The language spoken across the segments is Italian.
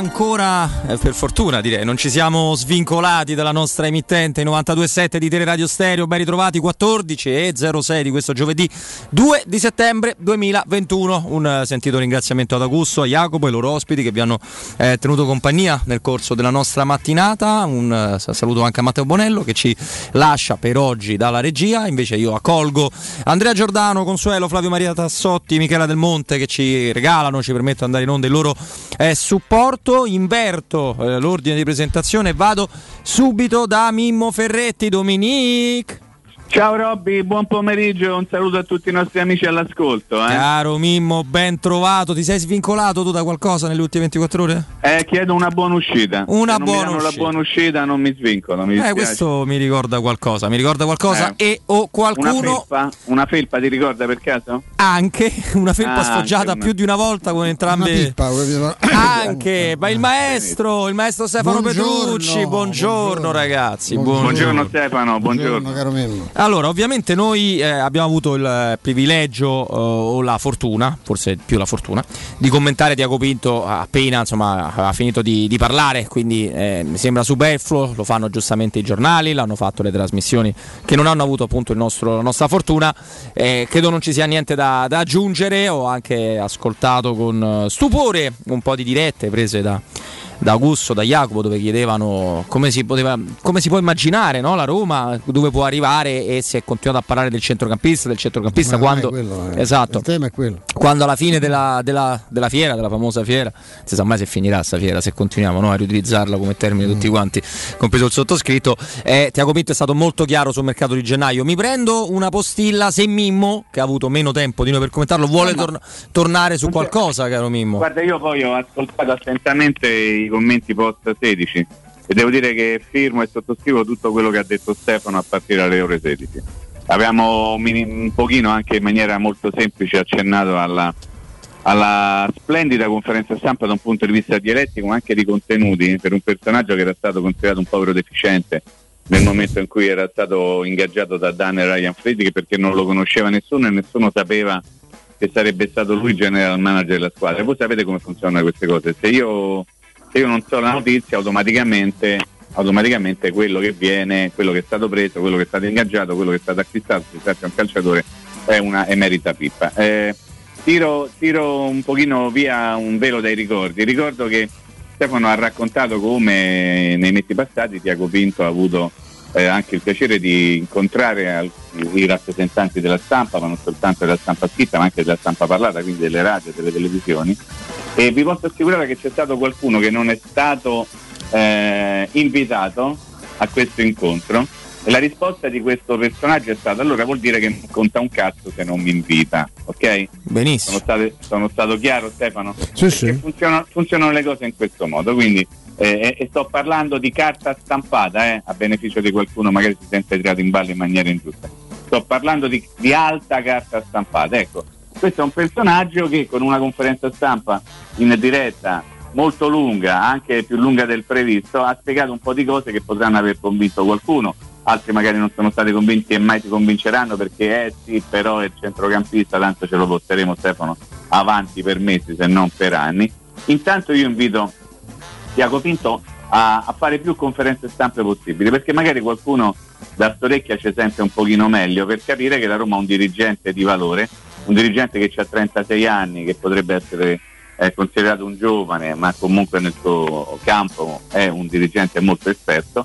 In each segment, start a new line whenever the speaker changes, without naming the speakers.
Eh, ancora, eh, per fortuna direi, non ci siamo svincolati dalla nostra emittente 92.7 di Teleradio Stereo, ben ritrovati 14 e 06 di questo giovedì 2 di settembre 2021. Un sentito ringraziamento ad Augusto, a Jacopo e ai loro ospiti che vi hanno eh, tenuto compagnia nel corso della nostra mattinata. Un uh, saluto anche a Matteo Bonello che ci lascia per oggi dalla regia, invece io accolgo Andrea Giordano, Consuelo, Flavio Maria Tassotti, Michela Del Monte che ci regalano, ci permettono di andare in onda il loro eh, supporto, inverto eh, l'ordine di presentazione e vado subito da Mimmo Ferretti, Dominique.
Ciao Robby, buon pomeriggio, un saluto a tutti i nostri amici all'ascolto. Eh.
Caro Mimmo, ben trovato. Ti sei svincolato tu da qualcosa nelle ultime 24 ore?
Eh, chiedo una buona uscita.
Una
Se
buona uscita.
la buona uscita non mi svincolo. Mi
eh, questo mi ricorda qualcosa. Mi ricorda qualcosa eh. e o qualcuno.
Una felpa? una felpa ti ricorda per caso?
Anche una felpa ah, sfoggiata più di una volta con entrambe.
Pippa,
anche, ma il maestro, il maestro Stefano buongiorno, Petrucci. Buongiorno, buongiorno ragazzi.
Buongiorno. buongiorno Stefano, buongiorno. buongiorno
caro Mimmo.
Allora, ovviamente noi eh, abbiamo avuto il privilegio eh, o la fortuna, forse più la fortuna, di commentare Diaco Pinto appena insomma, ha finito di, di parlare, quindi eh, mi sembra superfluo, lo fanno giustamente i giornali, l'hanno fatto le trasmissioni che non hanno avuto appunto nostro, la nostra fortuna, eh, credo non ci sia niente da, da aggiungere, ho anche ascoltato con stupore un po' di dirette prese da da Augusto, da Jacopo, dove chiedevano come si, poteva, come si può immaginare no? la Roma, dove può arrivare e si è continuato a parlare del centrocampista, del centrocampista quando,
quello, eh.
esatto,
quando
alla fine della, della, della, fiera, della famosa fiera, non si sa mai se finirà questa fiera, se continuiamo no? a riutilizzarla come termine mm. tutti quanti, compreso il sottoscritto, eh, Tiago Pinto è stato molto chiaro sul mercato di gennaio. Mi prendo una postilla se Mimmo, che ha avuto meno tempo di noi per commentarlo, vuole tor- tornare su qualcosa, caro Mimmo.
Guarda, io poi ho ascoltato attentamente i commenti post 16 e devo dire che firmo e sottoscrivo tutto quello che ha detto Stefano a partire dalle ore 16. Abbiamo un, un pochino anche in maniera molto semplice accennato alla, alla splendida conferenza stampa da un punto di vista dialettico ma anche di contenuti per un personaggio che era stato considerato un povero deficiente nel momento in cui era stato ingaggiato da Dan e Ryan Friedrich perché non lo conosceva nessuno e nessuno sapeva che sarebbe stato lui general manager della squadra. Voi sapete come funzionano queste cose. Se io se io non so la notizia automaticamente, automaticamente quello che viene, quello che è stato preso, quello che è stato ingaggiato, quello che è stato acquistato, se serve un calciatore è una emerita pippa. Eh, tiro, tiro un pochino via un velo dai ricordi. Ricordo che Stefano ha raccontato come nei mesi passati Tiago Pinto ha avuto eh, anche il piacere di incontrare i rappresentanti della stampa, ma non soltanto della stampa scritta, ma anche della stampa parlata, quindi delle radio e delle televisioni. E vi posso assicurare che c'è stato qualcuno che non è stato eh, invitato a questo incontro. E la risposta di questo personaggio è stata: allora vuol dire che non conta un cazzo se non mi invita, ok?
Benissimo.
Sono, state, sono stato chiaro, Stefano?
Sì, sì.
Funzionano, funzionano le cose in questo modo. Quindi eh, e sto parlando di carta stampata eh, a beneficio di qualcuno magari si sente tirato in ballo in maniera ingiusta. Sto parlando di, di, alta carta stampata ecco. Questo è un personaggio che con una conferenza stampa in diretta molto lunga anche più lunga del previsto ha spiegato un po' di cose che potranno aver convinto qualcuno. Altri magari non sono stati convinti e mai si convinceranno perché eh sì però è il centrocampista tanto ce lo porteremo Stefano avanti per mesi se non per anni. Intanto io invito Tiago Pinto a, a, fare più conferenze stampe possibili, perché magari qualcuno da storecchia ci sente un pochino meglio per capire che la Roma ha un dirigente di valore, un dirigente che ha 36 anni, che potrebbe essere eh, considerato un giovane, ma comunque nel suo campo è un dirigente molto esperto.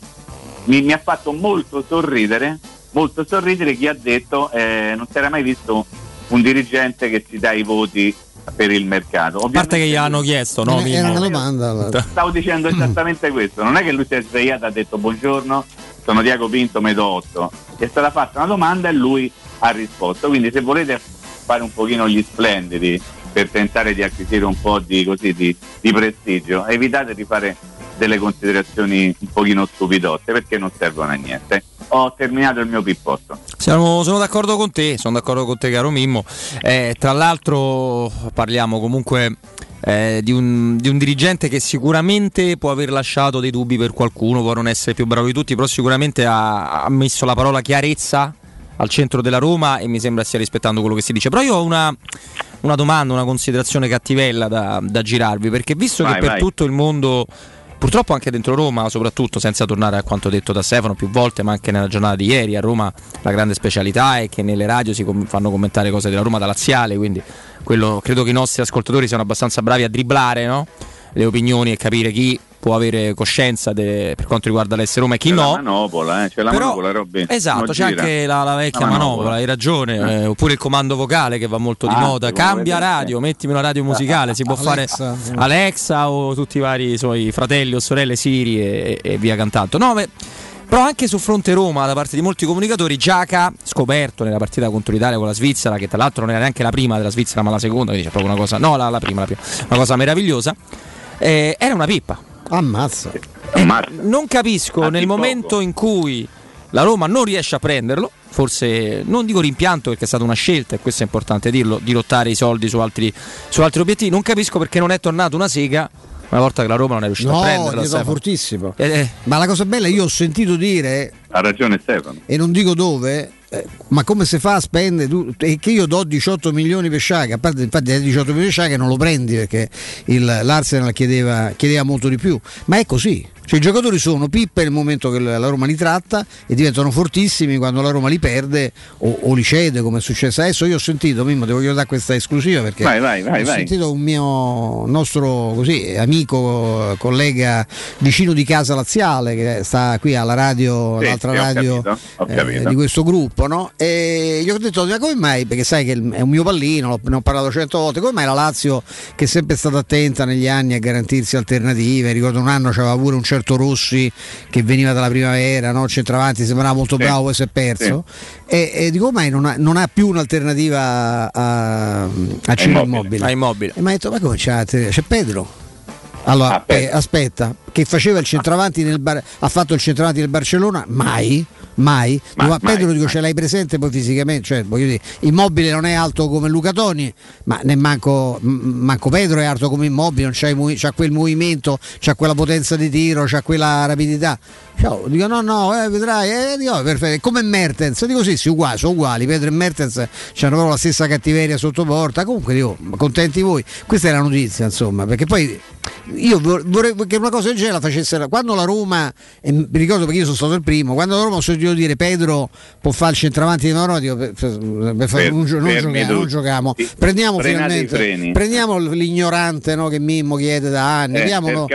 Mi, mi ha fatto molto sorridere, molto sorridere chi ha detto eh, non si era mai visto un dirigente che si dà i voti per il mercato.
Ovviamente a parte che gli hanno chiesto, no?
Era una domanda.
Stavo dicendo esattamente questo, non è che lui si è svegliato e ha detto buongiorno, sono Diaco Pinto, Medo 8. È stata fatta una domanda e lui ha risposto. Quindi se volete fare un pochino gli splendidi per tentare di acquisire un po' di, così, di, di prestigio, evitate di fare delle considerazioni un pochino stupidotte perché non servono a niente ho terminato il mio pippotto.
Siamo, sono d'accordo con te, sono d'accordo con te caro Mimmo. Eh, tra l'altro parliamo comunque eh, di, un, di, un, dirigente che sicuramente può aver lasciato dei dubbi per qualcuno, può non essere più bravo di tutti, però sicuramente ha, ha messo la parola chiarezza al centro della Roma e mi sembra stia rispettando quello che si dice. Però io ho una, una domanda, una considerazione cattivella da, da girarvi, perché visto
Vai,
che per
vai.
tutto il mondo purtroppo anche dentro Roma, soprattutto senza tornare a quanto detto da Stefano più volte, ma anche nella giornata di ieri, a Roma la grande specialità è che nelle radio si com- fanno commentare cose della Roma da laziale, quindi quello, credo che i nostri ascoltatori siano abbastanza bravi a dribblare no? le opinioni e capire chi può avere coscienza de- per quanto riguarda l'S Roma e chi
C'è
no.
la manopola, eh, c'è la
Però-
manopola, Robby.
Esatto, c'è
gira.
anche la, la vecchia
La
manopola,
manopola.
hai ragione. eh, oppure il comando vocale che va molto di
Ah,
moda.
sì,
Cambia radio, mettimi una radio musicale. Si può
Alexa,
fare
sì.
Alexa o tutti i vari suoi fratelli o sorelle Siri e, e via cantando. No, beh, però anche su fronte Roma, da parte di molti comunicatori, Giaca, scoperto nella partita contro l'Italia con la Svizzera, che tra l'altro non era neanche la prima della Svizzera, ma la seconda, quindi c'è proprio una cosa. No, la, la prima, la prima, una cosa meravigliosa. eh, era una pippa.
Ammazza.
Ammazza.
Non capisco
Ah,
nel momento in cui la Roma non riesce a prenderlo, forse non dico rimpianto perché è stata una scelta, e questo è importante dirlo, di lottare i soldi su altri, su altri obiettivi, non capisco perché non è tornata una sega una volta che la Roma non è riuscita
No,
a
diventato
Stefano.
fortissimo.
Eh, eh,
Ma la cosa bella, io ho sentito dire,
Ha ragione Stefano.
e non dico dove, eh, ma come si fa a spendere tu, e che io do 18 milioni per Sciaga, a parte infatti dai 18 milioni per Sciaga non lo prendi perché il, l'Arsenal chiedeva, chiedeva molto di più, ma è così. Cioè, I giocatori sono pippe nel momento che la Roma li tratta e diventano fortissimi quando la Roma li perde o, o li cede come è successo adesso. Io ho sentito, Mimmo, ti voglio dare questa esclusiva perché
Vai, vai, vai,
ho sentito un mio nostro così, amico, collega vicino di casa laziale che sta qui alla radio,
Sì,
l'altra
sì,
radio
capito,
eh, di questo gruppo, no? E gli ho detto, ma come mai? Perché sai che è un mio pallino, ne ho parlato cento volte, come mai la Lazio che è sempre stata attenta negli anni a garantirsi alternative, ricordo un anno c'aveva pure un certo Rossi che veniva dalla primavera, no? centravanti, sembrava molto
Sì.
bravo, poi si è perso. E, e dico, mai non ha, non ha più un'alternativa a, a Ciro
Immobile.
Immobile?
a immobile.
E mi ha detto, ma come c'è, c'è Pedro? Allora,
Ah, Pedro.
eh, aspetta, che faceva il centravanti nel Bar- ha fatto il centravanti del Barcellona? Mai, mai.
Ma-
Dico, a
mai,
Pedro dico, ce l'hai presente poi fisicamente? Cioè, voglio dire, immobile non è alto come Luca Toni, ma manco, manco Pedro è alto come immobile, non c'ha, c'ha quel movimento, c'ha quella potenza di tiro, c'ha quella rapidità. Ciao, dico no, no, eh, vedrai, eh, dico, perfetto. come Mertens, dico sì, sì, uguali, sono uguali, Pedro e Mertens hanno proprio la stessa cattiveria sotto porta, comunque dico, contenti voi, questa è la notizia insomma, perché poi io vor- vorrei che una cosa del genere la facessero quando la Roma, e mi ricordo perché io sono stato il primo, quando la Roma ho sentito dire Pedro può fare il centravanti di Roma, dico, per, per- per non, giochiamo, non giochiamo, prendiamo finalmente, prendiamo l'ignorante no, che Mimmo chiede da anni,
Eh,
diamolo,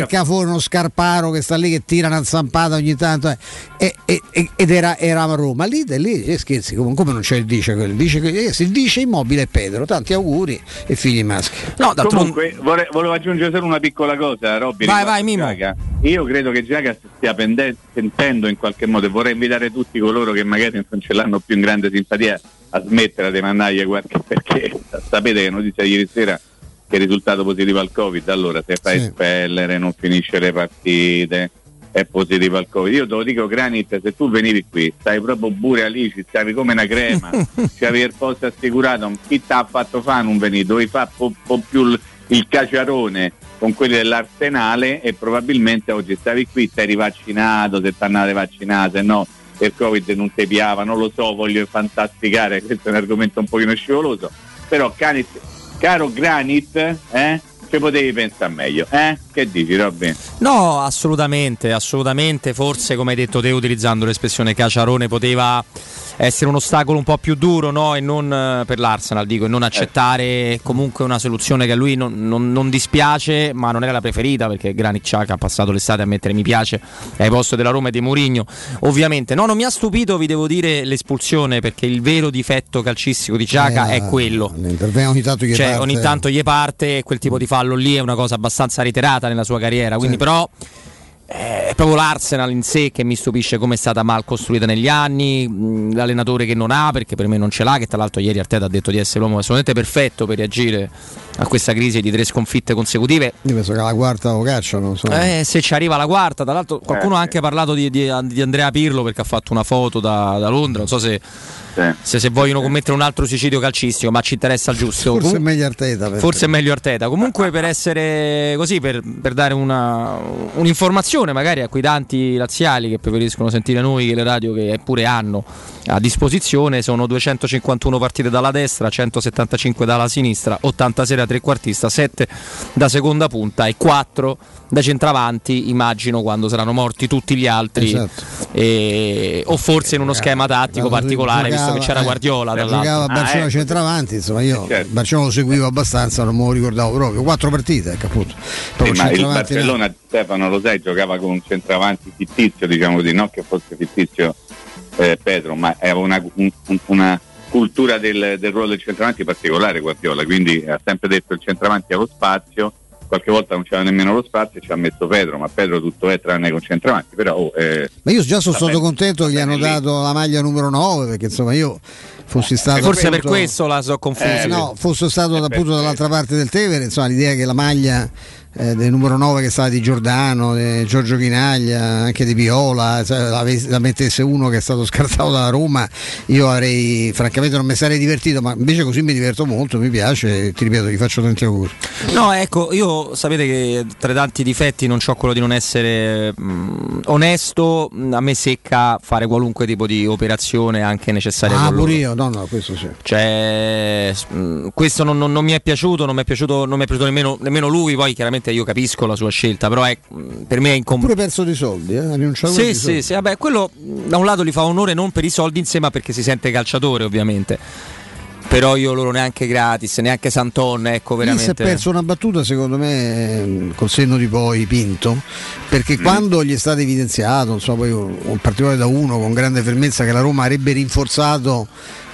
il. Cafone,
uno scarparo che sta lì che tira una zampata ogni tanto eh. E- e- ed era, era a Roma, lì, lì eh, scherzi, come non c'è il dice, quello? dice che eh, si dice immobile e Pedro, tanti auguri e figli maschi.
No.
Comunque vorrei- volevo aggiungere solo una piccola cosa, Robby.
Vai, vai, Mimo.
Giaga. Io credo che Giaga si stia pende- sentendo in qualche modo e vorrei invitare tutti coloro che magari non ce l'hanno più in grande simpatia a smettere di mandargli qualche perché sapete che notizia ieri sera che è risultato positivo al Covid, allora se fai
Sì.
espellere, non finisce le partite, è positivo al Covid. Io te lo dico Granit, se tu venivi qui, stai proprio pure lì, ci stavi come una crema, ci avevi il posto assicurato, chi ti ha fatto fare non venire, dovevi fare un po' più il, il caciarone con quelli dell'Arsenale e probabilmente oggi stavi qui, sei rivaccinato, se ti andate vaccinato, se no il Covid non ti piava, non lo so, voglio fantasticare, questo è un argomento un pochino scivoloso, però Canit, caro Granit, eh, ci potevi pensare meglio, eh? Che dici Robby?
No, assolutamente, assolutamente. Forse, come hai detto te, utilizzando l'espressione caciarone, poteva essere un ostacolo un po' più duro no? e non eh, per l'Arsenal, dico, e non accettare comunque una soluzione che a lui non, non- non dispiace, ma non era la preferita perché Granit Xhaka ha passato l'estate a mettere mi piace ai posti della Roma e di Mourinho. Ovviamente, no, non mi ha stupito, vi devo dire, l'espulsione perché il vero difetto calcistico di Xhaka
Eh,
è quello.
Ogni tanto gli
Cioè,
parte.
ogni tanto gli parte e quel tipo di fallo lì è una cosa abbastanza reiterata nella sua carriera. Quindi,
Sì.
però, eh, è proprio l'Arsenal in sé che mi stupisce come è stata mal costruita negli anni. L'allenatore che non ha, perché per me non ce l'ha. Che tra l'altro, ieri Arteta ha detto di essere l'uomo assolutamente perfetto per reagire a questa crisi di tre sconfitte consecutive.
Io penso che la quarta lo cacciano. insomma.
Eh, se ci arriva la quarta, tra l'altro, qualcuno
Eh,
ha anche parlato di, di- di Andrea Pirlo perché ha fatto una foto da, da Londra. Non so se,
Sì.
se, se vogliono commettere un altro suicidio calcistico, ma ci interessa il giusto.
Forse è
Comun-
meglio Arteta.
Forse è meglio Arteta. Comunque, per essere così, per, per dare una, un'informazione magari a quei tanti laziali che preferiscono sentire noi che le radio che pure hanno a disposizione sono 251 partite dalla destra, 175 dalla sinistra, 86 da trequartista, 7 da seconda punta e 4 da centravanti, immagino quando saranno morti tutti gli altri esatto. e, o forse in uno schema tattico particolare giocava, visto che c'era eh, Guardiola
eh, giocava Barcellona ah, ecco. centravanti insomma io certo. Barcellona lo seguivo abbastanza non me lo ricordavo proprio quattro partite ecco, appunto
sì, ma il Barcellona Stefano lo sai giocava con un centravanti fittizio diciamo di no che fosse fittizio eh, Pedro ma aveva una, un, una cultura del, del ruolo del centravanti particolare Guardiola quindi ha sempre detto il centravanti ha lo spazio qualche volta non c'era nemmeno lo spazio e ci ha messo Pedro, ma Pedro tutto è tranne con centravanti. Però, oh, eh,
ma io già sono stato contento che gli hanno lì. dato la maglia numero 9 perché insomma io fossi stato
forse appunto, per questo la so confusa
eh, no fosse stato eh, appunto dall'altra parte del Tevere insomma l'idea che la maglia eh, del numero 9 che stava di Giordano, di Giorgio Chinaglia, anche di Viola, cioè, la, la, mettesse uno che è stato scartato dalla Roma, io avrei francamente non mi sarei divertito, ma invece così mi diverto molto, mi piace, ti ripeto, gli faccio tanti auguri.
No, ecco, io sapete che tra i tanti difetti non ho quello di non essere mh, mm, onesto, a me secca fare qualunque tipo di operazione anche necessaria.
Ah, pure io, no, no, questo sì.
Cioè, mh, mm, questo non, non, non, mi è piaciuto, non mi è piaciuto, non mi è piaciuto nemmeno, nemmeno lui, poi chiaramente ovviamente io capisco la sua scelta, però è, per me è
incompleta. pure perso dei soldi, eh?
sì, sì, soldi. sì, vabbè, quello da un lato gli fa onore non per i soldi in sé, ma perché si sente calciatore, ovviamente. Però io loro neanche gratis, neanche Santon, ecco veramente.
si è perso una battuta, secondo me, col senno di poi Pinto, perché mm. quando gli è stato evidenziato, insomma, poi in particolare da uno con grande fermezza che la Roma avrebbe rinforzato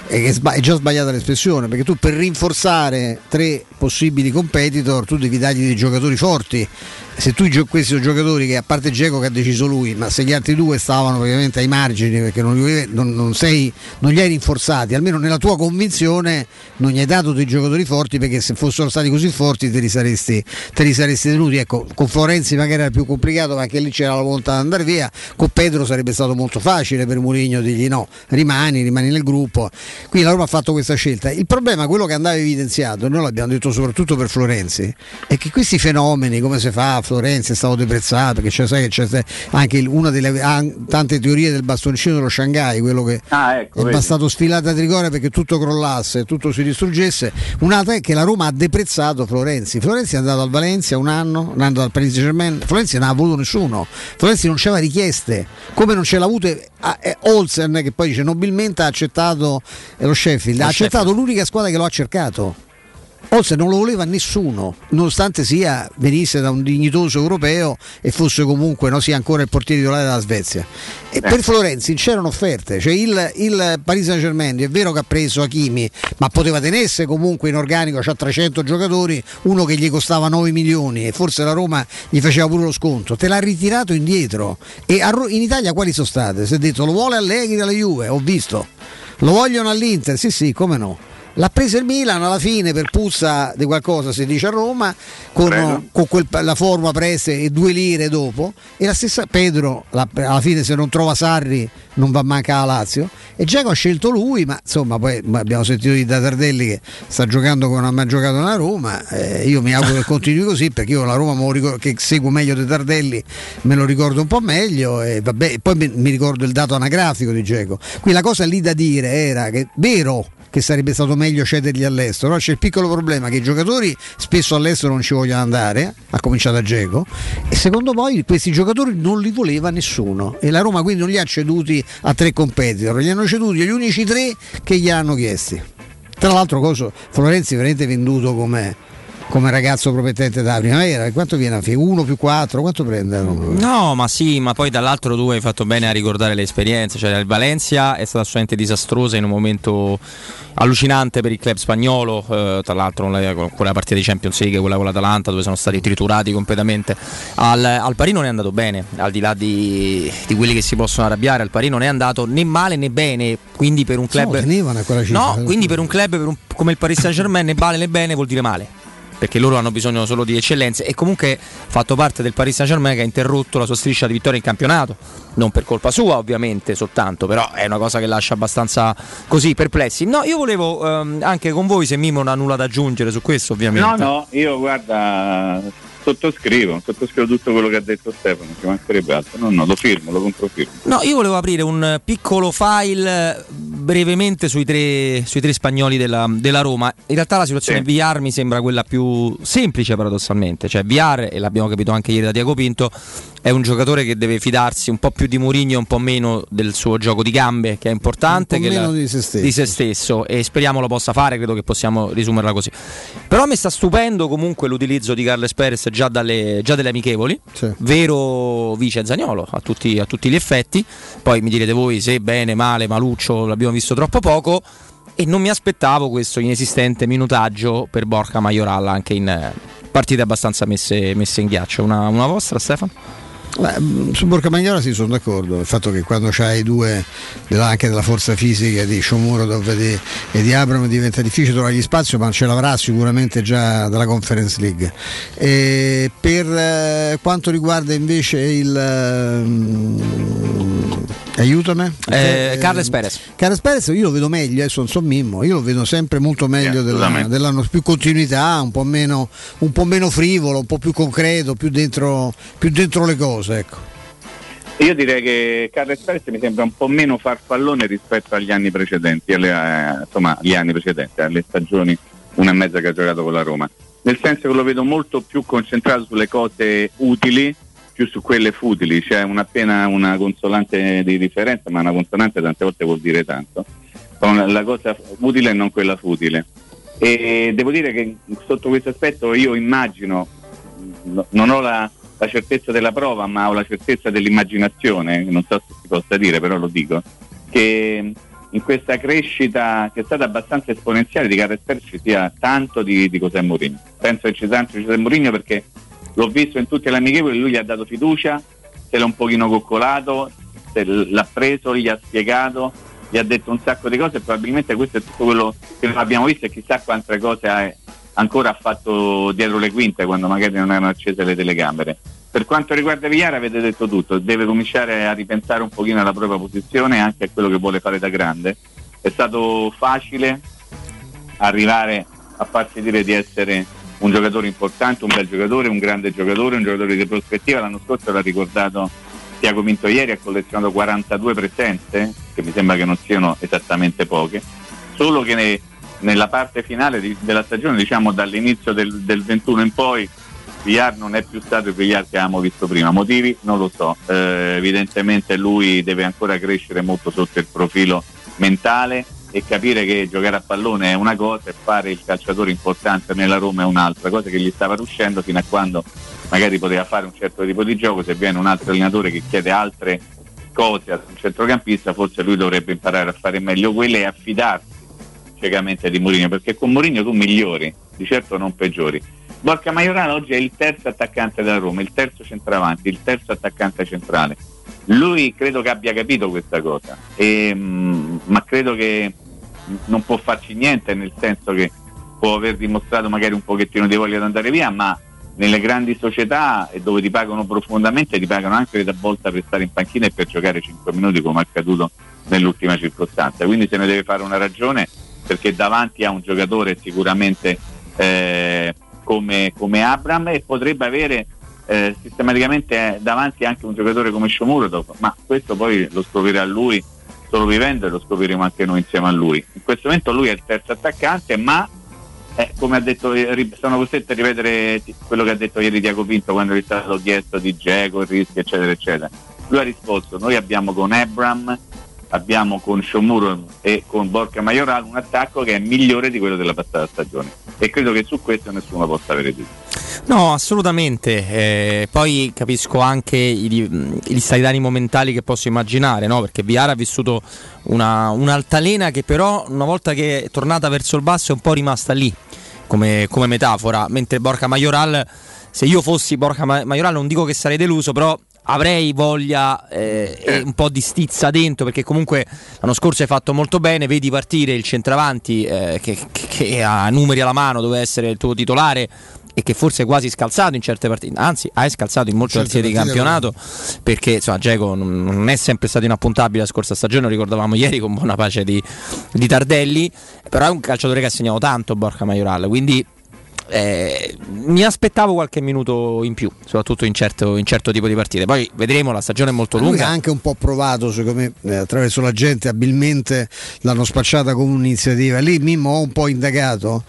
è già sbagliata l'espressione perché tu per rinforzare tre possibili competitor tu devi dargli dei giocatori forti se tu questi sono giocatori che a parte Geco che ha deciso lui, ma se gli altri due stavano praticamente ai margini perché non, non, non, sei, non, li hai rinforzati, almeno nella tua convinzione non gli hai dato dei giocatori forti perché se fossero stati così forti te li saresti, te li saresti tenuti. Ecco, con Florenzi magari era più complicato ma anche lì c'era la volontà di andare via, con Pedro sarebbe stato molto facile per Mourinho dirgli no, rimani, rimani nel gruppo. Quindi la Roma ha fatto questa scelta. Il problema, quello che andava evidenziato, noi l'abbiamo detto soprattutto per Florenzi, è che questi fenomeni, come si fa Florenzi è stato deprezzato perché c'è, sai, c'è anche una delle tante teorie del bastoncino dello Shanghai quello che ah, ecco, è bastato sfilata a rigore perché tutto crollasse tutto si distruggesse. Un'altra è che la Roma ha deprezzato Florenzi. Florenzi è andato al Valencia un anno è andato al Paris Saint Germain Florenzi non ha voluto nessuno. Florenzi non c'era richieste come non ce l'ha avuto eh, Olsen che poi dice nobilmente ha accettato eh, lo Sheffield. Lo ha accettato Sheffield. l'unica squadra che lo ha cercato Olsen non lo voleva nessuno, nonostante sia, venisse da un dignitoso europeo e fosse comunque, no, sia ancora il portiere titolare della Svezia. E eh. per Florenzi c'erano offerte, cioè il, il Paris Saint Germain è vero che ha preso Hakimi, ma poteva tenersi comunque in organico, c'ha 300 giocatori, uno che gli costava 9 milioni e forse la Roma gli faceva pure lo sconto, te l'ha ritirato indietro. E in Italia quali sono state? Si è detto lo vuole Allegri alla Juve, ho visto. Lo vogliono all'Inter? Sì, sì, come no L'ha presa il Milan alla fine per puzza di qualcosa, si dice a Roma, con, con quel, la forma prese e due lire dopo. E la stessa Pedro, la, alla fine, se non trova Sarri, non va manca a Lazio. E Giacomo ha scelto lui, ma insomma, poi abbiamo sentito di Tardelli che sta giocando come non ha mai giocato nella Roma. Eh, io mi auguro che continui così perché io la Roma ricordo, che seguo meglio di Tardelli me lo ricordo un po' meglio. E, vabbè, poi mi, mi ricordo il dato anagrafico di Geco. Qui la cosa lì da dire era che vero che sarebbe stato meglio cederli all'estero. Però c'è il piccolo problema che i giocatori spesso all'estero non ci vogliono andare, ha cominciato a Geco, e secondo voi questi giocatori non li voleva nessuno. E la Roma quindi non li ha ceduti a tre competitor, li hanno ceduti agli unici tre che gli hanno chiesti. Tra l'altro, coso, Florenzi veramente venduto come come ragazzo promettente da primavera. Quanto viene a fine? 1 più 4? Quanto prende?
No, ma sì, ma poi dall'altro tu hai fatto bene a ricordare le esperienze. Cioè, il Valencia è stata assolutamente disastrosa in un momento allucinante per il club spagnolo. Eh, tra l'altro, quella partita di Champions League, quella con l'Atalanta, dove sono stati triturati completamente. Al, al Parì non è andato bene, al di là di, di, quelli che si possono arrabbiare. Al Parì non è andato né male né bene. Quindi per un club. No, quindi per un club per un, come il Paris Saint Germain né male né bene vuol dire male perché loro hanno bisogno solo di eccellenze e comunque fatto parte del Paris Saint Germain che ha interrotto la sua striscia di vittoria in campionato, non per colpa sua ovviamente soltanto, però è una cosa che lascia abbastanza così perplessi. No, io volevo ehm, anche con voi se Mimo non ha nulla da aggiungere su questo ovviamente.
No, no, io guarda sottoscrivo, sottoscrivo tutto quello che ha detto Stefano, ci mancherebbe altro. No, no, lo firmo, lo controfirmo.
No, io volevo aprire un piccolo file brevemente sui tre, sui tre spagnoli della, della, Roma. In realtà la situazione sì. VR mi sembra quella più semplice paradossalmente, cioè VR, e l'abbiamo capito anche ieri da Diago Pinto, è un giocatore che deve fidarsi un po' più di Mourinho e un po' meno del suo gioco di gambe, che è importante,
che
la,
di, se
di, se stesso, e speriamo lo possa fare, credo che possiamo risumerla così. Però mi sta stupendo comunque l'utilizzo di Carles Perez già, dalle, già dalle amichevoli, sì. vero vice Zagnolo a tutti, a tutti gli effetti, poi mi direte voi se bene, male, maluccio, l'abbiamo visto troppo poco e non mi aspettavo questo inesistente minutaggio per Borca Majoral anche in partite abbastanza messe, messe in ghiaccio. Una, una vostra Stefano?
Beh, mm, su Borca Magnola sì, sono d'accordo. Il fatto che quando c'hai due anche della forza fisica di Shomurodov e di, e di Abram diventa difficile trovare gli spazi, ma ce l'avrà sicuramente già dalla Conference League. E per eh, quanto riguarda invece il. Aiutami.
Eh, Carles Perez.
Carles Perez io lo vedo meglio, adesso non so Mimmo, io lo vedo sempre molto meglio della, dell'anno, più continuità, un po, meno, un po' meno frivolo, un po' più concreto, più dentro, più dentro le cose. Ecco.
Io direi che Carles Perez mi sembra un po' meno farfallone rispetto agli anni precedenti, alle, eh, insomma agli anni precedenti, alle stagioni una e mezza che ha giocato con la Roma. Nel senso che lo vedo molto più concentrato sulle cose utili più su quelle futili, c'è una, appena una consolante di differenza, ma una consonante tante volte vuol dire tanto, la cosa utile e non quella futile. E devo dire che sotto questo aspetto io immagino, non ho la, la certezza della prova, ma ho la certezza dell'immaginazione, non so se si possa dire, però lo dico, che in questa crescita che è stata abbastanza esponenziale di Carles ci sia tanto di, di José Mourinho. Penso che ci sia tanto di José Mourinho perché l'ho visto in tutte le amichevoli, lui gli ha dato fiducia, se l'ha un pochino coccolato, l'ha preso, gli ha spiegato, gli ha detto un sacco di cose e probabilmente questo è tutto quello che abbiamo visto e chissà quante cose ha, ancora ha fatto dietro le quinte quando magari non erano accese le telecamere. Per quanto riguarda Vigliara avete detto tutto, deve cominciare a ripensare un pochino alla propria posizione e anche a quello che vuole fare da grande. È stato facile arrivare a farsi dire di essere un giocatore importante, un bel giocatore, un grande giocatore, un giocatore di prospettiva. L'anno scorso l'ha ricordato Tiago Vinto ieri, ha collezionato 42 presenze, che mi sembra che non siano esattamente poche, solo che ne, nella parte finale di, della stagione, diciamo dall'inizio del, del 21 in poi, Villar non è più stato il Villar che avevamo visto prima. Motivi? Non lo so. Eh, evidentemente lui deve ancora crescere molto sotto il profilo mentale e capire che giocare a pallone è una cosa e fare il calciatore importante nella Roma è un'altra, cosa che gli stava riuscendo fino a quando magari poteva fare un certo tipo di gioco, se viene un altro allenatore che chiede altre cose a un centrocampista, forse lui dovrebbe imparare a fare meglio quelle e affidarsi ciecamente di Mourinho, perché con Mourinho tu migliori, di certo non peggiori. Borca Maiorano oggi è il terzo attaccante della Roma, il terzo centravanti, il terzo attaccante centrale lui credo che abbia capito questa cosa, e, mm, ma credo che non può farci niente, nel senso che può aver dimostrato magari un pochettino di voglia di andare via, ma nelle grandi società dove ti pagano profondamente ti pagano anche da volta per stare in panchina e per giocare 5 minuti come è accaduto nell'ultima circostanza. Quindi se ne deve fare una ragione perché davanti a un giocatore sicuramente eh, come, come Abram e potrebbe avere eh, sistematicamente davanti anche un giocatore come Shomurodov, ma questo poi lo scoprirà lui solo vivendo e lo scopriremo anche noi insieme a lui. In questo momento lui è il terzo attaccante, ma eh, come ha detto, sono costretto a ripetere quello che ha detto ieri Diaco Pinto quando gli è stato chiesto di Geco, rischio, eccetera, eccetera. Lui ha risposto: Noi abbiamo con Ebram abbiamo con Shomuro e con Borca Majoral un attacco che è migliore di quello della passata stagione e credo che su questo nessuno possa avere dubbi.
No, assolutamente. Eh, poi capisco anche gli, stati d'animo mentali che posso immaginare, no? perché Viara ha vissuto una, un'altalena che però una volta che è tornata verso il basso è un po' rimasta lì come, come metafora, mentre Borca Majoral, se io fossi Borca Majoral non dico che sarei deluso, però avrei voglia eh, e un po' di stizza dentro perché comunque l'anno scorso hai fatto molto bene vedi partire il centravanti eh, che, che, ha numeri alla mano doveva essere il tuo titolare e che forse è quasi scalzato in certe partite anzi hai scalzato in molte partite di campionato perché insomma Geco non è sempre stato inappuntabile la scorsa stagione lo ricordavamo ieri con buona pace di, di Tardelli però è un calciatore che ha segnato tanto Borca Majoral quindi eh, mi aspettavo qualche minuto in più, soprattutto in certo, in certo, tipo di partite. Poi vedremo, la stagione è molto lunga. Lui
ha anche un po' provato, secondo me, eh, attraverso la gente, abilmente l'hanno spacciata come un'iniziativa. Lì Mimmo ho un po' indagato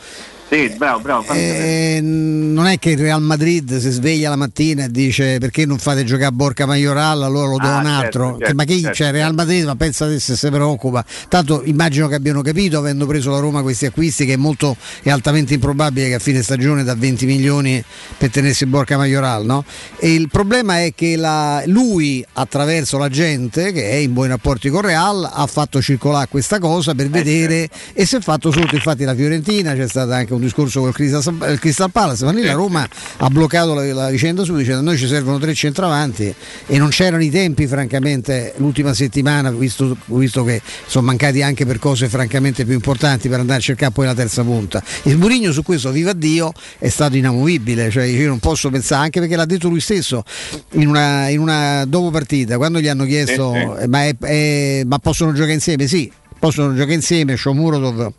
sì, bravo, bravo.
Eh, non è che il Real Madrid si sveglia la mattina e dice perché non fate giocare a Borca Majoral, allora lo do ah, un certo, altro. Certo, certo, ma che certo, c'è Real certo. Madrid, ma pensa se si preoccupa. Tanto immagino che abbiano capito, avendo preso la Roma questi acquisti, che è molto è altamente improbabile che a fine stagione da 20 milioni per tenersi Borca Majoral, no? E il problema è che la, lui, attraverso la gente che è in buoni rapporti con Real, ha fatto circolare questa cosa per eh, vedere certo. e si è fatto sotto, infatti la Fiorentina c'è stata anche un discorso con il Crystal, il Crystal Palace, ma lì la Roma ha bloccato la, la vicenda subito dicendo noi ci servono tre centravanti e non c'erano i tempi francamente l'ultima settimana, visto, visto che sono mancati anche per cose francamente più importanti per andare a cercare poi la terza punta. Il Murigno su questo, viva Dio, è stato inamovibile, cioè io non posso pensare, anche perché l'ha detto lui stesso in una, in una dopo partita, quando gli hanno chiesto eh, eh. Ma, è, è, ma possono giocare insieme? Sì, possono giocare insieme, Shomurodov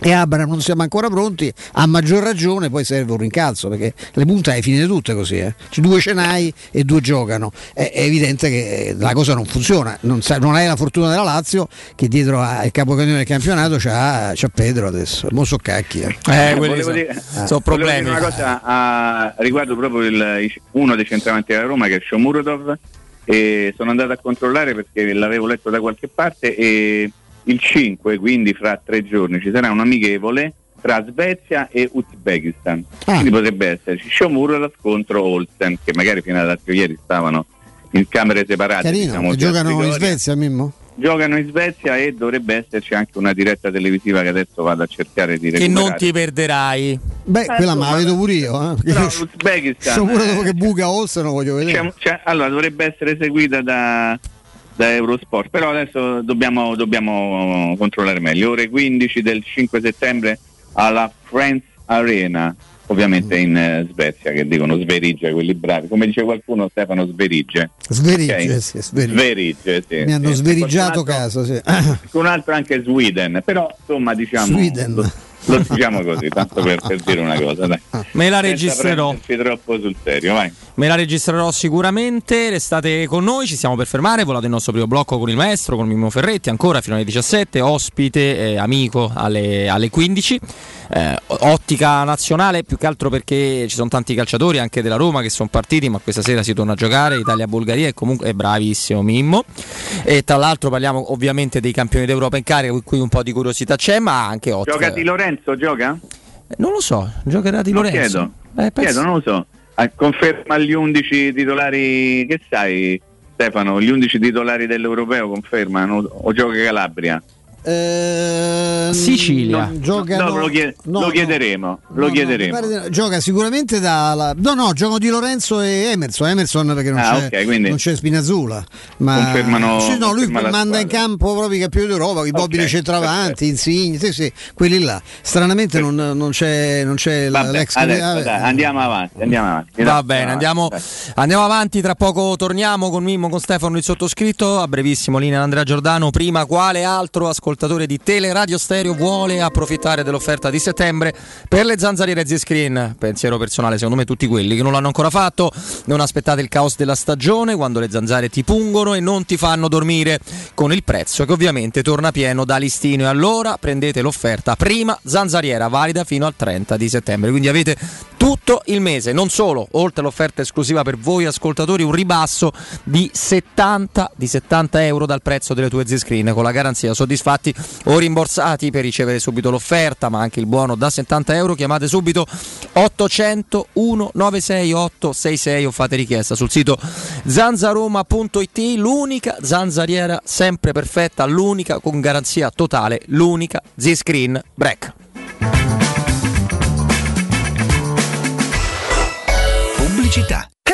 e Abram non siamo ancora pronti, a maggior ragione poi serve un rincalzo perché le punte hai finite tutte così, eh. C'è due scenai e due giocano, è, è, evidente che la cosa non funziona, non, sa, non hai la fortuna della Lazio che dietro al capocannoniere del campionato c'ha, c'ha, Pedro adesso, mo so cacchi. Eh.
Eh, quelli sono, dire, sono problemi. Una cosa a, riguardo proprio il, uno dei centravanti della Roma che è Shomurodov e sono andato a controllare perché l'avevo letto da qualche parte e il 5, quindi fra tre giorni, ci sarà un amichevole tra Svezia e Uzbekistan. Ah. Quindi potrebbe esserci Shomurov contro Olsen, che magari fino ad l'altro ieri stavano in camere separate.
Carino, diciamo, giocano in Svezia, Mimmo?
Giocano in Svezia e dovrebbe esserci anche una diretta televisiva che adesso vado a cercare di recuperare.
Che non ti perderai.
Beh, eh, quella ma la vedo pure io. Eh?
No, l'Uzbekistan.
Sono pure dopo che buca Olsen lo voglio vedere.
C'è, c'è, allora, dovrebbe essere seguita da da Eurosport, però adesso dobbiamo, dobbiamo controllare meglio. Ore 15 del 5 settembre alla Friends Arena, ovviamente in eh, Svezia, che dicono Sverige, quelli bravi. Come dice qualcuno, Stefano Sverige.
Sverige, okay? sì, Sverige.
Sverige sì,
Mi hanno sì. sverigiato caso, sì.
Un altro anche Sweden, però insomma diciamo...
Sweden
lo diciamo così, tanto per, per, dire una cosa. Dai.
Me la registrerò.
troppo sul serio, vai.
Me la registrerò sicuramente. Restate con noi, ci stiamo per fermare. Volato il nostro primo blocco con il maestro, con Mimmo Ferretti, ancora fino alle 17. Ospite, eh, amico alle, alle 15 eh, ottica nazionale più che altro perché ci sono tanti calciatori anche della Roma che sono partiti ma questa sera si torna a giocare Italia-Bulgaria e comunque è bravissimo Mimmo. E tra l'altro parliamo ovviamente dei campioni d'Europa in carica qui un po' di curiosità c'è ma anche ottica.
Gioca Di Lorenzo gioca?
non lo so giocherà Di Lorenzo.
chiedo, eh, chiedo non lo so. Ah, conferma gli 11 titolari che sai Stefano gli 11 titolari dell'Europeo confermano o gioca Calabria?
Eh, Sicilia.
giocano, no, lo, chied- no, lo, chiederemo, no, lo chiederemo.
gioca sicuramente da no no giocano di Lorenzo e Emerson Emerson perché non, ah, c'è, okay, non c'è Spinazzola ma
confermano,
sì, no, lui manda in campo proprio i campioni d'Europa i Bobby okay, centravanti Insigne sì, sì, quelli là. Stranamente non, non, c'è, non c'è
Vabbè, l'ex adesso, ah, dai, andiamo avanti andiamo avanti.
Va bene andiamo, andiamo, avanti tra poco torniamo con Mimmo con Stefano il sottoscritto a brevissimo linea Andrea Giordano prima quale altro ascoltatore ascoltatore di Teleradio Stereo vuole approfittare dell'offerta di settembre per le zanzariere Z-Screen. Pensiero personale, secondo me tutti quelli che non l'hanno ancora fatto, non aspettate il caos della stagione quando le zanzare ti pungono e non ti fanno dormire con il prezzo che ovviamente torna pieno da listino e allora prendete l'offerta prima zanzariera valida fino al 30 di settembre. Quindi avete tutto il mese, non solo, oltre all'offerta esclusiva per voi ascoltatori, un ribasso di 70, di 70 euro dal prezzo delle tue Z-Screen con la garanzia soddisfatta soddisfatti o rimborsati per ricevere subito l'offerta, ma anche il buono da 70 euro. Chiamate subito 800 196 866 o fate richiesta sul sito zanzaroma.it. L'unica zanzariera sempre perfetta, l'unica con garanzia totale, l'unica Z-Screen Break.
Pubblicità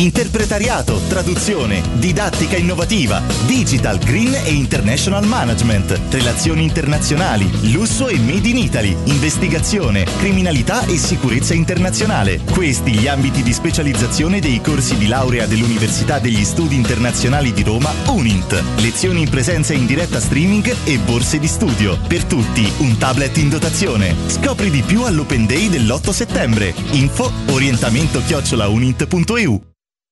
Interpretariato, traduzione, didattica innovativa, digital, green e international management, relazioni internazionali, lusso e made in Italy, investigazione, criminalità e sicurezza internazionale. Questi gli ambiti di specializzazione dei corsi di laurea dell'Università degli Studi Internazionali di Roma, UNINT. Lezioni in presenza in diretta streaming e borse di studio. Per tutti un tablet in dotazione. Scopri di più all'Open Day dell'8 settembre. Info orientamento chiocciolaunint.eu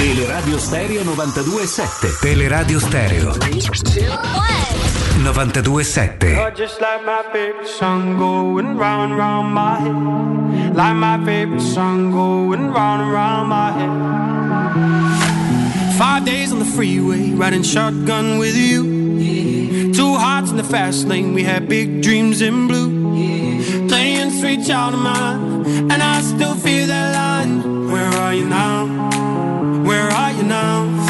Teleradio Stereo 92.7
Teleradio Stereo. 92.7
Just like my favorite song going round round my head. Like my favorite song going round round my head Five days on the freeway riding shotgun with you Two hearts in the fast lane we had big dreams in blue Playing sweet child of mine And I still feel that line Where are you now? Where are you now?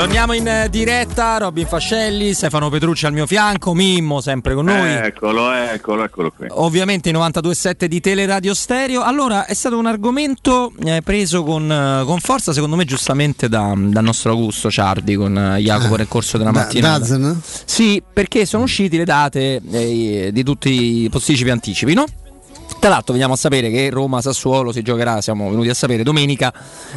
Torniamo in eh, diretta, Robin Fascelli, Stefano Petrucci al mio fianco, Mimmo sempre con noi.
Eccolo, eccolo, eccolo qui.
Ovviamente i 92.7 di Teleradio Stereo. Allora, è stato un argomento eh, preso con, eh, con forza, secondo me, giustamente da- dal nostro Augusto Ciardi con eh, Jacopo nel corso della
Da-
mattina.
Dazen?
Sì, perché sono uscite le date eh, di tutti i posticipi anticipi, no? Tra l'altro veniamo a sapere che Roma-Sassuolo si giocherà, siamo venuti a sapere, domenica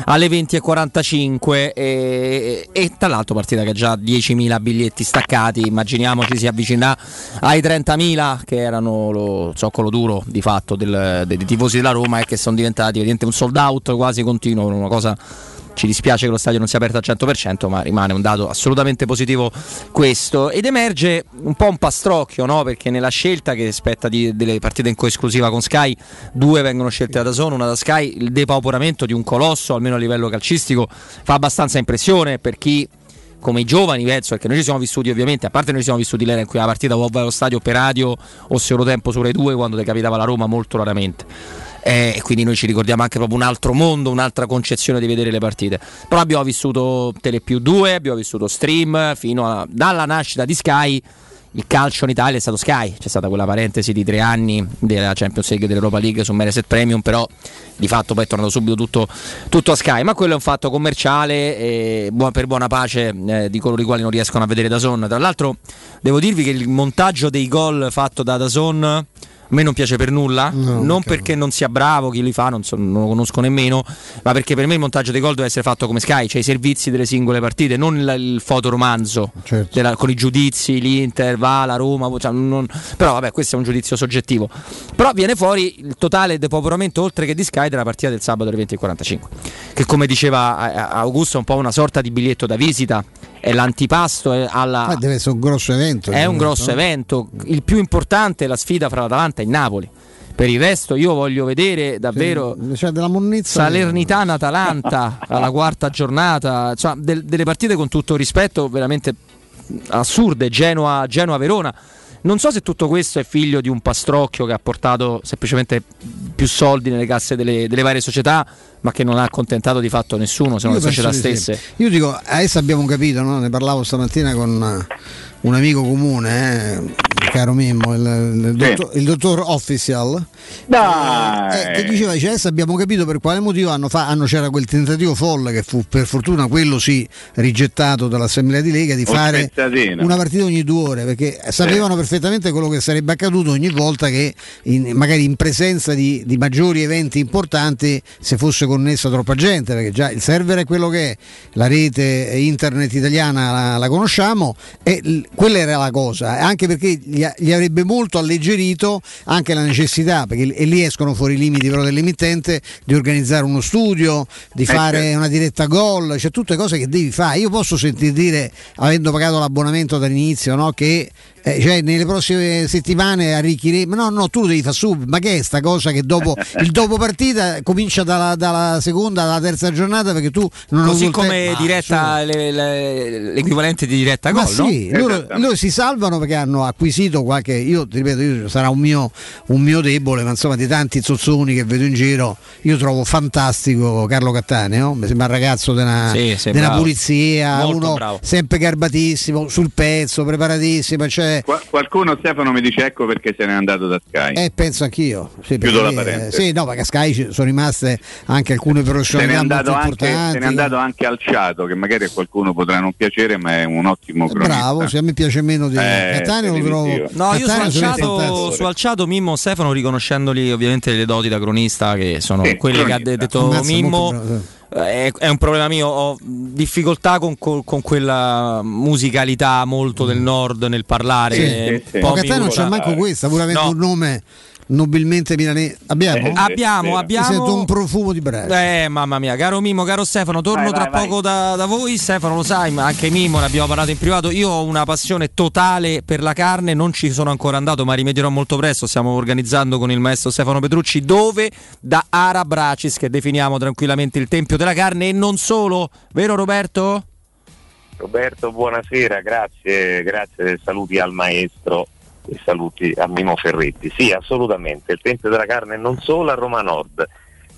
alle 20.45 e, e tra l'altro partita che ha già 10.000 biglietti staccati, immaginiamoci si avvicina ai 30.000 che erano lo zoccolo duro di fatto del- dei tifosi della Roma e che sono diventati un sold out quasi continuo, una cosa ci dispiace che lo stadio non sia aperto al 100%, ma rimane un dato assolutamente positivo questo. Ed emerge un po' un pastrocchio, no? perché nella scelta che spetta di- delle partite in coesclusiva con Sky, due vengono scelte da Dazon, una da Sky, il depauperamento di un colosso, almeno a livello calcistico, fa abbastanza impressione per chi come i giovani penso perché noi ci siamo vissuti ovviamente a parte noi ci siamo vissuti l'era in cui la partita o vai allo stadio per radio o solo tempo su Rai 2 quando decapitava la Roma molto raramente Eh, e quindi noi ci ricordiamo anche proprio un altro mondo, un'altra concezione di vedere le partite. Però abbiamo vissuto Telepiù 2, abbiamo vissuto Stream, fino a, dalla nascita di Sky. Il calcio in Italia è stato Sky, c'è stata quella parentesi di tre anni della Champions League e dell'Europa League su Mediaset Premium, però di fatto poi è tornato subito tutto, tutto a Sky. Ma quello è un fatto commerciale e buona- per buona pace eh, di coloro i quali non riescono a vedere Dazon. Tra l'altro devo dirvi che il montaggio dei gol fatto da Dazon a me non piace per nulla, non perché non sia bravo chi li fa, non, so- non lo conosco nemmeno, ma perché per me il montaggio dei gol deve essere fatto come Sky, cioè i servizi delle singole partite, non il, il fotoromanzo della- con i giudizi, l'Inter, va, la Roma, cioè non- però vabbè questo è un giudizio soggettivo. Però viene fuori il totale depauperamento oltre che di Sky della partita del sabato alle 20.45, che come diceva eh, Augusto è un po' una sorta di biglietto da visita, è l'antipasto alla...
Ah, deve essere un grosso evento.
È un grosso
no?
evento. Il più importante è la sfida fra l'Atalanta e il Napoli. Per il resto, io voglio vedere davvero
monnezza.
Salernitana-Atalanta alla quarta giornata. Insomma, del- delle partite con tutto rispetto veramente assurde. Genoa- Genoa-Verona. Non so se tutto questo è figlio di un pastrocchio che ha portato semplicemente più soldi nelle casse delle, delle varie società, ma che non ha accontentato di fatto nessuno, se non
Io
le società
di sì.
stesse.
Io dico, adesso abbiamo capito, no? ne parlavo stamattina con eh, un amico comune, eh, caro Mimmo, il, il
Sì.
dottor, il dottor Official, eh, che diceva, dice, adesso abbiamo capito per quale motivo hanno fa- hanno- c'era quel tentativo folle che fu per fortuna quello sì rigettato dall'Assemblea di Lega di
Un
fare
spezzatino.
una partita ogni due ore perché sapevano perfettamente quello che sarebbe accaduto ogni volta che in- magari in presenza di, di maggiori eventi importanti se fosse connessa troppa gente perché già il server è quello che è la rete internet italiana la, la conosciamo e quella era la cosa anche perché gli, gli avrebbe molto alleggerito anche la necessità perché e lì escono fuori i limiti però dell'emittente di organizzare uno studio di
Eh,
fare
certo.
una diretta gol cioè tutte cose che devi fare io posso sentir dire avendo pagato l'abbonamento dall'inizio no, che eh, cioè, nelle prossime settimane arricchiremo no no tu lo devi fare subito ma che è sta cosa che dopo il dopo partita comincia dalla, dalla seconda alla terza giornata perché tu non hai
Così come.
Ma,
diretta, le- le- l'equivalente di diretta
ma
gol, no?
sì, loro, loro si salvano perché hanno acquisito qualche. Io ti ripeto, io- sarà un mio, un mio debole, ma insomma, di tanti zozzoni che vedo in giro, io trovo fantastico Carlo Cattaneo. Mi sembra un ragazzo della,
Sì, sì,
pulizia,
Molto
uno
bravo.
sempre garbatissimo, sul pezzo, preparatissimo. Cioè,
Qua- qualcuno Stefano mi dice ecco perché se n'è andato da Sky.
eh, penso anch'io. Sì,
Chiudo
perché,
la parentesi.
Sì, no, perché a Sky ci sono rimaste anche alcune
Se n'è,
professionalità molto
andato anche,
importanti.
se n'è andato anche Alciato, che magari a qualcuno potrà non piacere, ma è un ottimo cronista.
Bravo, a me piace meno di
Eh,
Cattaneo lo trovo.
No, io su Alciato, su Alciato Mimmo Stefano riconoscendogli ovviamente le doti da cronista che sono
Sì,
quelle che ha detto
Ammazza,
Mimmo.
sì.
È, è un problema mio, ho difficoltà con, con- con quella musicalità molto del nord nel parlare.
Sì,
un
sì, sì.
mi
Cattaneo non c'è manco questa, pur avendo
No.
un nome nobilmente milanese. Abbiamo?
Eh,
Abbiamo,
vero.
Mi sento
abbiamo.
un profumo di braccio.
Eh, mamma mia, caro Mimmo, caro Stefano, torno
Vai,
tra
vai,
poco da, da voi. Stefano lo sai, ma anche Mimmo, ne abbiamo parlato in privato. Io ho una passione totale per la carne, non ci sono ancora andato, ma rimedierò molto presto. Stiamo organizzando con il maestro Stefano Petrucci dove da Ara Bracis, che definiamo tranquillamente il tempio della carne, e non solo, vero Roberto?
Roberto, buonasera, grazie, grazie, saluti al maestro e saluti a Mimo Ferretti. Sì, assolutamente, il Tempio della Carne non solo a Roma Nord,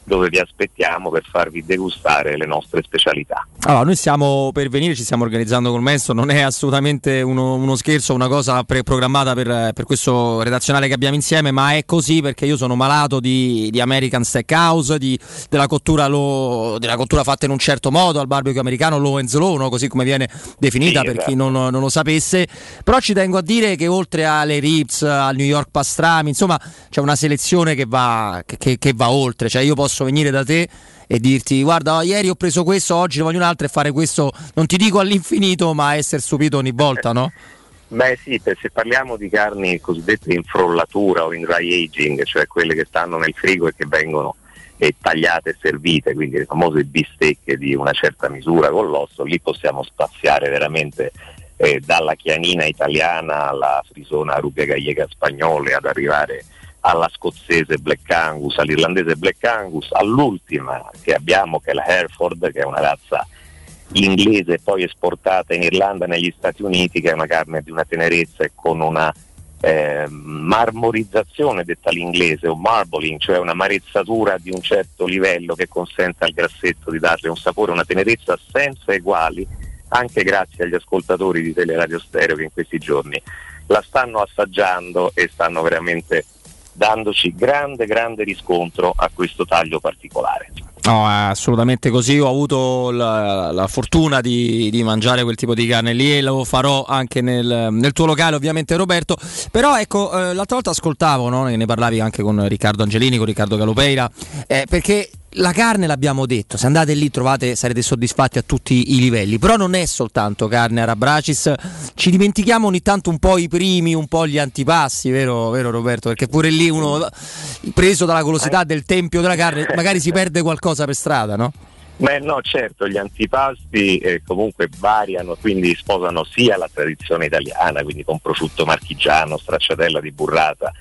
dove vi aspettiamo per farvi degustare le nostre specialità.
Allora, noi stiamo per venire, ci stiamo organizzando col Messo, non è assolutamente uno, uno scherzo, una cosa preprogrammata per, per, questo redazionale che abbiamo insieme, ma è così perché io sono malato di, di American Steakhouse, di, della, cottura lo, della, cottura fatta in un certo modo, al barbecue americano, low and slow, no? così come viene definita sì, per esatto. chi non, non, lo sapesse. Però ci tengo a dire che oltre alle Rips, al New York Pastrami, insomma c'è una selezione che va, che, che va oltre, cioè io posso venire da te e dirti guarda ieri ho preso questo, oggi ne voglio un altro e fare questo, non ti dico all'infinito, ma essere stupito ogni volta, no?
Beh sì, se parliamo di carni cosiddette in frollatura o in dry aging, cioè quelle che stanno nel frigo e che vengono eh, tagliate e servite, quindi le famose bistecche di una certa misura con l'osso, lì possiamo spaziare veramente eh, dalla chianina italiana alla frisona ruga gallega spagnola ad arrivare alla scozzese Black Angus, all'irlandese Black Angus, all'ultima che abbiamo che è la Hereford, che è una razza inglese poi esportata in Irlanda negli Stati Uniti, che è una carne di una tenerezza e con una eh, marmorizzazione detta l'inglese o marbling, cioè una marezzatura di un certo livello che consente al grassetto di darle un sapore, una tenerezza senza eguali, anche grazie agli ascoltatori di Teleradio Stereo che in questi giorni la stanno assaggiando e stanno veramente dandoci grande, grande riscontro a questo taglio particolare.
No, è assolutamente così. Ho avuto la, la fortuna di, di, mangiare quel tipo di carne lì e lo farò anche nel, nel tuo locale, ovviamente, Roberto. Però ecco, eh, l'altra volta ascoltavo, no? ne parlavi anche con Riccardo Angelini, con Riccardo Galopeira, eh, perché la carne l'abbiamo detto, se andate lì trovate, sarete soddisfatti a tutti i livelli, però non è soltanto carne arabracis, ci dimentichiamo ogni tanto un po' i primi, un po' gli antipasti, vero, vero Roberto? Perché pure lì uno preso dalla golosità del tempio della carne magari si perde qualcosa per strada, no?
Beh no, certo, gli antipasti eh, comunque variano, quindi sposano sia la tradizione italiana, quindi con prosciutto marchigiano, stracciatella di burrata,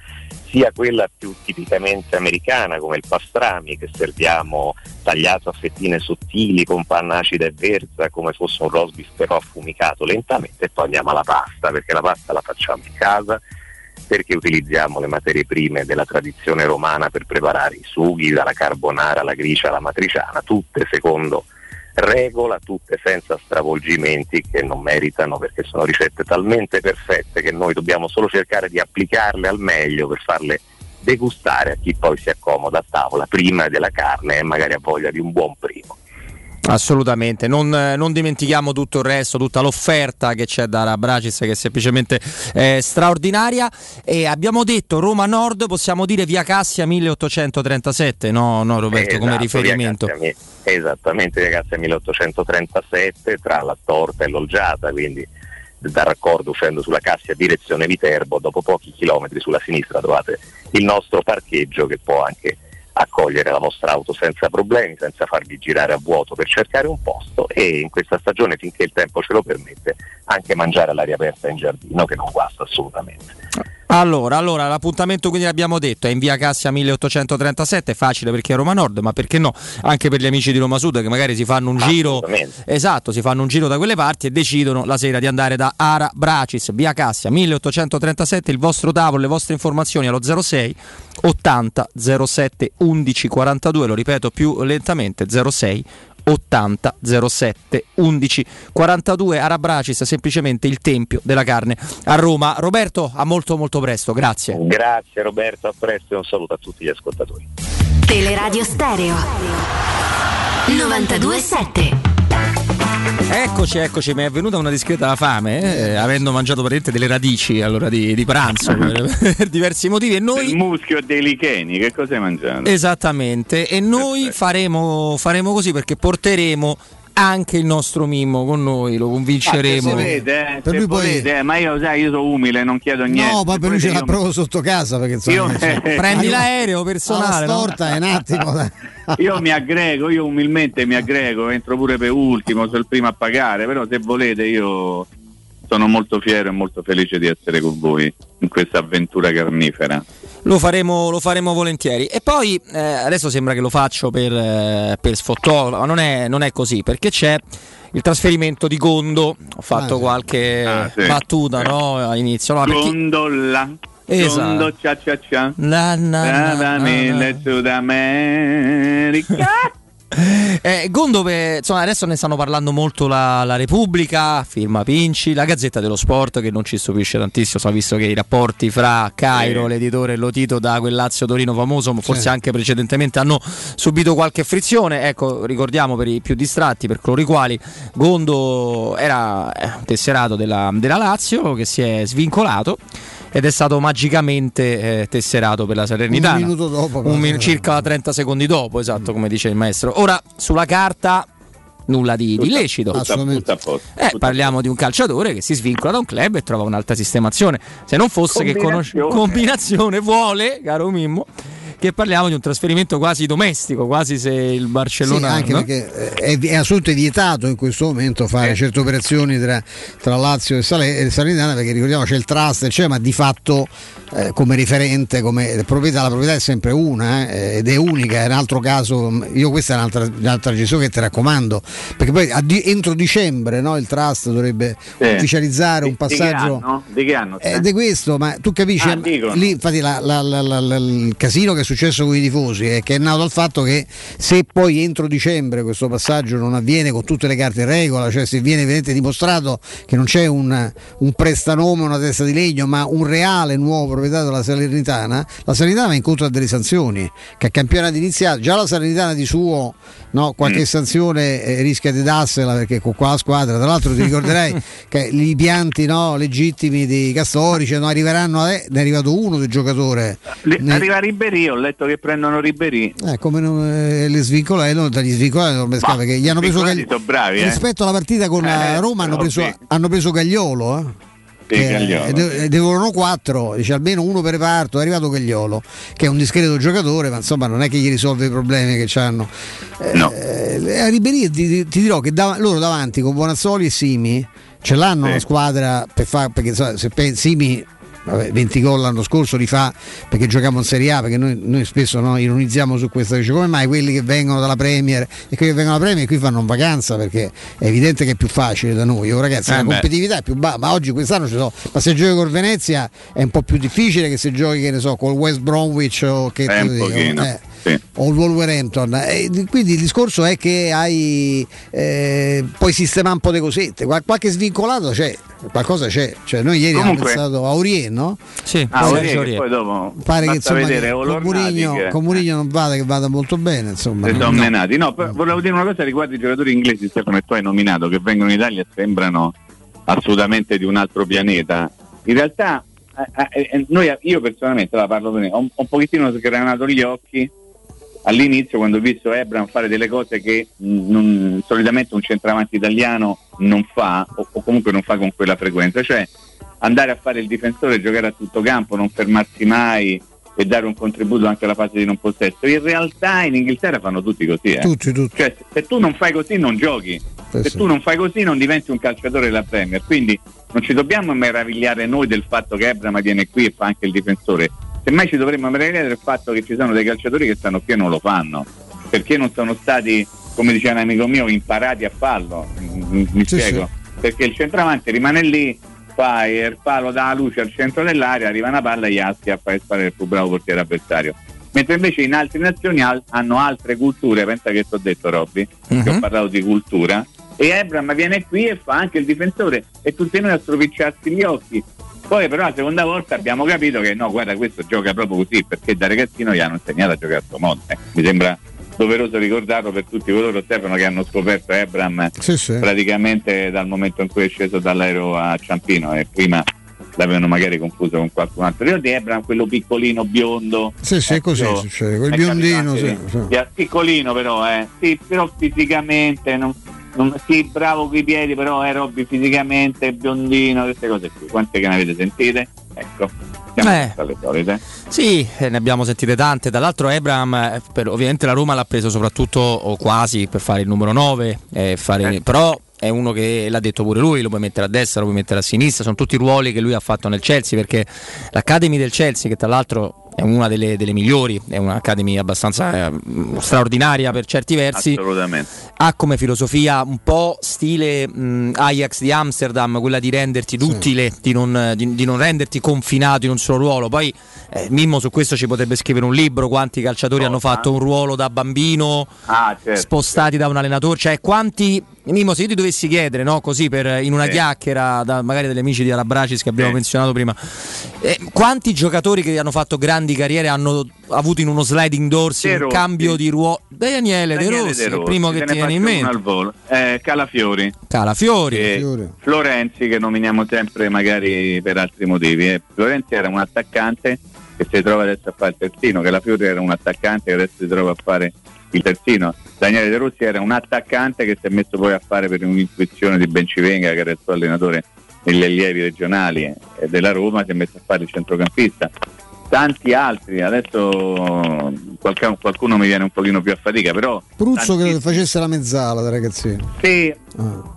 sia quella più tipicamente americana come il pastrami che serviamo tagliato a fettine sottili con panna acida e verza come fosse un roast beef però affumicato lentamente e poi andiamo alla pasta perché la pasta la facciamo in casa perché utilizziamo le materie prime della tradizione romana per preparare i sughi, dalla carbonara alla gricia alla matriciana, tutte secondo regola, tutte senza stravolgimenti che non meritano perché sono ricette talmente perfette che noi dobbiamo solo cercare di applicarle al meglio per farle degustare a chi poi si accomoda a tavola prima della carne e magari ha voglia di un buon primo.
Assolutamente, non, non, dimentichiamo tutto il resto, tutta l'offerta che c'è da Rabracis che è semplicemente eh, straordinaria e abbiamo detto Roma Nord, possiamo dire via Cassia 1837, no, no Roberto, esatto, come riferimento?
Via Cassia, esattamente, via Cassia 1837 tra la torta e l'olgiata, quindi dal raccordo uscendo sulla Cassia direzione Viterbo, dopo pochi chilometri sulla sinistra trovate il nostro parcheggio che può anche accogliere la vostra auto senza problemi, senza farvi girare a vuoto per cercare un posto e in questa stagione finché il tempo ce lo permette anche mangiare all'aria aperta in giardino che non guasta assolutamente.
Allora, allora, l'appuntamento quindi l'abbiamo detto è in via Cassia 1837, è facile perché è Roma Nord, ma perché no? Anche per gli amici di Roma Sud che magari si fanno un giro esatto, si fanno un giro da quelle parti e decidono la sera di andare da Ara Bracis, via Cassia 1837, il vostro tavolo, le vostre informazioni allo 06 80 07 11 42, lo ripeto più lentamente 06 80 07 11 42 Arabracis semplicemente il tempio della carne a Roma. Roberto a molto molto presto grazie.
Grazie Roberto a presto e un saluto a tutti gli ascoltatori.
Teleradio Stereo 927
Eccoci, eccoci, mi è venuta una discreta fame, eh, avendo mangiato praticamente delle radici allora di, di pranzo per, per, diversi motivi. E noi...
Il muschio dei licheni, che cosa hai mangiato?
Esattamente, e noi faremo, faremo così perché porteremo anche il nostro Mimmo con noi, lo convinceremo. Ah,
vede, eh, per lui volete, poi... eh, ma io sai, io sono umile, non chiedo niente.
No, ma per lui ce l'ha proprio sotto casa perché insomma, io...
cioè, prendi l'aereo personale.
La storta no? è un attimo.
io mi aggrego, io umilmente mi aggrego, entro pure per ultimo, sono il primo a pagare, però se volete io sono molto fiero e molto felice di essere con voi in questa avventura carnifera.
Lo faremo, lo faremo volentieri. E poi eh, adesso sembra che lo faccio per, eh, per sfottò, ma non è, non è così perché c'è il trasferimento di Gondo. Ho fatto ah, qualche ah, sì. battuta no, all'inizio. No,
Gondola.
Esatto.
Tondo cia cia cia.
Na, na, na,
Nada
na,
mille Sud America.
Eh, Gondo, per- insomma, adesso ne stanno parlando molto la, la Repubblica, firma Pinci, la Gazzetta dello Sport che non ci stupisce tantissimo, insomma, visto che i rapporti fra Cairo, l'editore e Lotito da quel Lazio Torino famoso, forse
Sì.
anche precedentemente hanno subito qualche frizione. Ecco, ricordiamo per i più distratti, per coloro i quali Gondo era eh, tesserato della, della Lazio che si è svincolato. Ed è stato magicamente eh, tesserato per la Salernitana.
Un minuto dopo,
Un min- circa 30 secondi dopo, esatto, come dice il maestro. Ora, sulla carta, nulla di, di lecito.
Tutto a posto.
Eh, parliamo di un calciatore che si svincola da un club e trova un'altra sistemazione. Se non fosse che conosce
Combinazione.
combinazione, vuole, caro Mimmo, che parliamo di un trasferimento quasi domestico, quasi se il
Sì,
Barcellona.
anche
no?
perché eh, è, è assolutamente vietato in questo momento fare certe operazioni tra, tra Lazio e Sale- e Salernitana perché ricordiamo c'è il trust eccetera, ma di fatto eh, come riferente come proprietà la proprietà è sempre una eh, ed è unica è un altro caso io questa è un'altra, un'altra gestione che ti raccomando perché poi di- entro dicembre no, il trust dovrebbe
Sì.
ufficializzare un
Di- Di che
passaggio
anno? Di che anno?
eh, di questo, ma tu capisci?
Ah,
lì, infatti, la- la- la- la- la- il casino che è successo con i tifosi è che è nato dal fatto che se poi entro dicembre questo passaggio non avviene con tutte le carte in regola, cioè se viene evidentemente dimostrato che non c'è un, un prestanome, una testa di legno, ma un reale nuovo proprietario della Salernitana, la Salernitana va incontro a delle sanzioni che a campionato iniziato, già la Salernitana di suo no, qualche
Mm.
sanzione eh, rischia di darsela perché con qua la squadra, tra l'altro ti ricorderai che i pianti no, legittimi di Castorici non arriveranno, a- ne è arrivato uno del giocatore.
Li-
Ne-
Arriva Ribéry, ho letto che prendono Ribéry.
eh, come non, eh, le svincolate, non dagli svincolati non pescare, perché gli hanno preso
sono bravi, eh.
rispetto alla partita con la
Eh,
Roma hanno preso, hanno preso Gagliolo. eh. Eh, de- devono quattro, dice almeno uno per reparto. È arrivato Gagliolo, che è un discreto giocatore, ma insomma non è che gli risolve i problemi che hanno.
No.
Eh, a Ribéry ti, ti- dirò che dav- loro davanti con Bonazzoli e Simi ce l'hanno
Sì.
la squadra per fare perché so, se pensi Simi vabbè, 20 gol l'anno scorso li fa perché giochiamo in Serie A perché noi, noi spesso no, ironizziamo su questo dice come mai quelli che vengono dalla Premier? E quelli che vengono dalla Premier qui fanno in vacanza perché è evidente che è più facile da noi. Oh, ragazzi
Eh
la
beh.
competitività è più bassa ma oggi quest'anno ci sono ma se giochi col Venezia è un po' più difficile che se giochi che ne so col West Bromwich o che
Eh,
te
un pochino,
eh
sì.
o il Wolverhampton. E di- quindi il discorso è che hai eh, puoi sistemare un po' di cosette, Qual- qualche svincolato c'è, qualcosa c'è. Cioè, noi ieri
Comunque-
abbiamo pensato a Aurier, no?
Sì,
Ah, Aurier,
Aurier.
poi dopo
Pare che insomma
vedere
che con Murigno,
che-
con Murigno non vada che vada molto bene, insomma. no?
sono menati. No, però volevo dire una cosa riguardo i giocatori inglesi, Stefano, che tu hai nominato, che vengono in Italia e sembrano assolutamente di un altro pianeta. In realtà, eh, eh, eh, noi, io personalmente la parlo ho, ho un pochettino sgranato gli occhi all'inizio quando ho visto Ebram fare delle cose che non- solitamente un centravanti italiano non fa o, o comunque non fa con quella frequenza, cioè andare a fare il difensore, giocare a tutto campo, non fermarsi mai e dare un contributo anche alla fase di non possesso. In realtà in Inghilterra fanno tutti così. Eh.
Tutti, tutti.
Cioè, se- se tu non fai così non giochi,
Eh
se
sì.
tu non fai così non diventi un calciatore della Premier. Quindi non ci dobbiamo meravigliare noi del fatto che Ebram viene qui e fa anche il difensore. Semmai ci dovremmo meravigliare del fatto che ci sono dei calciatori che stanno qui e non lo fanno, perché non sono stati, come diceva un amico mio, imparati a farlo. Mi,
Sì,
spiego. Perché il centravanti rimane lì, fa il palo dalla luce al centro dell'area, arriva una palla e gli aschi a fare il più bravo portiere avversario. Mentre invece in altre nazioni al- hanno altre culture, pensa che ti ho detto Robby, che ho
Mhm.
parlato di cultura, e Ebram viene qui e fa anche il difensore e tutti noi a stropicciarsi gli occhi. Poi però la seconda volta abbiamo capito che no, guarda, questo gioca proprio così, perché da ragazzino gli hanno insegnato a giocare a questo modo. Eh, mi sembra doveroso ricordarlo per tutti coloro, Stefano, che hanno scoperto Ebram
Sì, sì.
praticamente dal momento in cui è sceso dall'aereo a Ciampino e prima l'avevano magari confuso con qualcun altro. Io di Ebram, quello piccolino biondo.
Sì, sì, è così
ecco,
succede. Quel biondino, sì, sì.
di- Piccolino però, eh. Sì, però fisicamente non, non- sì, bravo coi piedi, però è Robby fisicamente, biondino, queste cose qui. Quante che ne avete sentite? Ecco,
Eh.
solite.
Sì, eh, ne abbiamo sentite tante. Dall'altro Ebram, eh, per- ovviamente la Roma l'ha preso soprattutto o quasi per fare il numero 9, eh, fare- però è uno che l'ha detto pure lui, lo puoi mettere a destra, lo puoi mettere a sinistra, sono tutti ruoli che lui ha fatto nel Chelsea perché l'Academy del Chelsea, che tra l'altro è una delle, delle migliori, è un'academy abbastanza eh, straordinaria per certi versi.
Assolutamente.
Ha come filosofia un po' stile mh, Ajax di Amsterdam, quella di renderti duttile, di, non, di- di non renderti confinato in un solo ruolo. Poi eh, Mimmo su questo ci potrebbe scrivere un libro, quanti calciatori hanno fatto un ruolo da bambino,
Ah, certo.
spostati da un allenatore, cioè quanti... Mimmo, se io ti dovessi chiedere, no, così per, in una
Sì.
chiacchiera, da, magari degli amici di Alabracis che abbiamo
Sì.
menzionato prima, eh, quanti giocatori che hanno fatto grandi carriere hanno avuto in uno sliding doors
De
un cambio di ruolo? Daniele, De
Daniele
Rossi,
De
il
Rossi,
primo
te
che ti viene in mente.
al volo. Eh, Calafiori.
Calafiori.
e Florenzi che nominiamo sempre magari per altri motivi. eh. Florenzi era un attaccante che si trova adesso a fare il terzino, Calafiori era un attaccante che adesso si trova a fare il terzino. Daniele De Rossi era un attaccante che si è messo poi a fare per un'intuizione di Bencivenga che era il suo allenatore negli allievi regionali eh, della Roma, si è messo a fare il centrocampista. Tanti altri, adesso qualcuno, qualcuno mi viene un pochino più a fatica, però
Pruzzo
tanti-
che facesse la mezzala da ragazzino.
sì,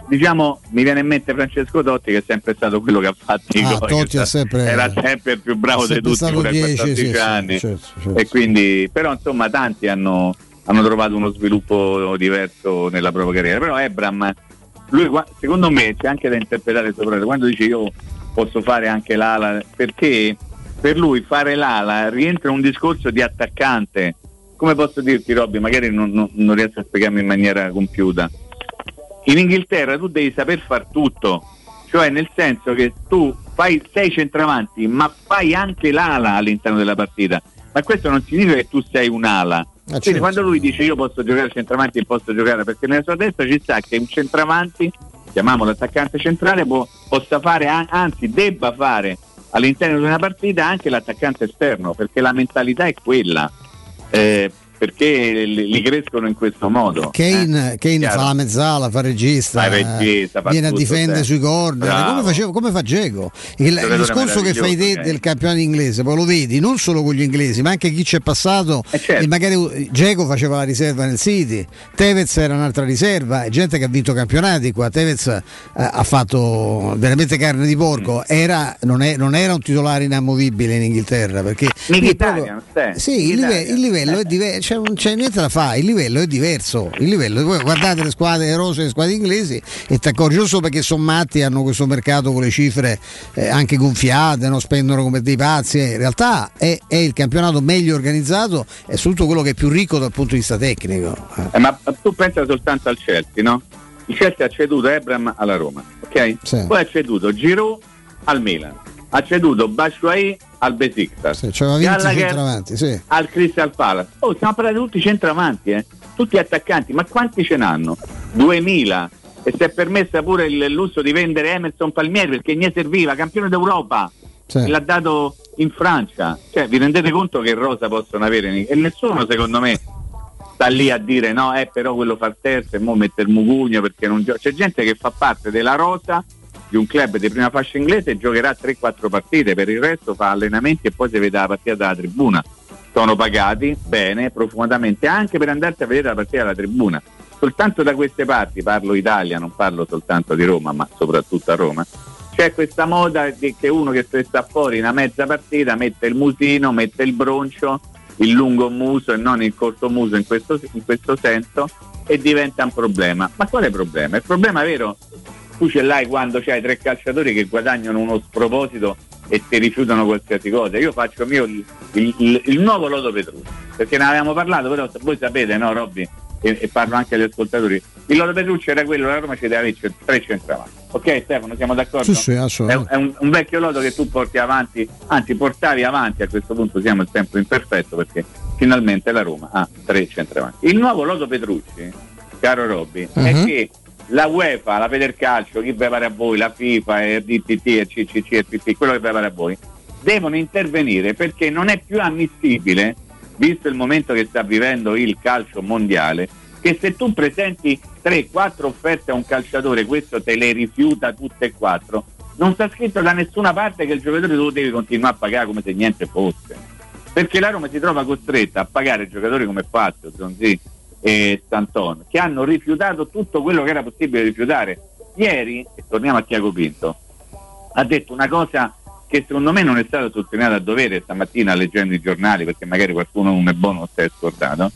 diciamo mi viene in mente Francesco Totti che è sempre stato quello che ha fatto i
Ah,
gol,
Totti sempre-
era sempre il più bravo di tutti
10,
14
sì, sì,
anni.
certo, certo.
e quindi però insomma tanti hanno, hanno trovato uno sviluppo diverso nella propria carriera. Però Ebram lui secondo me c'è anche da interpretare sopra quando dice io posso fare anche l'ala perché per lui fare l'ala rientra in un discorso di attaccante come posso dirti Robby magari non, non- non riesco a spiegarmi in maniera compiuta in Inghilterra tu devi saper far tutto, cioè nel senso che tu fai, sei centravanti, ma fai anche l'ala all'interno della partita. Ma questo non significa che tu sei un'ala. Quindi
certo.
quando lui dice io posso giocare centravanti e posso giocare perché nella sua testa ci sta che un centravanti, chiamiamolo attaccante centrale, può- possa fare, an- anzi debba fare all'interno di una partita anche l'attaccante esterno, perché la mentalità è quella. Eh, perché li crescono in questo modo.
Kane,
eh.
Kane fa la mezzala, fa regista,
Fa regista, fa
viene a difendere sui corner, come, faceva- come fa Geco. Il, il discorso che fai te
meraviglioso,
del campionato inglese, poi lo vedi non solo con gli inglesi, ma anche chi c'è passato
certo.
e magari Geco faceva la riserva nel City, Tevez era un'altra riserva, è gente che ha vinto campionati qua, Tevez eh, ha fatto veramente carne di porco,
Mm.
era, non, è- non era un titolare inamovibile in Inghilterra perché lì
Mkhitaryan,
proprio-
sì,
sì, il, live-
Mkhitaryan.
il livello è diverso, c'è, non c'è niente da fare, il livello è diverso. Il livello, voi guardate le squadre rose e le squadre inglesi e ti accorgi solo perché sono matti, hanno questo mercato con le cifre eh, anche gonfiate, no? spendono come dei pazzi. eh, In realtà è, è il campionato meglio organizzato e soprattutto quello che è più ricco dal punto di vista tecnico. Eh.
Eh, ma tu pensa soltanto al Chelsea, no? Il Chelsea ha ceduto Ebram alla Roma, ok?
Sì.
Poi ha ceduto Giroud al Milan, ha ceduto Bashuai al Besiktas,
Sì, c'aveva 20
Gallagher
sì.
al Crystal Palace. Oh, stiamo parlando di tutti centravanti, eh? tutti attaccanti, ma quanti ce n'hanno? 2000 e si è permessa pure il lusso di vendere Emerson Palmieri perché ne serviva, campione d'Europa,
Sì.
l'ha dato in Francia. Cioè, vi rendete conto che rosa possono avere? E nessuno, secondo me, sta lì a dire no, eh, però quello fa il terzo e mo mette il mugugno perché non gioca. C'è gente che fa parte della rosa di un club di prima fascia inglese giocherà 3-4 partite, per il resto fa allenamenti e poi si vede la partita dalla tribuna. Sono pagati bene, profumatamente, anche per andarsi a vedere la partita dalla tribuna. Soltanto da queste parti, parlo Italia, non parlo soltanto di Roma, ma soprattutto a Roma, c'è questa moda di che uno che sta fuori una mezza partita mette il musino, mette il broncio, il lungo muso e non il corto muso in questo, in questo senso e diventa un problema. Ma quale problema? Il problema vero tu ce l'hai quando c'hai tre calciatori che guadagnano uno sproposito e ti rifiutano qualsiasi cosa. Io faccio mio il, il- il- il nuovo Lodo Petrucci, perché ne avevamo parlato, però voi sapete, no Robby? E, e parlo anche agli ascoltatori. Il Lodo Petrucci era quello, la Roma ci deve avere tre centravanti. Ok Stefano, siamo d'accordo?
Sì, sì,
è,
assolutamente.
un, è un- un vecchio lodo che tu porti avanti, anzi portavi avanti, a questo punto siamo il tempo imperfetto perché finalmente la Roma ha tre centravanti. Il nuovo lodo Petrucci, caro Robby, è
Mhm.
che la UEFA, la Federcalcio, chi vi pare a voi, la FIFA, il DTT, il CCC, il PP, quello che vi pare a voi, devono intervenire perché non è più ammissibile, visto il momento che sta vivendo il calcio mondiale, che se tu presenti 3-4 offerte a un calciatore, questo te le rifiuta tutte e quattro, non sta scritto da nessuna parte che il giocatore tu devi continuare a pagare come se niente fosse. Perché la Roma si trova costretta a pagare giocatori come Fazio, Zonzi e Stanton, che hanno rifiutato tutto quello che era possibile rifiutare. Ieri, e torniamo a Tiago Pinto, ha detto una cosa che secondo me non è stata sottolineata a dovere stamattina leggendo i giornali, perché magari qualcuno non è buono si è scordato,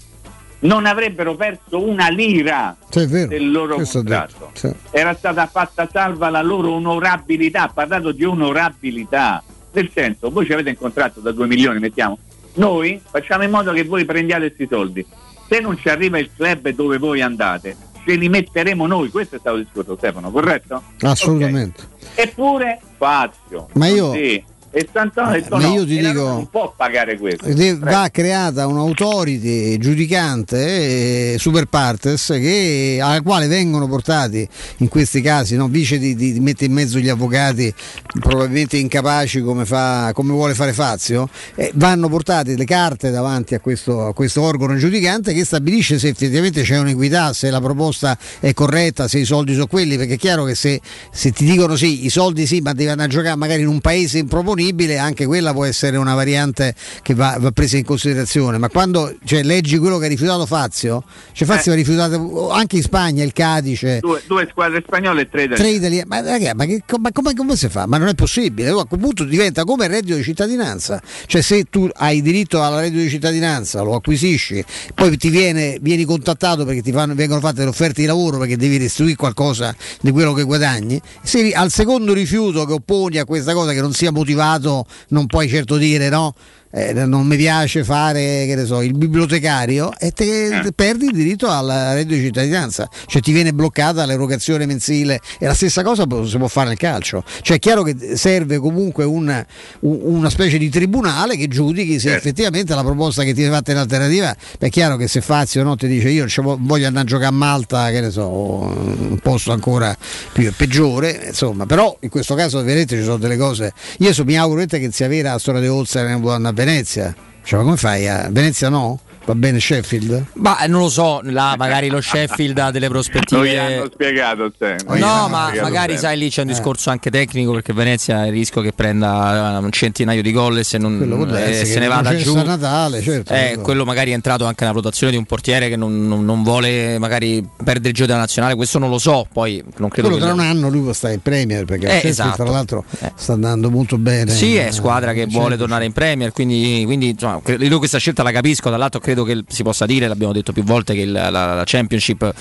non avrebbero perso una lira
Sì, vero.
del loro contratto.
sì.
Era stata fatta salva la loro onorabilità, ha parlato di onorabilità, nel senso, voi ci avete un contratto da 2 milioni, mettiamo, noi facciamo in modo che voi prendiate questi soldi, se non ci arriva il club dove voi andate, ce li metteremo noi, questo è stato il discorso Stefano, corretto?
Assolutamente.
Eppure Fazio,
Ma io-
sì, e Sant'Antonio
ma
no,
io ti dico-
non può pagare questo.
Ed è- va creata un'autority giudicante eh, super partes che- alla quale vengono portati in questi casi no? vice di, di- mettere in mezzo gli avvocati probabilmente incapaci come, fa, come vuole fare Fazio eh, vanno portate le carte davanti a questo, a questo organo giudicante che stabilisce se effettivamente c'è un'equità se la proposta è corretta se i soldi sono quelli perché è chiaro che se, se ti dicono sì i soldi sì ma devi andare a giocare magari in un paese improponibile anche quella può essere una variante che va, va presa in considerazione ma quando cioè, leggi quello che ha rifiutato Fazio cioè Fazio
Eh.
ha rifiutato anche in Spagna il Cadice
Due, due squadre spagnole e tre italiane.
ma, raga, ma, che- ma come, come si fa? Ma non è possibile, a quel punto diventa come il reddito di cittadinanza, cioè se tu hai diritto al reddito di cittadinanza, lo acquisisci, poi ti viene, vieni contattato perché ti fanno- vengono fatte le offerte di lavoro perché devi restituire qualcosa di quello che guadagni, se al secondo rifiuto che opponi a questa cosa che non sia motivato non puoi certo dire no. Eh, non mi piace fare che ne so, il bibliotecario e te, te perdi il diritto al reddito di cittadinanza, cioè ti viene bloccata l'erogazione mensile. E la stessa cosa si può fare nel calcio, cioè è chiaro che serve comunque un- un- una specie di tribunale che giudichi se effettivamente la proposta che ti viene fatta in alternativa, è chiaro che se Fazio no, ti dice io voglio andare a giocare a Malta, che ne so, un posto ancora più peggiore, insomma, però in questo caso veramente ci sono delle cose, io so- mi auguro che sia vera la storia di Olsen e vuole andare Venezia, cioè ma come fai a Venezia no? Va bene Sheffield?
Ma eh, non lo so, là magari lo Sheffield ha delle
Non gli
prospettive.
hanno spiegato te. Non gli
No, ma
spiegato
magari
te.
sai lì c'è un discorso anche tecnico perché Venezia ha il rischio che prenda eh, un centinaio di gol e se, non, eh, se ne
non
vada giù.
Natale, certo.
Eh, quello magari è entrato anche nella valutazione di un portiere che non, non- non vuole magari perdere il gioco della nazionale, questo non lo so, poi non credo
Quello
che
tra un anno lui può stare in Premier perché
Eh, esatto.
tra l'altro sta andando molto bene.
Sì, è
Eh,
squadra che vuole tornare in Premier, quindi, quindi insomma, io questa scelta la capisco, dall'altro credo che si possa dire, l'abbiamo detto più volte, che il- la, la Championship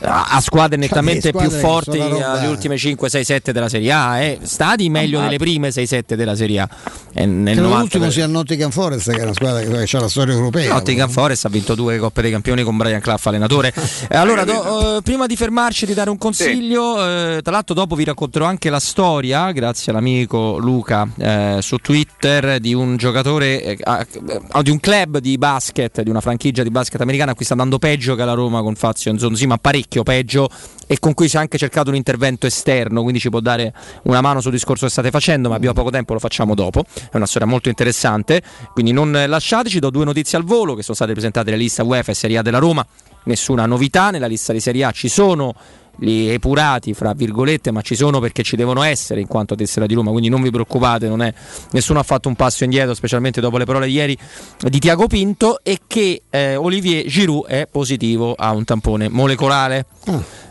eh, ha ha squadre nettamente
squadre
più forti
sono roba-
alle ultime 5, 6, 7 della Serie A, eh. stati meglio
Ah,
nelle prime 6, 7 della Serie A. E nel
Credo
90
l'ultimo sia il Nottingham Forest che è una squadra che ha la storia europea.
Nottingham Forest ha vinto due Coppe dei Campioni con Brian Clough allenatore. Eh, allora, do- eh, prima di fermarci e di dare un consiglio, eh, tra l'altro dopo vi racconterò anche la storia, grazie all'amico Luca eh, su Twitter, di un giocatore, eh, eh, di un club di basket, di una franchigia di basket americana a cui sta andando peggio che la Roma con Fazio sì, ma parecchio peggio e con cui si è anche cercato un intervento esterno, quindi ci può dare una mano sul discorso che state facendo, ma abbiamo poco tempo, lo facciamo dopo. È una storia molto interessante, quindi non lasciateci, do due notizie al volo che sono state presentate nella lista UEFA e Serie A della Roma, nessuna novità, nella lista di Serie A ci sono li epurati fra virgolette ma ci sono perché ci devono essere in quanto tessera di Roma quindi non vi preoccupate non è, nessuno ha fatto un passo indietro specialmente dopo le parole di ieri di Tiago Pinto e che eh, Olivier Giroud è positivo a un tampone molecolare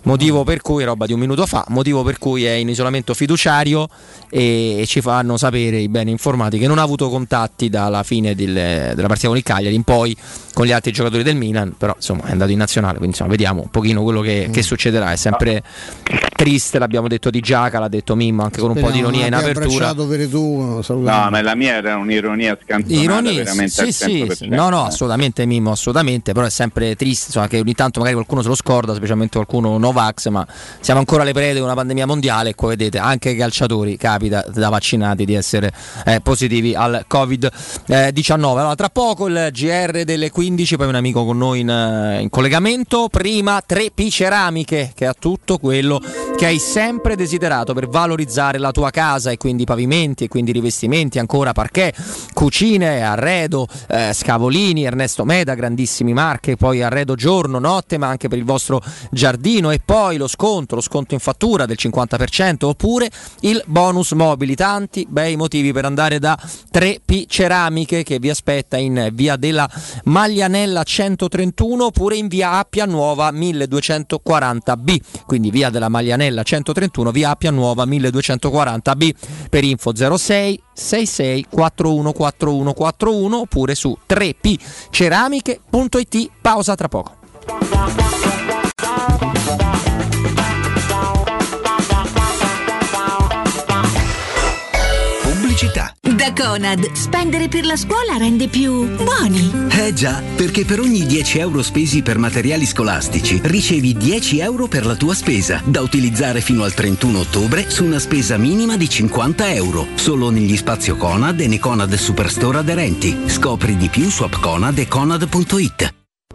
motivo per cui roba di un minuto fa motivo per cui è in isolamento fiduciario e, e ci fanno sapere i beni informati che non ha avuto contatti dalla fine del- della partita con il Cagliari in poi con gli altri giocatori del Milan però insomma è andato in nazionale quindi insomma vediamo un pochino quello che, che succederà è sempre triste l'abbiamo detto di Giaca l'ha detto Mimmo anche con un po' di ironia in apertura
tu,
No, ma la mia era un'ironia scantonata
Ironia,
veramente
sì, sì,
100%.
sì. no, no, assolutamente Mimmo, assolutamente, però è sempre triste, insomma, che ogni tanto magari qualcuno se lo scorda, specialmente qualcuno Novax, ma siamo ancora alle prede di una pandemia mondiale e qua vedete anche ai calciatori capita da vaccinati di essere eh, positivi al Covid-19. Allora, tra poco il GR delle 15, poi un amico con noi in, eh, in collegamento, prima 3P Ceramiche che ha tutto quello che hai sempre desiderato per valorizzare la tua casa e quindi pavimenti e quindi rivestimenti, ancora parquet, cucine, arredo, eh, scavolini, Ernesto Meda, grandissimi marche, poi arredo giorno, notte, ma anche per il vostro giardino. E poi lo sconto, lo sconto in fattura del 50% oppure il bonus mobili, tanti bei motivi per andare da 3P Ceramiche che vi aspetta in via della Maglianella 131 oppure in via Appia Nuova 1240B, quindi via della Maglianella Campanella 131 via Appia Nuova 1240B per info 06 66 41 41 41 oppure su 3pceramiche.it pausa tra poco
Da Conad, spendere per la scuola rende più buoni.
Eh già, perché per ogni 10 euro spesi per materiali scolastici ricevi 10 euro per la tua spesa, da utilizzare fino al 31 ottobre su una spesa minima di 50 euro, solo negli spazio Conad e nei Conad Superstore aderenti. Scopri di più su appconad e conad.it.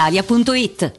brispalitalia.it.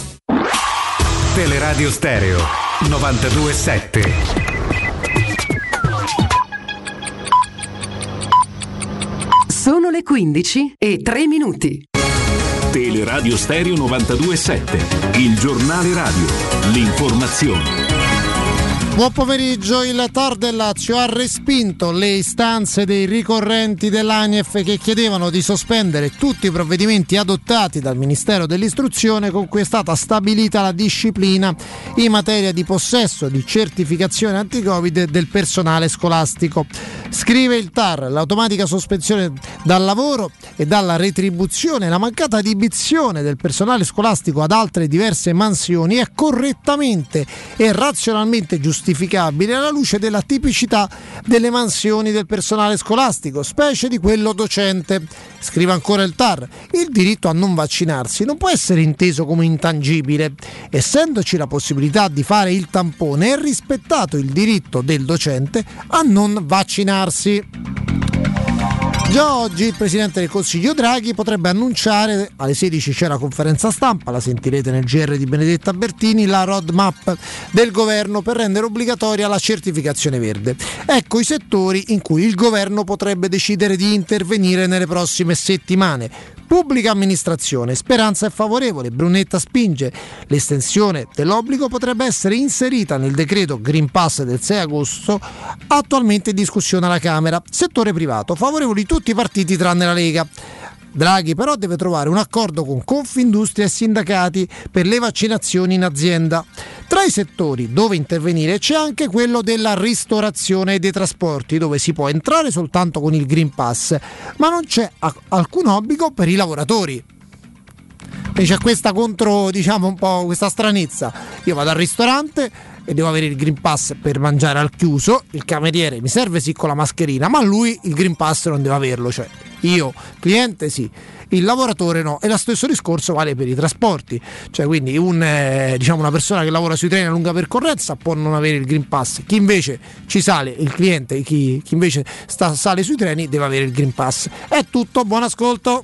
Teleradio Stereo 927.
Sono le 15 e 3 minuti.
Teleradio Stereo 927. Il giornale radio. L'informazione.
Buon pomeriggio, il TAR del Lazio ha respinto le istanze dei ricorrenti dell'ANIEF che chiedevano di sospendere tutti i provvedimenti adottati dal Ministero dell'Istruzione con cui è stata stabilita la disciplina in materia di possesso di certificazione anti-Covid del personale scolastico. Scrive il TAR, l'automatica sospensione dal lavoro e dalla retribuzione, la mancata adibizione del personale scolastico ad altre diverse mansioni è correttamente e razionalmente giustificata giustificabile alla luce della tipicità delle mansioni del personale scolastico, specie di quello docente. Scrive ancora il TAR, il diritto a non vaccinarsi non può essere inteso come intangibile. Essendoci la possibilità di fare il tampone, è rispettato il diritto del docente a non vaccinarsi. Già oggi il Presidente del Consiglio Draghi potrebbe annunciare, alle 16 c'è la conferenza stampa, la sentirete nel GR di Benedetta Bertini, la roadmap del governo per rendere obbligatoria la certificazione verde. Ecco i settori in cui il governo potrebbe decidere di intervenire nelle prossime settimane. Pubblica amministrazione, speranza è favorevole, Brunetta spinge. L'estensione dell'obbligo potrebbe essere inserita nel decreto Green Pass del 6 agosto, attualmente in discussione alla Camera. Settore privato, favorevoli tutti i partiti tranne la Lega. Draghi però deve trovare un accordo con Confindustria e sindacati per le vaccinazioni in azienda. Tra i settori dove intervenire c'è anche quello della ristorazione e dei trasporti, dove si può entrare soltanto con il Green Pass, ma non c'è alcun obbligo per i lavoratori. E c'è questa contro, diciamo un po' questa stranezza. Io vado al ristorante, e devo avere il Green Pass per mangiare al chiuso, il cameriere mi serve sì con la mascherina, ma lui il Green Pass non deve averlo, cioè io cliente sì, il lavoratore no. E lo stesso discorso vale per i trasporti, cioè quindi un, eh, diciamo una persona che lavora sui treni a lunga percorrenza può non avere il Green Pass, chi invece ci sale, il cliente, chi, chi invece sta, sale sui treni deve avere il Green Pass. È tutto, buon ascolto.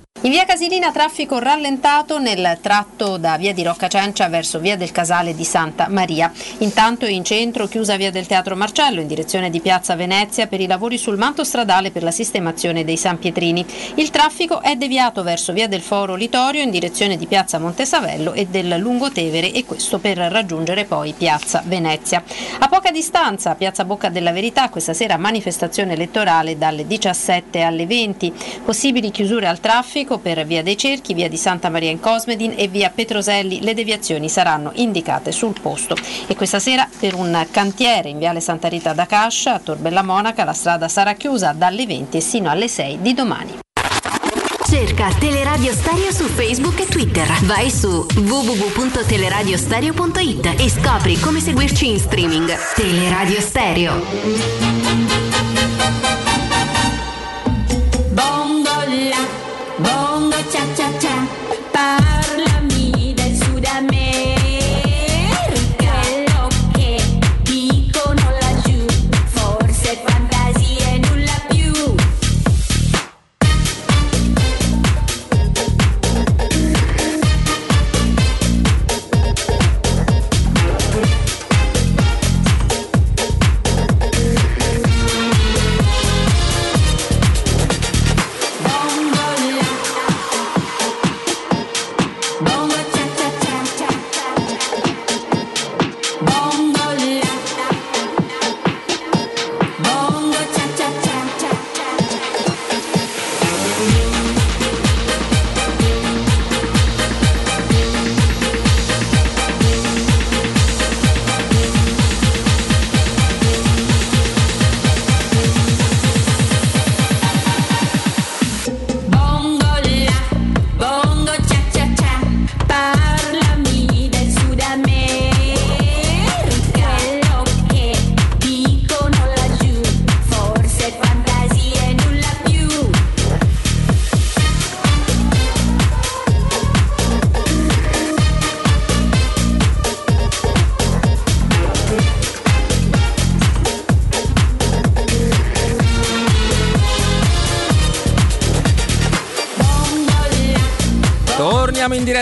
In via Casilina traffico rallentato nel tratto da via di Rocca Cencia verso via del Casale di Santa Maria. Intanto in centro chiusa via del Teatro Marcello in direzione di piazza Venezia per i lavori sul manto stradale per la sistemazione dei San Pietrini. Il traffico è deviato verso via del Foro Litorio in direzione di piazza Montesavello e del Lungotevere e questo per raggiungere poi piazza Venezia. A poca distanza, piazza Bocca della Verità, questa sera manifestazione elettorale dalle 17 alle 20. Possibili chiusure al traffico per via dei Cerchi, via di Santa Maria in Cosmedin e via Petroselli. Le deviazioni saranno indicate sul posto. E questa sera per un cantiere in viale Santa Rita da Cascia, a Torbella Monaca, la strada sarà chiusa dalle 20 sino alle 6 di domani.
Cerca Teleradio Stereo su Facebook e Twitter. Vai su www.teleradiostereo.it e scopri come seguirci in streaming. Teleradio Stereo.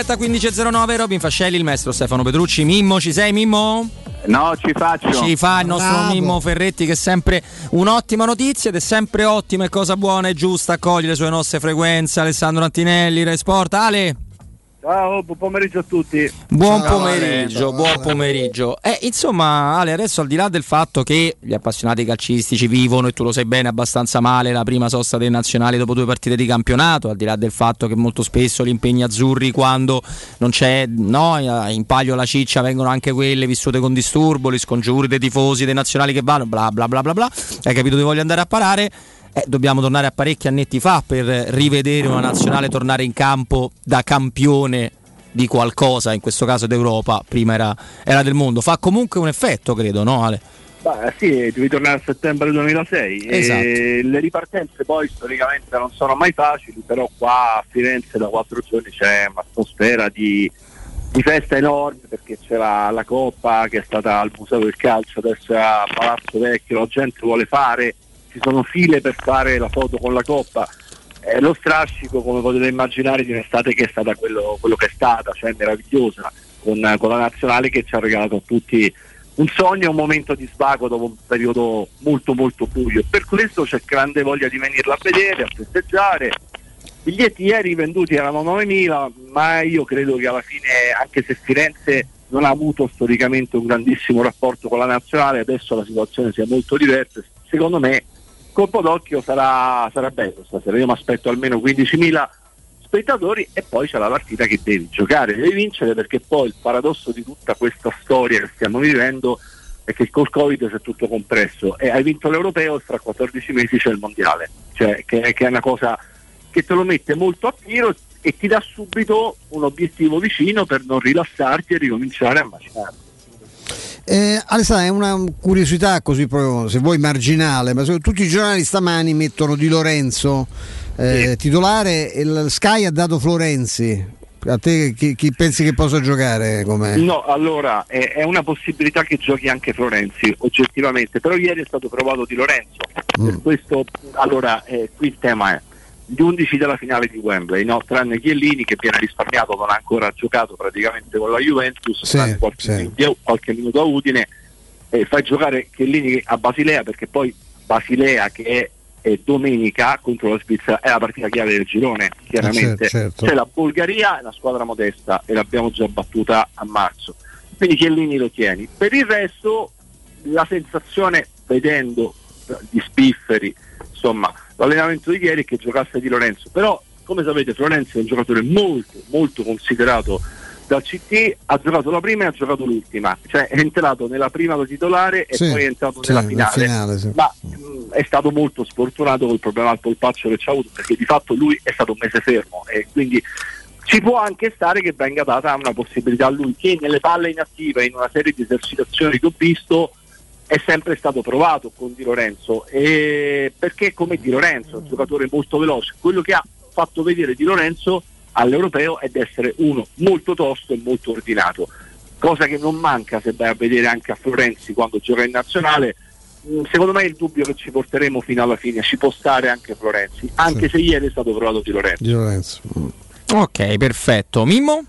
Diretta 15.09, Robin Fascelli, il maestro Stefano Petrucci. Mimmo, ci sei Mimmo?
No, ci faccio.
Ci fa il nostro
Bravo.
Mimmo Ferretti che è sempre un'ottima notizia ed è sempre ottima e cosa buona e giusta accogliere sulle nostre frequenze. Alessandro Antinelli, Rai Sport. Ale,
Ciao, buon pomeriggio a tutti.
buon
Ciao,
pomeriggio,
Ale.
buon pomeriggio. Eh, insomma, Ale, adesso al di là del fatto che gli appassionati calcistici vivono, e tu lo sai bene, abbastanza male la prima sosta dei nazionali dopo due partite di campionato, al di là del fatto che molto spesso gli impegni azzurri quando non c'è no, in palio la ciccia vengono anche quelle vissute con disturbo, gli scongiuri dei tifosi, dei nazionali che vanno, bla bla bla bla bla. Hai capito dove voglio andare a parare? Eh, dobbiamo tornare a parecchi annetti fa per rivedere una nazionale tornare in campo da campione di qualcosa, in questo caso d'Europa, prima era, era del mondo. Fa comunque un effetto, credo, no Ale?
Beh, sì, devi tornare a settembre 2006.
Esatto.
E le ripartenze poi storicamente non sono mai facili, però qua a Firenze da quattro giorni c'è un'atmosfera di, di festa enorme perché c'è la, la Coppa che è stata al Museo del Calcio, adesso è a Palazzo Vecchio, la gente vuole fare, ci sono file per fare la foto con la Coppa. Eh, lo strascico, come potete immaginare, di un'estate che è stata quello, quello che è stata, cioè meravigliosa, con, con la nazionale che ci ha regalato a tutti un sogno un momento di svago dopo un periodo molto molto buio. Per questo c'è grande voglia di venirla a vedere, a festeggiare. I biglietti ieri venduti erano 9.000, ma io credo che alla fine, anche se Firenze non ha avuto storicamente un grandissimo rapporto con la nazionale, adesso la situazione sia molto diversa. Secondo me, colpo d'occhio sarà, sarà bello stasera. Io mi aspetto almeno 15.000 spettatori e poi c'è la partita che devi giocare, devi vincere perché poi il paradosso di tutta questa storia che stiamo vivendo è che col Covid c'è tutto compresso e hai vinto l'europeo e fra 14 mesi c'è il mondiale, cioè che, che è una cosa che te lo mette molto a tiro e ti dà subito un obiettivo vicino per non rilassarti e ricominciare a macinare.
Eh, Alessandro, è una curiosità così proprio, se vuoi marginale, ma tutti i giornali stamani mettono Di Lorenzo eh, titolare e il Sky ha dato Florenzi. A te chi, chi pensi che possa giocare? Come...
No, allora è, è una possibilità che giochi anche Florenzi, oggettivamente, però ieri è stato provato Di Lorenzo. Per questo, allora, eh, qui il tema è gli 11 della finale di Wembley, no? tranne Chiellini che viene risparmiato, non ha ancora giocato praticamente con la Juventus,
Sì,
qualche,
sì.
minuto, qualche minuto a Udine, e fai giocare Chiellini a Basilea perché poi Basilea che è, domenica contro la Svizzera è la partita chiave del girone, chiaramente.
Eh, certo, certo.
C'è la Bulgaria, è una squadra modesta e l'abbiamo già battuta a marzo. Quindi Chiellini lo tieni. Per il resto la sensazione vedendo gli spifferi, insomma, l'allenamento di ieri è che giocasse di Lorenzo, però come sapete Florenzi è un giocatore molto molto considerato dal CT, ha giocato la prima e ha giocato l'ultima, cioè è entrato nella prima da titolare e
Sì,
poi è entrato
sì,
nella
nel
finale,
finale, sì.
ma mh, è stato molto sfortunato col problema al polpaccio che ci ha avuto perché di fatto lui è stato un mese fermo e quindi ci può anche stare che venga data una possibilità a lui che nelle palle inattive in una serie di esercitazioni che ho visto è sempre stato provato con Di Lorenzo. E perché come Di Lorenzo un giocatore molto veloce. Quello che ha fatto vedere Di Lorenzo all'europeo è di essere uno molto tosto e molto ordinato. Cosa che non manca se vai a vedere anche a Florenzi quando gioca in nazionale. Mm, secondo me il dubbio che ci porteremo fino alla fine. Ci può stare anche Florenzi anche se ieri è stato provato Di Lorenzo.
Di Lorenzo.
Ok, perfetto. Mimmo?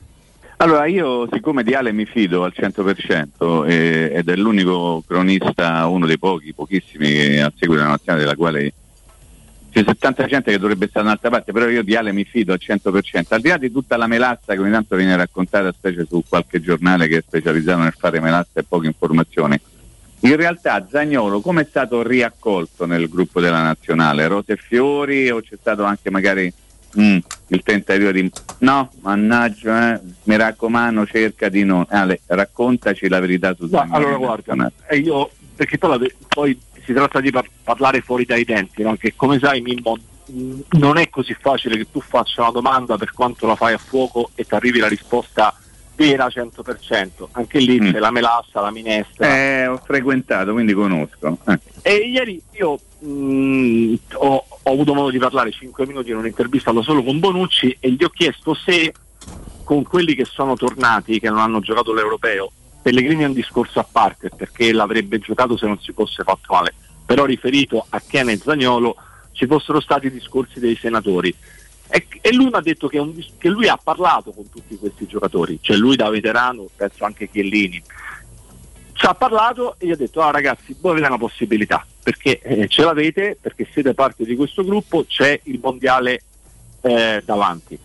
Allora io siccome di Ale mi fido al 100% eh, ed è l'unico cronista, uno dei pochi, pochissimi che ha seguito la nazionale della quale c'è tanta gente che dovrebbe stare da un'altra parte, però io di Ale mi fido al 100%, al di là di tutta la melazza che ogni tanto viene raccontata, specie su qualche giornale che è specializzato nel fare melazza e poche informazioni. In realtà Zagnolo come è stato riaccolto nel gruppo della nazionale? Rose e fiori o c'è stato anche magari mm, il tentativo di no, mannaggia, eh, mi raccomando, cerca di non. Ale, raccontaci la verità su
No, allora guarda,
nazionale.
eh, io, perché poi, si tratta di par- parlare fuori dai denti, no? che come sai Mimmo mh, non è così facile che tu faccia una domanda per quanto la fai a fuoco e ti arrivi la risposta vera 100%, anche lì c'è la melassa, la minestra.
Mm. Eh, ho frequentato, quindi conosco. Eh.
E ieri io mh, ho, ho avuto modo di parlare 5 minuti in un'intervista da solo con Bonucci e gli ho chiesto se con quelli che sono tornati, che non hanno giocato l'europeo, Pellegrini è un discorso a parte perché l'avrebbe giocato se non si fosse fatto male, però riferito a Ken e Zagnolo ci fossero stati i discorsi dei senatori. E, lui ha detto che, un che lui ha parlato con tutti questi giocatori, cioè lui da veterano, penso anche Chiellini. Ci ha parlato e gli ha detto, ah ragazzi, voi avete una possibilità, perché eh, ce l'avete, perché siete parte di questo gruppo, c'è il mondiale eh, davanti. Il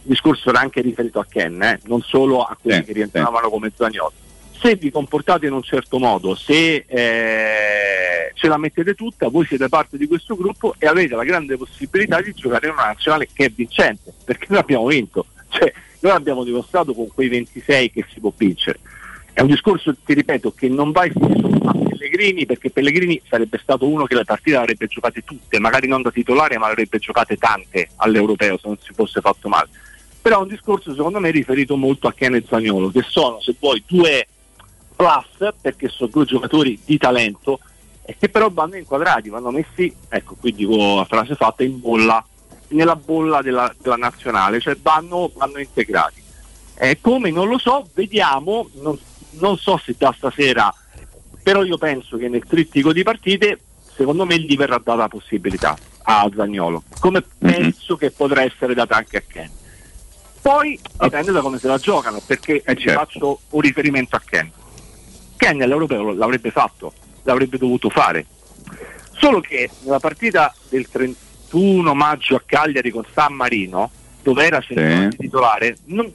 discorso era anche riferito a Ken, eh, non solo a quelli che rientravano come Zagnolo. Se vi comportate in un certo modo, se eh, ce la mettete tutta, voi siete parte di questo gruppo e avete la grande possibilità di giocare in una nazionale che è vincente, perché noi abbiamo vinto, cioè noi abbiamo dimostrato con quei 26 che si può vincere. È un discorso, ti ripeto, che non va esteso a Pellegrini, perché Pellegrini sarebbe stato uno che le partite le avrebbe giocate tutte, magari non da titolare, ma avrebbe giocate tante all'europeo se non si fosse fatto male. Però è un discorso secondo me riferito molto a Ken e Zagnolo, che sono, se vuoi, due plus, perché sono due giocatori di talento, e che però vanno inquadrati, vanno messi, ecco qui dico la frase fatta, in bolla, nella bolla della, della nazionale, cioè vanno, vanno integrati. Eh, come non lo so, vediamo, non, non so se da stasera, però io penso che nel trittico di partite, secondo me gli verrà data la possibilità a Zagnolo, come penso che potrà essere data anche a Ken. Poi dipende da come se la giocano, perché ci faccio un riferimento a Ken. Ken all'Europeo l'avrebbe fatto, l'avrebbe dovuto fare. Solo che nella partita del 31 maggio a Cagliari con San Marino, dove era centrale titolare, non,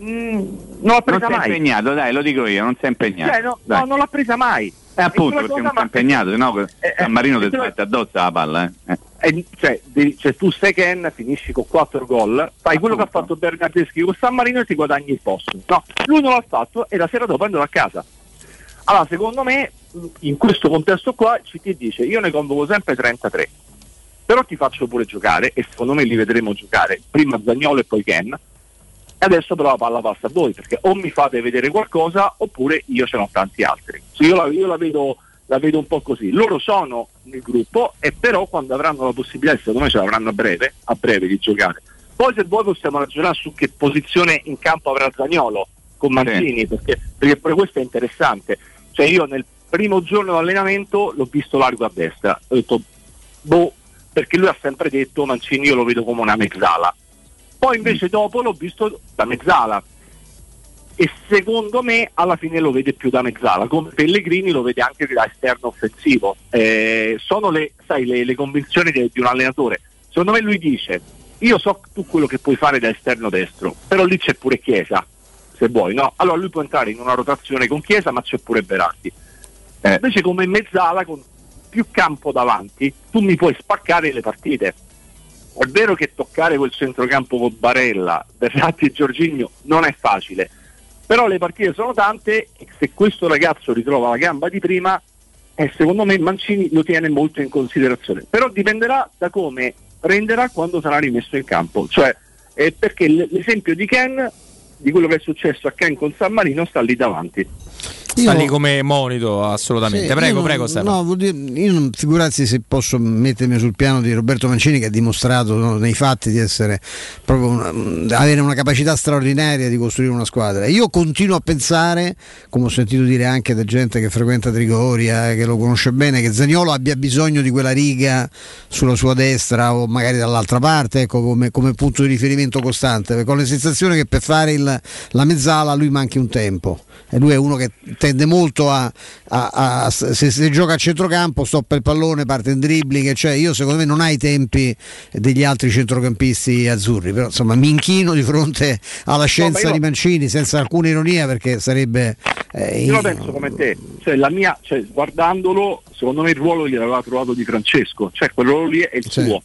mm, non l'ha
Non
presa
si è
mai.
impegnato, dai, lo dico io, non si è impegnato.
Cioè, no, no, non l'ha presa mai.
Eh, appunto, perché non si è
ma-
impegnato, sennò San Marino ti
eh,
sbatte addosso la palla. Eh. Eh.
Eh, cioè, devi- cioè, tu sei Ken, finisci con 4 gol, fai quello che ha fatto Bernardeschi con San Marino e ti guadagni il posto. No, lui non l'ha fatto e la sera dopo è andato a casa. Allora, secondo me, in questo contesto qua, CT dice, io ne convoco sempre 33, però ti faccio pure giocare, e secondo me li vedremo giocare, prima Zagnolo e poi Ken, e adesso però la palla passa a voi, perché o mi fate vedere qualcosa, oppure io ce n'ho tanti altri. Io la, io la vedo la vedo un po' così. Loro sono nel gruppo e però quando avranno la possibilità, secondo me ce l'avranno a breve, a breve di giocare. Poi se vuoi possiamo ragionare su che posizione in campo avrà Zagnolo con Mancini, perché, perché pure questo è interessante. Cioè io nel primo giorno di allenamento l'ho visto largo a destra, ho detto boh, perché lui ha sempre detto Mancini io lo vedo come una mezzala. Poi invece dopo l'ho visto da mezzala, e secondo me alla fine lo vede più da mezzala, come Pellegrini lo vede anche da esterno offensivo. Eh, sono le, sai, le, le convinzioni di, di un allenatore. Secondo me lui dice, io so tu quello che puoi fare da esterno destro, però lì c'è pure Chiesa, se vuoi, no? Allora lui può entrare in una rotazione con Chiesa, ma c'è pure Berardi. Invece come mezzala, con più campo davanti, tu mi puoi spaccare le partite. È vero che toccare quel centrocampo con Barella, Berratti e Giorginio non è facile, però le partite sono tante e se questo ragazzo ritrova la gamba di prima, eh, secondo me Mancini lo tiene molto in considerazione. Però dipenderà da come prenderà quando sarà rimesso in campo. Cioè, eh, perché l'esempio di Ken, di quello che è successo a Ken con San Marino, sta lì davanti.
Sta lì come monito, assolutamente.
Sì,
prego,
io non-
prego, Stefano.
No, vuol dire- io non figurarsi se posso mettermi sul piano di Roberto Mancini che ha dimostrato no, nei fatti di essere proprio una- avere una capacità straordinaria di costruire una squadra. Io continuo a pensare, come ho sentito dire anche da gente che frequenta Trigoria, che lo conosce bene, che Zagnolo abbia bisogno di quella riga sulla sua destra o magari dall'altra parte, ecco, come, come punto di riferimento costante, perché ho la sensazione che per fare il- la mezzala lui manchi un tempo. E lui è uno che tende molto a, a- a- se, se gioca a centrocampo, stoppa il pallone, parte in dribbling, cioè io secondo me non ha i tempi degli altri centrocampisti azzurri, però insomma mi inchino di fronte alla scienza
io-
di Mancini senza alcuna ironia perché sarebbe... eh,
Io
in-
penso come te, cioè, la mia, cioè, guardandolo, secondo me il ruolo gli aveva trovato di Francesco, cioè quel ruolo lì è il
Sì.
suo.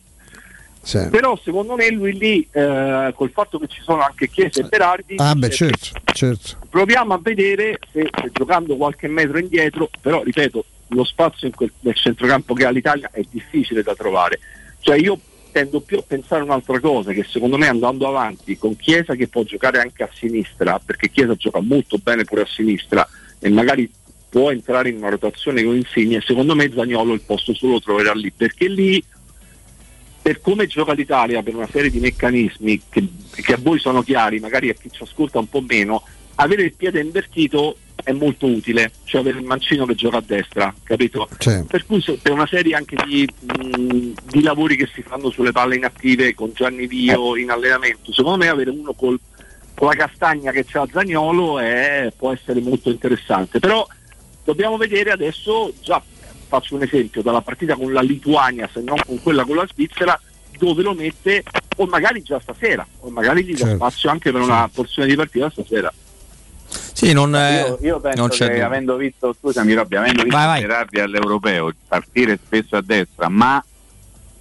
Sì.
Però secondo me lui lì, eh, col fatto che ci sono anche Chiesa e Berardi,
Ah beh
dice,
certo, certo.
proviamo a vedere se, se giocando qualche metro indietro, però ripeto, lo spazio quel, nel centrocampo che ha l'Italia è difficile da trovare. Cioè io tendo più a pensare un'altra cosa, che secondo me andando avanti con Chiesa che può giocare anche a sinistra, perché Chiesa gioca molto bene pure a sinistra e magari può entrare in una rotazione con Insigne, secondo me Zagnolo il posto solo lo troverà lì, perché lì per come gioca l'Italia, per una serie di meccanismi che, che a voi sono chiari, magari a chi ci ascolta un po' meno, avere il piede invertito è molto utile, cioè avere il mancino che gioca a destra, capito?
Sì.
Per cui per una serie anche di, mh, di lavori che si fanno sulle palle inattive con Gianni Vio in allenamento, secondo me avere uno col- con la castagna che c'ha Zagnolo è- può essere molto interessante. Però dobbiamo vedere adesso, già faccio un esempio, dalla partita con la Lituania, se non con quella con la Svizzera, dove lo mette o magari già stasera, o magari gli dà
Certo.
spazio anche per una porzione di partita stasera.
Sì, non, eh,
io, io penso
non c'è
che
dubbio.
avendo visto, scusami Robby, avendo visto
Vai, vai.
Gerardi all'europeo partire spesso a destra, ma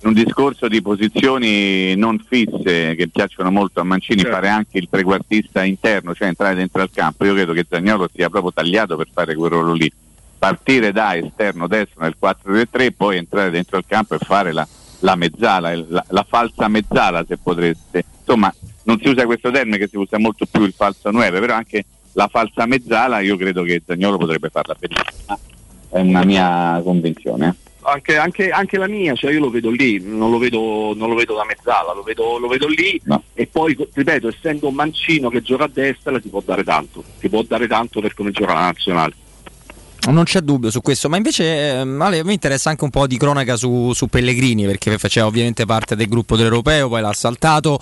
in un discorso di posizioni non fisse che piacciono molto a Mancini,
Certo.
fare anche il trequartista interno, cioè entrare dentro al campo, io credo che Zagnolo sia proprio tagliato per fare quel ruolo lì. Partire da esterno destro nel 4-3-3, poi entrare dentro al campo e fare la, la mezzala, il- la, la falsa mezzala se potreste. Insomma, non si usa questo termine che si usa molto più il falso 9, però anche la falsa mezzala io credo che Zagnolo potrebbe farla benissimo. È una mia convinzione.
Anche, anche- anche la mia, cioè io lo vedo lì, non lo vedo, non lo vedo da mezzala, lo vedo, lo vedo lì e poi ripeto, essendo un mancino che gioca a destra ti può dare tanto, ti può dare tanto per come gioca la nazionale.
Non c'è dubbio su questo, ma invece ehm, Ale, mi interessa anche un po' di cronaca su, su Pellegrini perché faceva ovviamente parte del gruppo dell'Europeo, poi l'ha saltato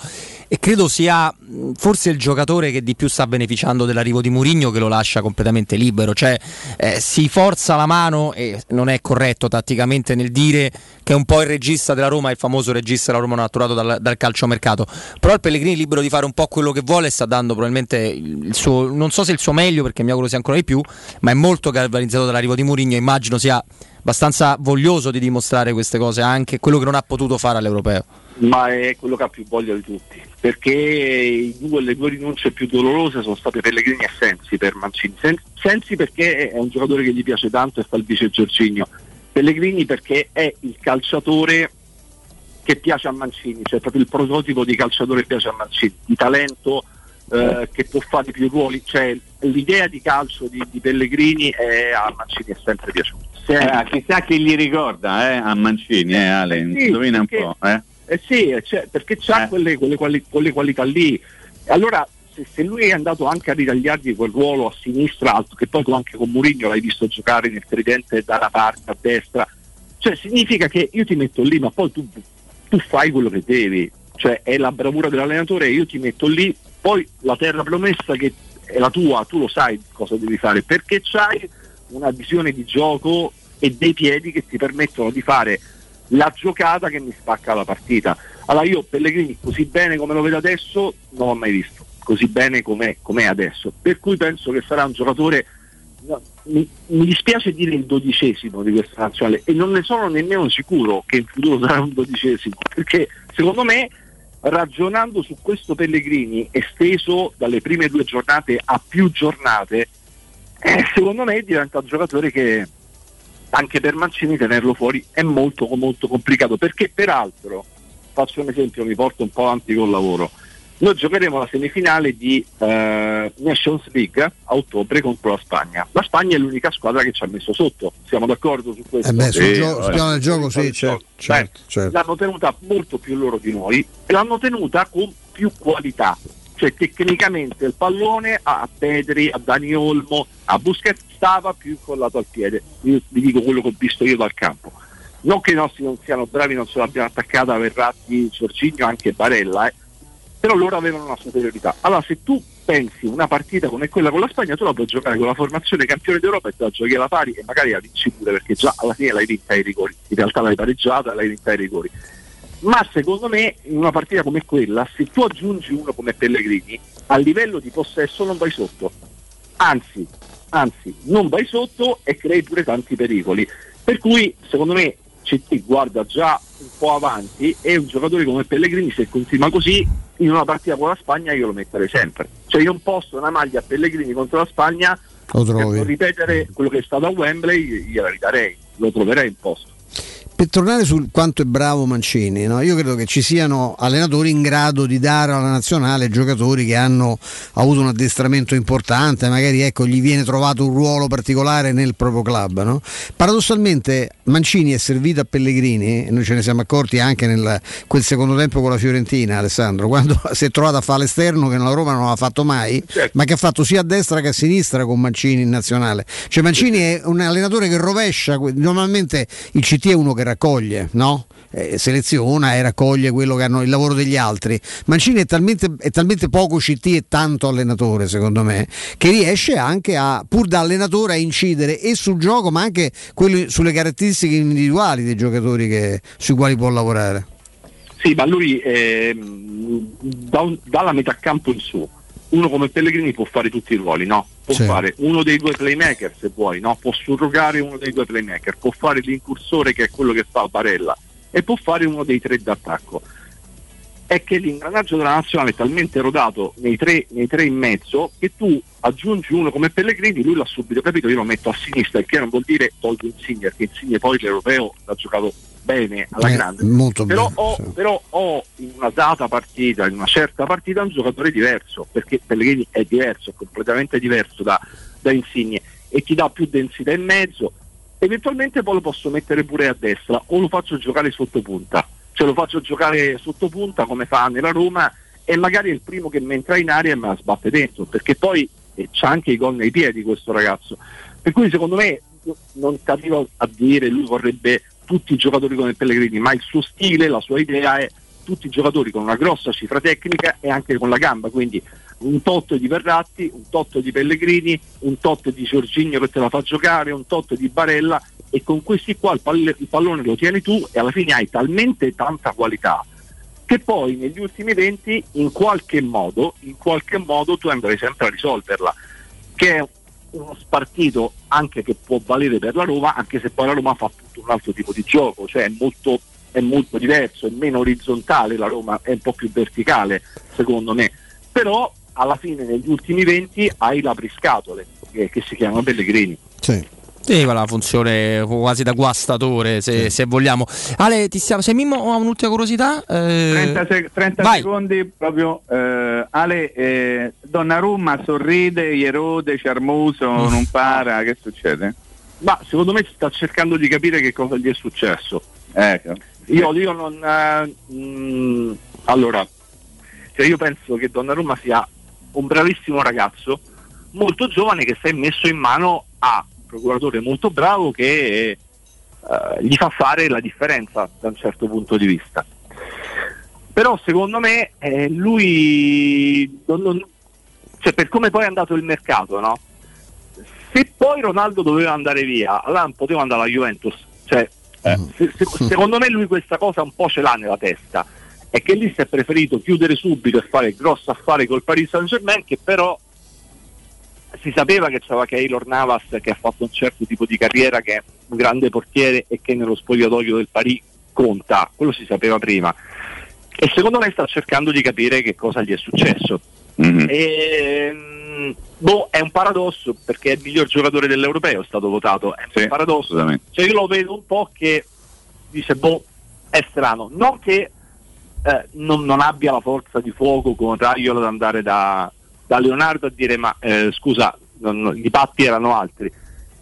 e credo sia forse il giocatore che di più sta beneficiando dell'arrivo di Mourinho che lo lascia completamente libero, cioè eh, si forza la mano e non è corretto tatticamente nel dire che è un po' il regista della Roma, il famoso regista della Roma naturale dal, dal calciomercato, però il Pellegrini è libero di fare un po' quello che vuole sta dando probabilmente il il suo, non so se il suo meglio perché mi auguro sia ancora di più, ma è molto galvanizzato dall'arrivo di Mourinho, immagino sia abbastanza voglioso di dimostrare queste cose anche quello che non ha potuto fare all'Europeo.
Ma è quello che ha più voglia di tutti, perché due, le due rinunce più dolorose sono state Pellegrini e Sensi per Mancini. Sen- Sensi perché è un giocatore che gli piace tanto e fa il vice Giorginio. Pellegrini perché è il calciatore che piace a Mancini, cioè proprio il prototipo di calciatore che piace a Mancini, di talento eh, che può fare più ruoli, cioè l'idea di calcio di, di Pellegrini è, a Mancini è sempre piaciuta.
Eh, chissà chi gli ricorda eh, a Mancini, eh, Ale,
Sì,
indovina un po'. Eh.
Eh sì, eh, cioè, perché ha quelle, quelle quali- quelle qualità lì. Allora, se, se lui è andato anche a ritagliargli quel ruolo a sinistra, alto, che poi tu anche con Mourinho l'hai visto giocare nel tridente da una parte a destra, cioè significa che io ti metto lì, ma poi tu, tu fai quello che devi. Cioè è la bravura dell'allenatore, io ti metto lì, poi la terra promessa che è la tua, tu lo sai cosa devi fare, perché c'hai una visione di gioco e dei piedi che ti permettono di fare la giocata che mi spacca la partita. Allora io Pellegrini così bene come lo vedo adesso non l'ho mai visto, così bene com'è, com'è adesso. Per cui penso che sarà un giocatore, no, mi, mi dispiace dire il dodicesimo di questa nazionale e non ne sono nemmeno sicuro che in futuro sarà un dodicesimo, perché secondo me ragionando su questo Pellegrini esteso dalle prime due giornate a più giornate, eh, secondo me diventa un giocatore che anche per Mancini tenerlo fuori è molto molto complicato perché peraltro faccio un esempio mi porto un po' avanti col lavoro noi giocheremo la semifinale di eh, Nations League a ottobre contro la Spagna la Spagna è l'unica squadra che ci ha messo sotto siamo d'accordo su questo?
Eh beh, sul
Sì,
gio- sul
vabbè.
piano del gioco sì, certo, certo, certo.
l'hanno tenuta molto più loro di noi e l'hanno tenuta con più qualità cioè tecnicamente il pallone a Pedri, a Dani Olmo, a Busquets stava più incollato al piede io vi dico quello che ho visto io dal campo non che i nostri non siano bravi, non se l'abbiano attaccata Verratti, Giorginio, anche Barella eh. Però loro avevano una superiorità. Allora se tu pensi una partita come quella con la Spagna tu la puoi giocare con la formazione campione d'Europa e te la giochi alla pari e magari la vinci pure perché già alla fine l'hai vinta ai rigori. In realtà l'hai pareggiata l'hai vinta ai rigori. Ma secondo me in una partita come quella se tu aggiungi uno come Pellegrini a livello di possesso non vai sotto. Anzi, anzi non vai sotto e crei pure tanti pericoli. Per cui secondo me CT guarda già un po' avanti e un giocatore come Pellegrini se continua così in una partita con la Spagna io lo metterei sempre. Cioè io non posso una maglia a Pellegrini contro la Spagna
Lo
per ripetere quello che è stato a Wembley gliela ridarei lo troverei in posto
Per tornare su quanto è bravo Mancini, no? io credo che ci siano allenatori in grado di dare alla nazionale giocatori che hanno avuto un addestramento importante, magari ecco, gli viene trovato un ruolo particolare nel proprio club. no? Paradossalmente Mancini è servito a Pellegrini, e noi ce ne siamo accorti anche nel quel secondo tempo con la Fiorentina, Alessandro, quando si è trovato a fare l'esterno che la Roma non aveva fatto mai, ma che ha fatto sia a destra che a sinistra con Mancini in nazionale. Cioè Mancini è un allenatore che rovescia, normalmente il CT è uno che raccoglie, no? Eh, seleziona e raccoglie quello che hanno il lavoro degli altri. Mancini è talmente, è talmente poco CT e tanto allenatore, secondo me, che riesce anche a, pur da allenatore, a incidere e sul gioco, ma anche quelli- sulle caratteristiche individuali dei giocatori che- sui quali può lavorare.
Sì, ma lui ehm, da dalla metà campo in su, uno come Pellegrini può fare tutti i ruoli, no? Può
Sì.
fare uno dei due playmaker se vuoi, no? Può surrogare uno dei due playmaker, può fare l'incursore che è quello che fa Barella e può fare uno dei tre d'attacco. È che l'ingranaggio della nazionale è talmente rodato nei tre, nei tre in mezzo che tu aggiungi uno come Pellegrini, lui l'ha subito capito, io lo metto a sinistra, il che non vuol dire tolgo Insigne, perché Insigne poi l'europeo l'ha giocato bene alla
Eh,
grande.
molto
però,
bene,
ho,
sì.
però ho in una data partita, in una certa partita, un giocatore diverso, perché Pellegrini è diverso, è completamente diverso da, da Insigne e ti dà più densità in mezzo. Eventualmente poi lo posso mettere pure a destra o lo faccio giocare sotto punta, cioè lo faccio giocare sotto punta come fa nella Roma e magari è il primo che mi entra in aria e me la sbatte dentro, perché poi eh, c'ha anche i gol nei piedi questo ragazzo. Per cui secondo me non arrivo a dire lui vorrebbe tutti i giocatori come Pellegrini, ma il suo stile, la sua idea è tutti i giocatori con una grossa cifra tecnica e anche con la gamba, quindi un tot di Verratti, un tot di Pellegrini, un tot di Giorginio che te la fa giocare, un tot di Barella e con questi qua il, palle- il pallone lo tieni tu e alla fine hai talmente tanta qualità che poi negli ultimi 20 in qualche modo, in qualche modo tu andrai sempre a risolverla, che è uno spartito anche che può valere per la Roma, anche se poi la Roma fa tutto un altro tipo di gioco, cioè è molto, è molto diverso, è meno orizzontale, la Roma è un po' più verticale secondo me, però alla fine negli ultimi 20 hai l'apriscatole che, che si chiama Pellegrini.
Sì.
Sì, quella funzione quasi da guastatore, se, se vogliamo. Ale, ti stiamo, se Mimmo ha un'ultima curiosità? Eh,
30, sec- 30
vai.
secondi proprio eh, Ale eh, Donnarumma sorride, gli erode, charmoso,
Mm.
non para, che succede?
Ma secondo me sta cercando di capire che cosa gli è successo.
Ecco.
Io, io non. eh, mm, allora, cioè io penso che Donnarumma sia un bravissimo ragazzo, molto giovane, che si è messo in mano a procuratore molto bravo che eh, gli fa fare la differenza da un certo punto di vista. Però secondo me eh, lui, non- non- cioè per come poi è andato il mercato, no? se poi Ronaldo doveva andare via, allora non poteva andare alla Juventus. Cioè, se- se- secondo me lui questa cosa un po' ce l'ha nella testa. È che lì si è preferito chiudere subito e fare il grosso affare col Paris Saint Germain, che però si sapeva che c'era Keylor Navas che ha fatto un certo tipo di carriera, che è un grande portiere e che nello spogliatoio del Paris conta, quello si sapeva prima. E secondo me sta cercando di capire che cosa gli è successo. Ehm, boh, è un paradosso perché è il miglior giocatore dell'europeo, è stato votato. È un paradosso. Cioè io lo vedo un po' che dice, boh, è strano. Non che eh, non, non abbia la forza di fuoco con Raiola ad andare da, da Leonardo a dire ma eh, scusa, non- i patti erano altri.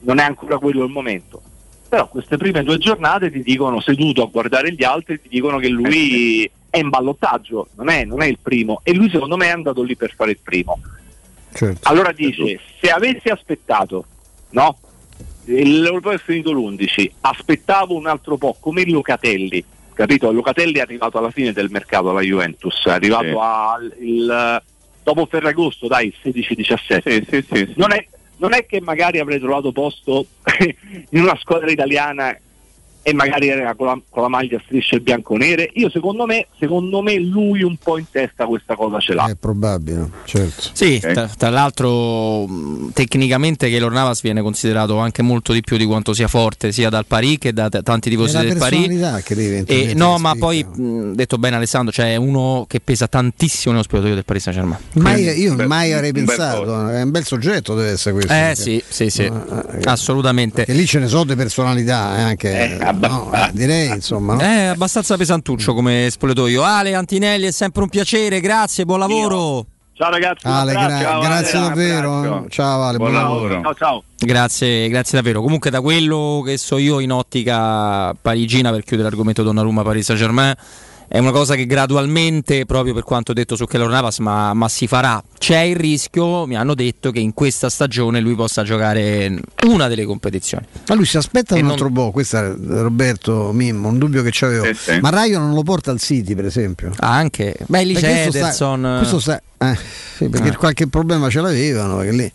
Non è ancora quello il momento. Però queste prime due giornate ti dicono, seduto a guardare gli altri, ti dicono che lui è in ballottaggio, non è, non è il primo. E lui secondo me è andato lì per fare il primo. Allora dice, se avessi aspettato, no? L'Europeo è finito l'11, aspettavo un altro po', come Locatelli, capito? Locatelli è arrivato alla fine del mercato alla Juventus, è arrivato
Sì.
al il- dopo Ferragosto, dai, 16-17. Non, è, non è che magari avrei trovato posto in una squadra italiana e magari era con la, con la maglia strisce bianco-nere. Io secondo me, secondo me lui un po' in testa questa cosa ce l'ha.
È probabile, certo.
Sì, tra, tra l'altro mh, tecnicamente Keylor Navas viene considerato anche molto di più di quanto sia forte sia dal Paris che da t- tanti tifosi del Paris.
personalità che diventa
E, no, ma poi mh, detto bene Alessandro, c'è uno che pesa tantissimo nello spogliatoio del Paris Saint Germain.
Mai, io mai avrei pensato, è un bel soggetto deve essere questo.
Eh
perché-
sì, sì, sì,
Ah, ah,
assolutamente.
E lì ce ne sono di personalità eh, anche. No, eh, direi insomma. no?
È abbastanza pesantuccio come spogliatoio. Ale Antinelli è sempre un piacere, grazie, buon lavoro.
Ciao ragazzi,
Ale, gra-
ciao,
grazie
Ale,
davvero. eh. Ciao Ale, buon, lavoro.
Ciao ciao.
Grazie, grazie davvero. Comunque da quello che so io in ottica parigina per chiudere l'argomento Donnarumma Paris Saint Germain è una cosa che gradualmente, proprio per quanto detto su Keller Navas, ma, ma si farà. C'è il rischio, mi hanno detto, che in questa stagione lui possa giocare una delle competizioni.
Ma lui si aspetta
E
un
non-
altro po', questo è Roberto Mimmo, un dubbio che c'avevo.
Sì, sì.
Ma Raio non lo porta al City, per esempio.
Ah, anche. Beh, lì
Perché
c'è
questo sta-
Ederson.
questo sta- eh, sì, perché
Eh.
qualche problema ce l'avevano, perché lì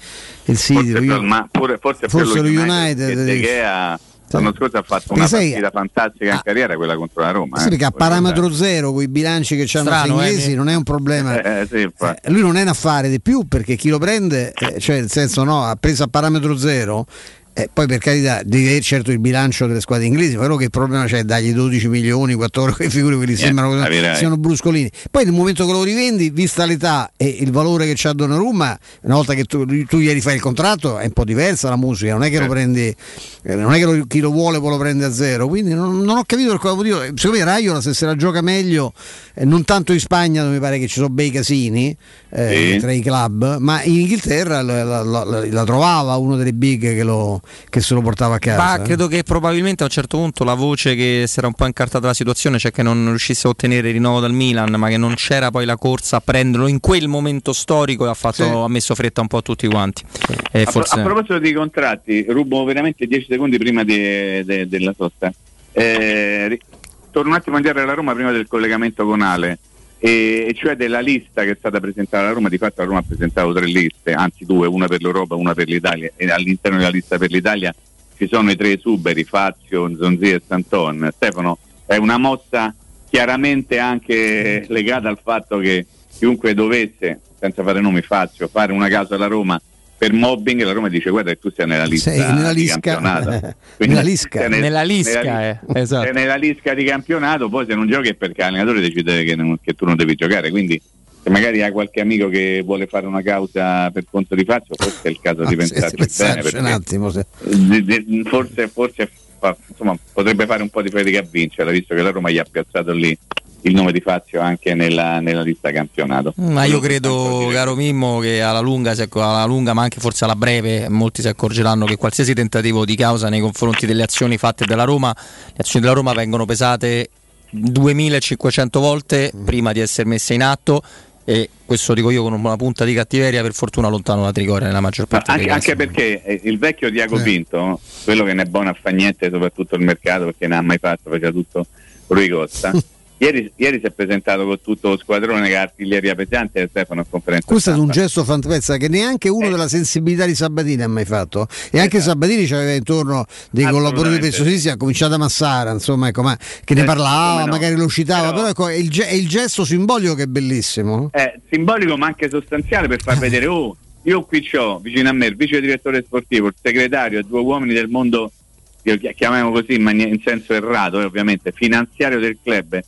il City,
Forse,
io-
per- ma pure, forse,
forse
per
lo
lo
United.
De Gea l'anno scorso ha fatto una
sai-
partita fantastica in carriera quella contro la Roma
Sì,
eh.
perché a parametro zero, con i bilanci che hanno
Strano, eh,
inglesi,
mi-
non è un problema.
Eh, eh, sì.
Eh, lui non è un affare di più perché chi lo prende, eh, cioè nel senso no, ha preso a parametro zero. E poi per carità, devi avere certo il bilancio delle squadre inglesi, però che problema c'è? Dagli 12 milioni, 14, che figure quelli
Niente,
sembrano
capirai.
siano bruscolini. Poi nel momento che lo rivendi, vista l'età e il valore che c'ha Donnarumma, una volta che tu, tu gli rifai il contratto è un po' diversa la musica, non è che lo prendi, eh, non è che lo- chi lo vuole poi lo prende a zero. Quindi non, non ho capito per quale motivo. Secondo me Raiola se se la gioca meglio, eh, non tanto in Spagna dove mi pare che ci sono bei casini eh,
Sì.
tra i club, ma in Inghilterra la, la- la- la trovava uno delle big che, lo- che se lo portava a casa.
Ma
eh.
credo che probabilmente a un certo punto la voce che si era un po' incartata la situazione, cioè che non riuscisse a ottenere il rinnovo dal Milan, ma che non c'era poi la corsa a prenderlo in quel momento storico e ha, fatto,
Sì.
ha messo fretta un po' a tutti quanti. E
a, pro-
forse...
a proposito di contratti, rubo veramente 10 secondi prima di- de- della sosta. Eh, ri- torno un attimo indietro alla Roma prima del collegamento con Ale, e, e cioè della lista che è stata presentata alla Roma. Di fatto la Roma ha presentato tre liste, anzi due, una per l'Europa, una per l'Italia, e all'interno della lista per l'Italia ci sono i tre esuberi, Fazio, Zonzi e Santon. Stefano, è una mossa chiaramente anche legata al fatto che chiunque dovesse, senza fare nomi Fazio, fare una causa alla Roma per mobbing, la Roma dice guarda che tu sei nella lista
Sei nella
di
lisca.
campionato.
Nella lisca.
sei nel-
Nella lisca,
nella-
eh, esatto.
sei nella lisca di campionato, poi se non giochi è perché l'allenatore decide che, non- che tu non devi giocare, quindi se magari hai qualche amico che vuole fare una causa per conto di Fazio, forse è il caso
Ah,
di pensarci
pensarci
bene.
un attimo. se-
di- di- forse, forse fa- insomma, potrebbe fare un po' di fatica a vincere, visto che la Roma gli ha piazzato lì il nome di Fazio anche nella, nella lista campionato.
Ma io credo, caro Mimmo, che alla lunga, se- alla lunga, ma anche forse alla breve, molti si accorgeranno che qualsiasi tentativo di causa nei confronti delle azioni fatte dalla Roma, le azioni della Roma vengono pesate 2500 volte prima di essere messe in atto e questo dico io con una punta di cattiveria, per fortuna lontano da Trigoria nella maggior
Ma
parte dei
anche, anche perché eh, il vecchio Diago Pinto, quello che ne è buono a fa niente, soprattutto il mercato, perché ne ha mai fatto, faceva tutto Rui Costa. Ieri, ieri si è presentato con tutto lo squadrone che ha artiglieria pesante e Stefano a conferenza.
Questo è un gesto fantastico che neanche
Eh.
uno della sensibilità di Sabatini ha mai fatto. E anche Sabatini ci aveva intorno dei collaboratori professionisti, ha cominciato a Massara, insomma, ecco, ma che ne
Eh,
parlava,
no.
magari lo citava,
Però-
però, ecco, è, il, ge- è il gesto simbolico che è bellissimo.
È simbolico ma anche sostanziale per far vedere, oh, io qui ho vicino a me il vice direttore sportivo, il segretario e due uomini del mondo, io chi- chiamiamo così in, mani- in senso errato, eh, ovviamente, finanziario del club,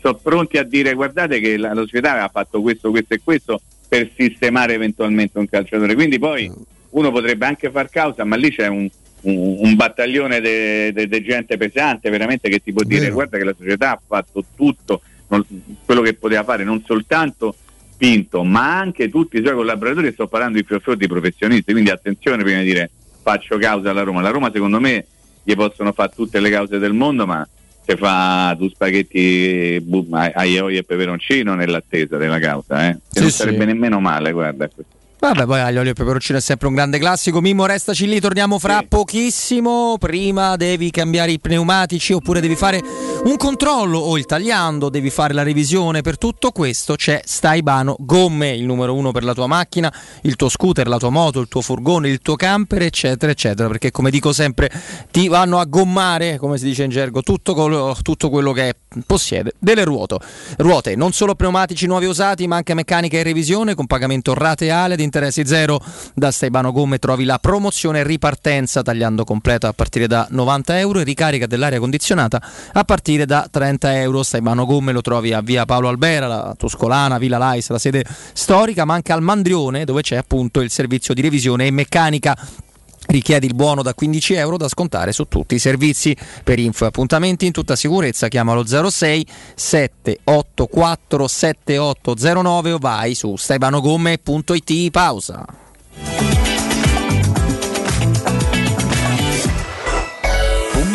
sono pronti a dire guardate che la, la società aveva fatto questo, questo e questo per sistemare eventualmente un calciatore. Quindi poi uno potrebbe anche far causa, ma lì c'è un, un- un battaglione di gente pesante veramente che ti può dire
Vero.
guarda che la società ha fatto tutto non- quello che poteva fare, non soltanto Pinto, ma anche tutti i suoi collaboratori, sto parlando di fior di professionisti, quindi attenzione prima di dire faccio causa alla Roma. La Roma secondo me gli possono fare tutte le cause del mondo, ma se fa due spaghetti bu- a- aioli e peperoncino nell'attesa della causa, eh. Che non
sì.
sarebbe nemmeno male, guarda.
Vabbè, poi aglio olio e peperoncino è sempre un grande classico. Mimmo, restaci lì, torniamo fra pochissimo. Prima devi cambiare i pneumatici oppure devi fare un controllo o il tagliando, devi fare la revisione. Per tutto questo c'è Staibano Gomme, il numero uno per la tua macchina, il tuo scooter, la tua moto, il tuo furgone, il tuo camper, eccetera, eccetera. Perché come dico sempre, ti vanno a gommare, come si dice in gergo, tutto, quello- tutto quello che possiede delle ruote. Ruote, non solo pneumatici nuovi usati, ma anche meccanica e revisione con pagamento rateale di interessi zero. Da Staibano Gomme trovi la promozione ripartenza tagliando completo a partire da 90 euro e ricarica dell'aria condizionata a partire da 30 euro. Staibano Gomme lo trovi a via Paolo Albera, la Toscolana, Villa Lais, la sede storica, ma anche al Mandrione dove c'è appunto il servizio di revisione e meccanica. Richiedi il buono da 15 euro da scontare su tutti i servizi. Per info e appuntamenti in tutta sicurezza chiamalo 06 784 7809 o vai su stefanogomme.it. Pausa.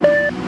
Corri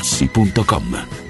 artigianamaterassi.com.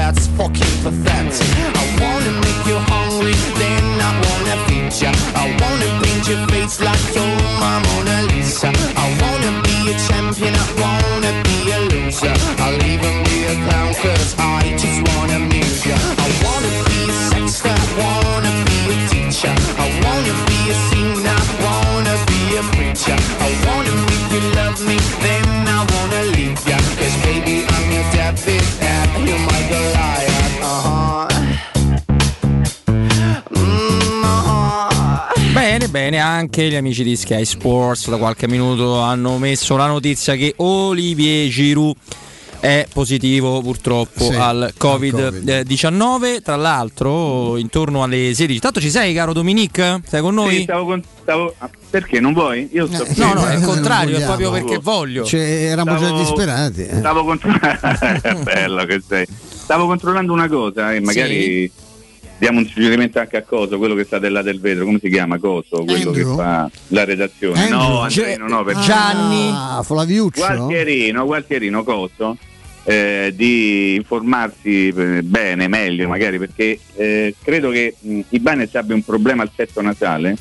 that's fucking pathetic. I wanna make you hungry, then I wanna feed ya. I wanna paint your face like you're my Mona Lisa. I wanna be a champion, I wanna be a loser. I'll even be a clown cause I just wanna amuse ya. I wanna be a sexter, I wanna be a teacher. I wanna be a singer, I wanna be a preacher. I wanna make you love me,
Bene, anche gli amici di Sky Sports da qualche minuto hanno messo la notizia che Olivier Giroud è positivo purtroppo
Sì,
al
al
Covid-19. Tra l'altro, intorno alle 16. Tanto ci sei, caro Dominic? Sei con noi?
Sì, stavo con- stavo- ah, perché non vuoi? Io sto qui.
no, no, è il
Eh,
contrario, è proprio perché voglio.
Cioè, eravamo già
Stavo-
disperati. eh.
Stavo controllando. Bello che sei. Stavo controllando una cosa e magari diamo un suggerimento anche a Coso, quello che sta del là del vetro, come si chiama Coso? Quello
Andrew?
che fa la redazione. No,
Andrew?
Andrino, no, per
Gianni.
Ah, Flaviuccio.
Gualtierino, Gualtierino Coso. eh, di informarsi eh, bene, meglio magari perché eh, credo che mh, Ibanez abbia un problema al setto nasale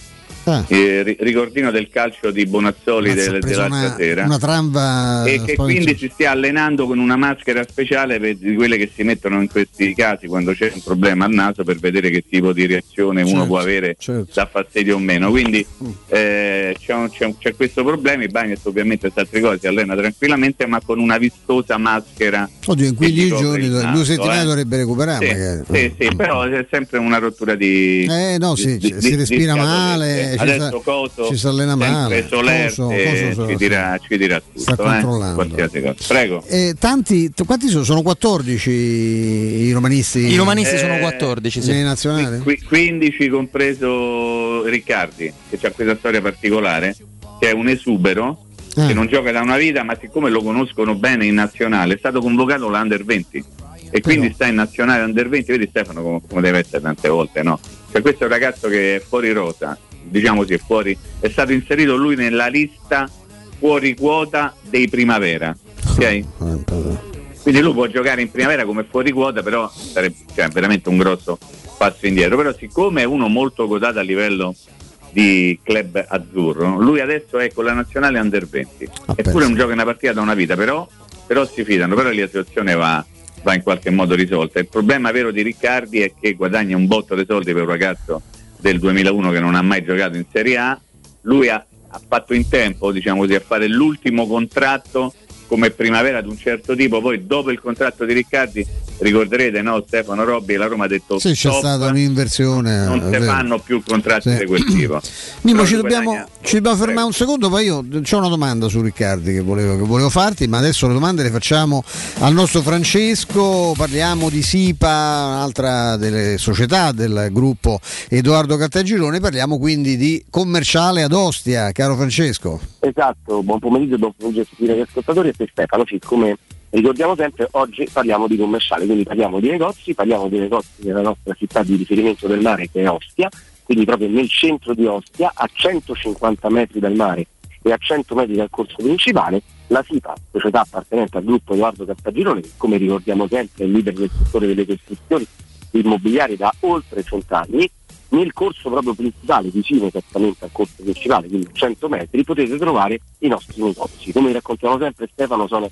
Ah.
eh, ri- ricordino del calcio di Bonazzoli del- dell'altra
una,
sera
una tramba
e che quindi si stia allenando con una maschera speciale per, di quelle che si mettono in questi casi quando c'è un problema al naso per vedere che tipo di reazione uno
Certo,
può avere
certo.
da fastidio o meno quindi eh, c'è, un- c'è un- c'è questo problema il Bagnet ovviamente sta cose si allena tranquillamente ma con una vistosa maschera
Oddio, in
che
15
ti copre
giorni,
il
due
naso,
settimane
eh.
dovrebbe recuperare.
Sì,
magari.
sì, sì, però c'è sempre una rottura di.
Eh, no, sì,
di-
ci-
di-
si respira male,
Adesso
sa-
Coso,
ci si allena male.
Soler,
Coso-
eh,
Coso-
ci, dirà, ci dirà tutto.
Sta
eh,
controllando.
cosa. Prego.
Eh, tanti, t- quanti sono? Sono 14 i romanisti.
I romanisti sono
Eh,
14, sì.
Qui- 15 compreso Riccardi, che ha questa storia particolare, che è un esubero.
Eh.
Che non gioca da una vita, ma siccome lo conoscono bene in nazionale, è stato convocato l'Under 20 e quindi sta in nazionale Under 20. Vedi Stefano come, come deve essere tante volte, no? Cioè, questo è un ragazzo che è fuori rosa, diciamo sì, è fuori, è stato inserito lui nella lista fuori quota dei primavera. Ok? Quindi lui può giocare in primavera come fuori quota, però sarebbe cioè, veramente un grosso passo indietro. Però siccome è uno molto quotato a livello di club azzurro, lui adesso è con la nazionale under 20. Eppure non gioca una partita da una vita, però, però si fidano, però la situazione va, va in qualche modo risolta. Il problema vero di Riccardi è che guadagna un botto di soldi per un ragazzo del 2001 che non ha mai giocato in Serie A. Lui ha, ha fatto in tempo, diciamo così, a fare l'ultimo contratto come primavera ad un certo tipo, poi dopo il contratto di Riccardi, ricorderete no Stefano Robbi, la Roma ha detto
Sì, c'è stata un'inversione.
non si fanno più contratti
Sì.
di quel tipo.
Mimmo,
Però
ci dobbiamo, ci dobbiamo fermare un secondo, poi io ho una domanda su Riccardi che volevo, che volevo farti, ma adesso le domande le facciamo al nostro Francesco, parliamo di SIPA, un'altra delle società del gruppo Edoardo Cartagirone, parliamo quindi di commerciale ad Ostia, caro Francesco.
Esatto, buon pomeriggio, buon pomeriggio a tutti gli ascoltatori e per Stefano, sì, come ricordiamo sempre, oggi parliamo di commerciale, quindi parliamo di negozi, parliamo di negozi nella nostra città di riferimento del mare che è Ostia, quindi proprio nel centro di Ostia, a 150 metri dal mare e a 100 metri dal corso principale, la SIPA, società appartenente al gruppo Edoardo Cartagirone, che come ricordiamo sempre è il leader del settore delle costruzioni immobiliari da oltre 100 anni, nel corso proprio principale, vicino esattamente al corso principale, quindi 100 metri, potete trovare i nostri negozi. Come raccontiamo sempre Stefano, sono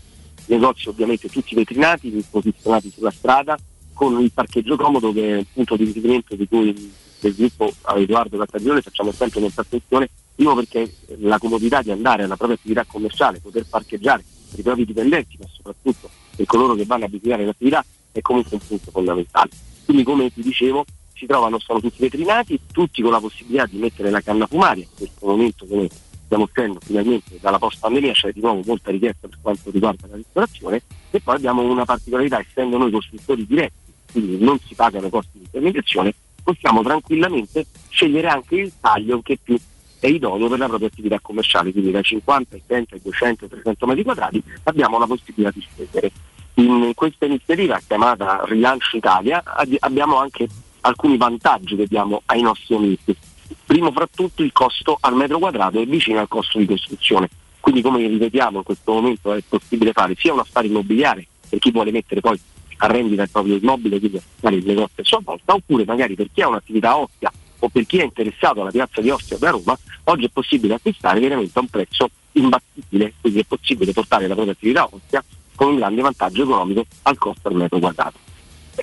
negozi ovviamente tutti vetrinati, posizionati sulla strada, con il parcheggio comodo che è un punto di riferimento di cui del gruppo Edoardo Cartagione facciamo sempre molta attenzione, primo perché la comodità di andare alla propria attività commerciale, poter parcheggiare per i propri dipendenti, ma soprattutto per coloro che vanno a visitare l'attività, è comunque un punto fondamentale. Quindi come ti dicevo, si trovano, sono tutti vetrinati, tutti con la possibilità di mettere la canna fumaria, in questo momento come stiamo uscendo finalmente dalla post pandemia c'è di nuovo molta richiesta per quanto riguarda la ristorazione e poi abbiamo una particolarità, essendo noi costruttori diretti, quindi non si pagano costi di intermediazione, possiamo tranquillamente scegliere anche il taglio che più è idoneo per la propria attività commerciale, quindi da 50 ai 100 ai 200 ai 300 metri quadrati abbiamo la possibilità di scegliere. In questa iniziativa chiamata Rilancio Italia abbi- abbiamo anche alcuni vantaggi che diamo ai nostri amici. Primo fra tutti il costo al metro quadrato è vicino al costo di costruzione, quindi come ripetiamo in questo momento è possibile fare sia un affare immobiliare per chi vuole mettere poi a rendita il proprio immobile, quindi fare il negozio a sua volta, oppure magari per chi ha un'attività Ostia o per chi è interessato alla piazza di Ostia da Roma, oggi è possibile acquistare veramente a un prezzo imbattibile, quindi è possibile portare la propria attività Ostia con un grande vantaggio economico al costo al metro quadrato.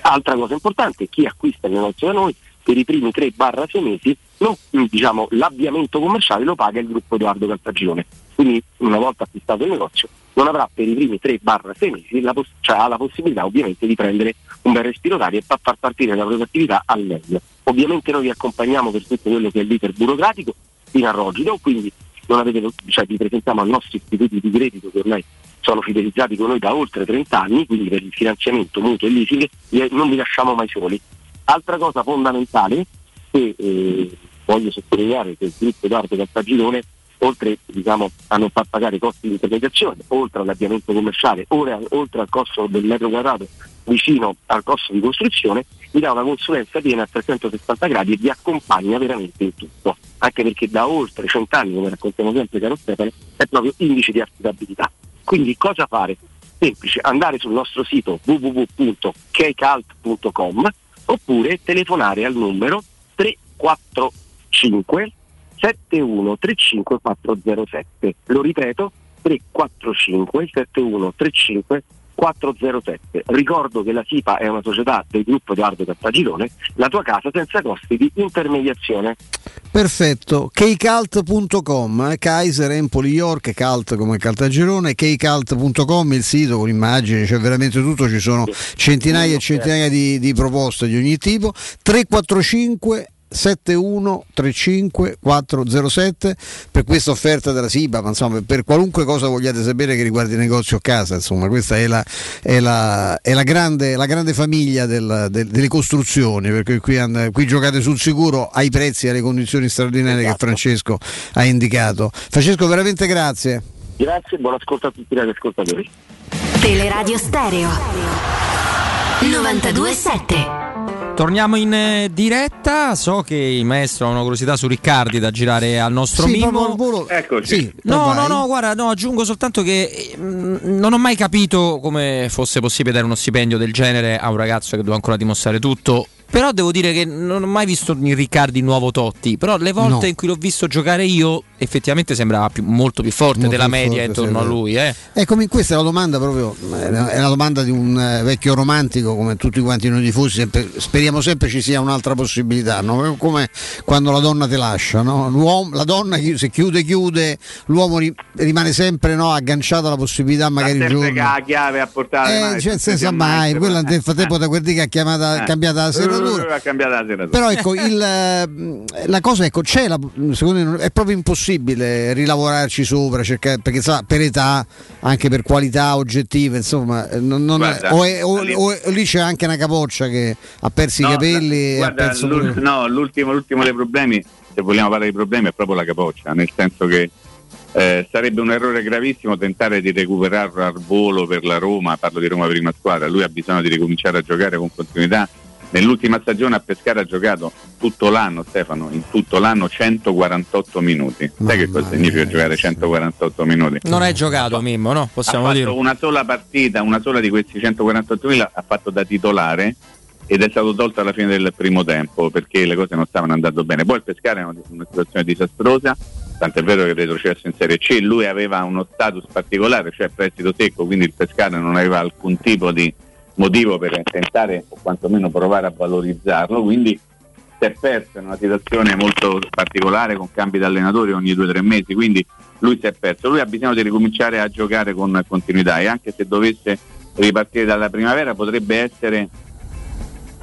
Altra cosa importante, chi acquista il negozio da noi per i primi 3-6 mesi non, diciamo, l'avviamento commerciale lo paga il gruppo Edoardo Cartagirone. Quindi una volta acquistato il negozio non avrà per i primi 3-6 mesi la, poss- cioè ha la possibilità ovviamente di prendere un bel respiro d'aria e fa- far partire la propria al meglio. Ovviamente noi vi accompagniamo per tutto quello che è l'iter burocratico fino a Rogido, quindi non avete, cioè, vi presentiamo ai nostri istituti di credito che ormai sono fidelizzati con noi da oltre 30 anni, quindi per il finanziamento mutuo e leasing non vi lasciamo mai soli. Altra cosa fondamentale che eh, voglio sottolineare che il gruppo Edoardo Cartagirone oltre diciamo, a non far pagare i costi di intermediazione, oltre all'avviamento commerciale, oltre al costo del metro quadrato vicino al costo di costruzione, vi dà una consulenza piena a 360 gradi e vi accompagna veramente in tutto, anche perché da oltre 100 anni, come raccontiamo sempre caro Stefano, è proprio indice di affidabilità. Quindi cosa fare? Semplice, andare sul nostro sito www.kcalt.com oppure telefonare al numero 345 7135407. Lo ripeto, 345 7135407. Ricordo che la SIPA è una società del gruppo Edoardo Cartagirone, la tua casa senza costi di intermediazione.
Perfetto, kcalt.com, eh, Kaiser, Empoli, York, Calt come Caltagirone, kcalt.com il sito con immagini, c'è veramente tutto, ci sono centinaia e centinaia di, di proposte di ogni tipo, 345 7135 407 per questa offerta della SIBA, ma insomma per qualunque cosa vogliate sapere che riguardi il negozio o casa, insomma questa è la, è la, è la, grande, la grande, famiglia del, del, delle costruzioni, perché qui, and- qui, giocate sul sicuro ai prezzi e alle condizioni straordinarie esatto. che Francesco ha indicato. Francesco veramente grazie.
Grazie, buon ascolto a tutti gli ascoltatori.
Teleradio Stereo 927
Torniamo in eh, diretta. So che il maestro ha una curiosità su Riccardi da girare al nostro
sì,
Mimmo.
Volo...
Eccoci.
Sì,
no, no, no, guarda, no, aggiungo soltanto che mh, non ho mai capito come fosse possibile dare uno stipendio del genere a un ragazzo che doveva ancora dimostrare tutto. Però devo dire che non ho mai visto in Riccardi nuovo Totti. Però le volte
No.
in cui l'ho visto giocare io, effettivamente sembrava più- molto più forte
Molto
della
più
media
forte,
intorno
sì,
a lui. Eh.
Ecco, questa è la domanda proprio, è la domanda di un eh, vecchio romantico come tutti quanti noi tifosi, sempre- speriamo sempre ci sia un'altra possibilità, no? come quando la donna te lascia, no? L'uomo- la donna se chiude chiude, l'uomo ri- rimane sempre no, agganciato alla possibilità magari un giorno...
che ha la chiave a portare
Eh, cioè,
sempre
senza
si
mai, quella
però.
nel frattempo da quel dì che ha chiamata-
Eh.
cambiato la serratura.
La serratura.
Però ecco, il, eh, la cosa ecco, c'è la, secondo me è proprio impossibile rilavorarci sopra, cercare, perché sa, per età, anche per qualità oggettive, insomma, eh, non- non-
Guarda,
o, è- o-
lì-
o è- lì c'è anche una capoccia che ha perso
No,
i capelli e ha
guarda,
perso
l'ul- no, l'ultimo, l'ultimo dei problemi, se vogliamo parlare di problemi, è proprio la capoccia, nel senso che eh, sarebbe un errore gravissimo tentare di recuperarlo al volo per la Roma, parlo di Roma prima squadra, lui ha bisogno di ricominciare a giocare con continuità. Nell'ultima stagione a Pescara ha giocato tutto l'anno, Stefano, in tutto l'anno 148 minuti. Sai che cosa significa giocare 148 minuti?
Non hai giocato, Mimmo, no?
ha
Possiamo
fatto
dire.
una sola partita, una sola di questi 148.000 ha fatto da titolare ed è stato tolto alla fine del primo tempo perché le cose non stavano andando bene. Poi il Pescara è una, una situazione disastrosa, tant'è vero che è retrocesso in Serie C, lui aveva uno status particolare, cioè prestito secco, quindi il Pescara non aveva alcun tipo di motivo per tentare o quantomeno provare a valorizzarlo, quindi si è perso in una situazione molto particolare con cambi di allenatori ogni due o tre mesi, quindi lui si è perso. Lui ha bisogno di ricominciare a giocare con continuità e anche se dovesse ripartire dalla primavera potrebbe essere,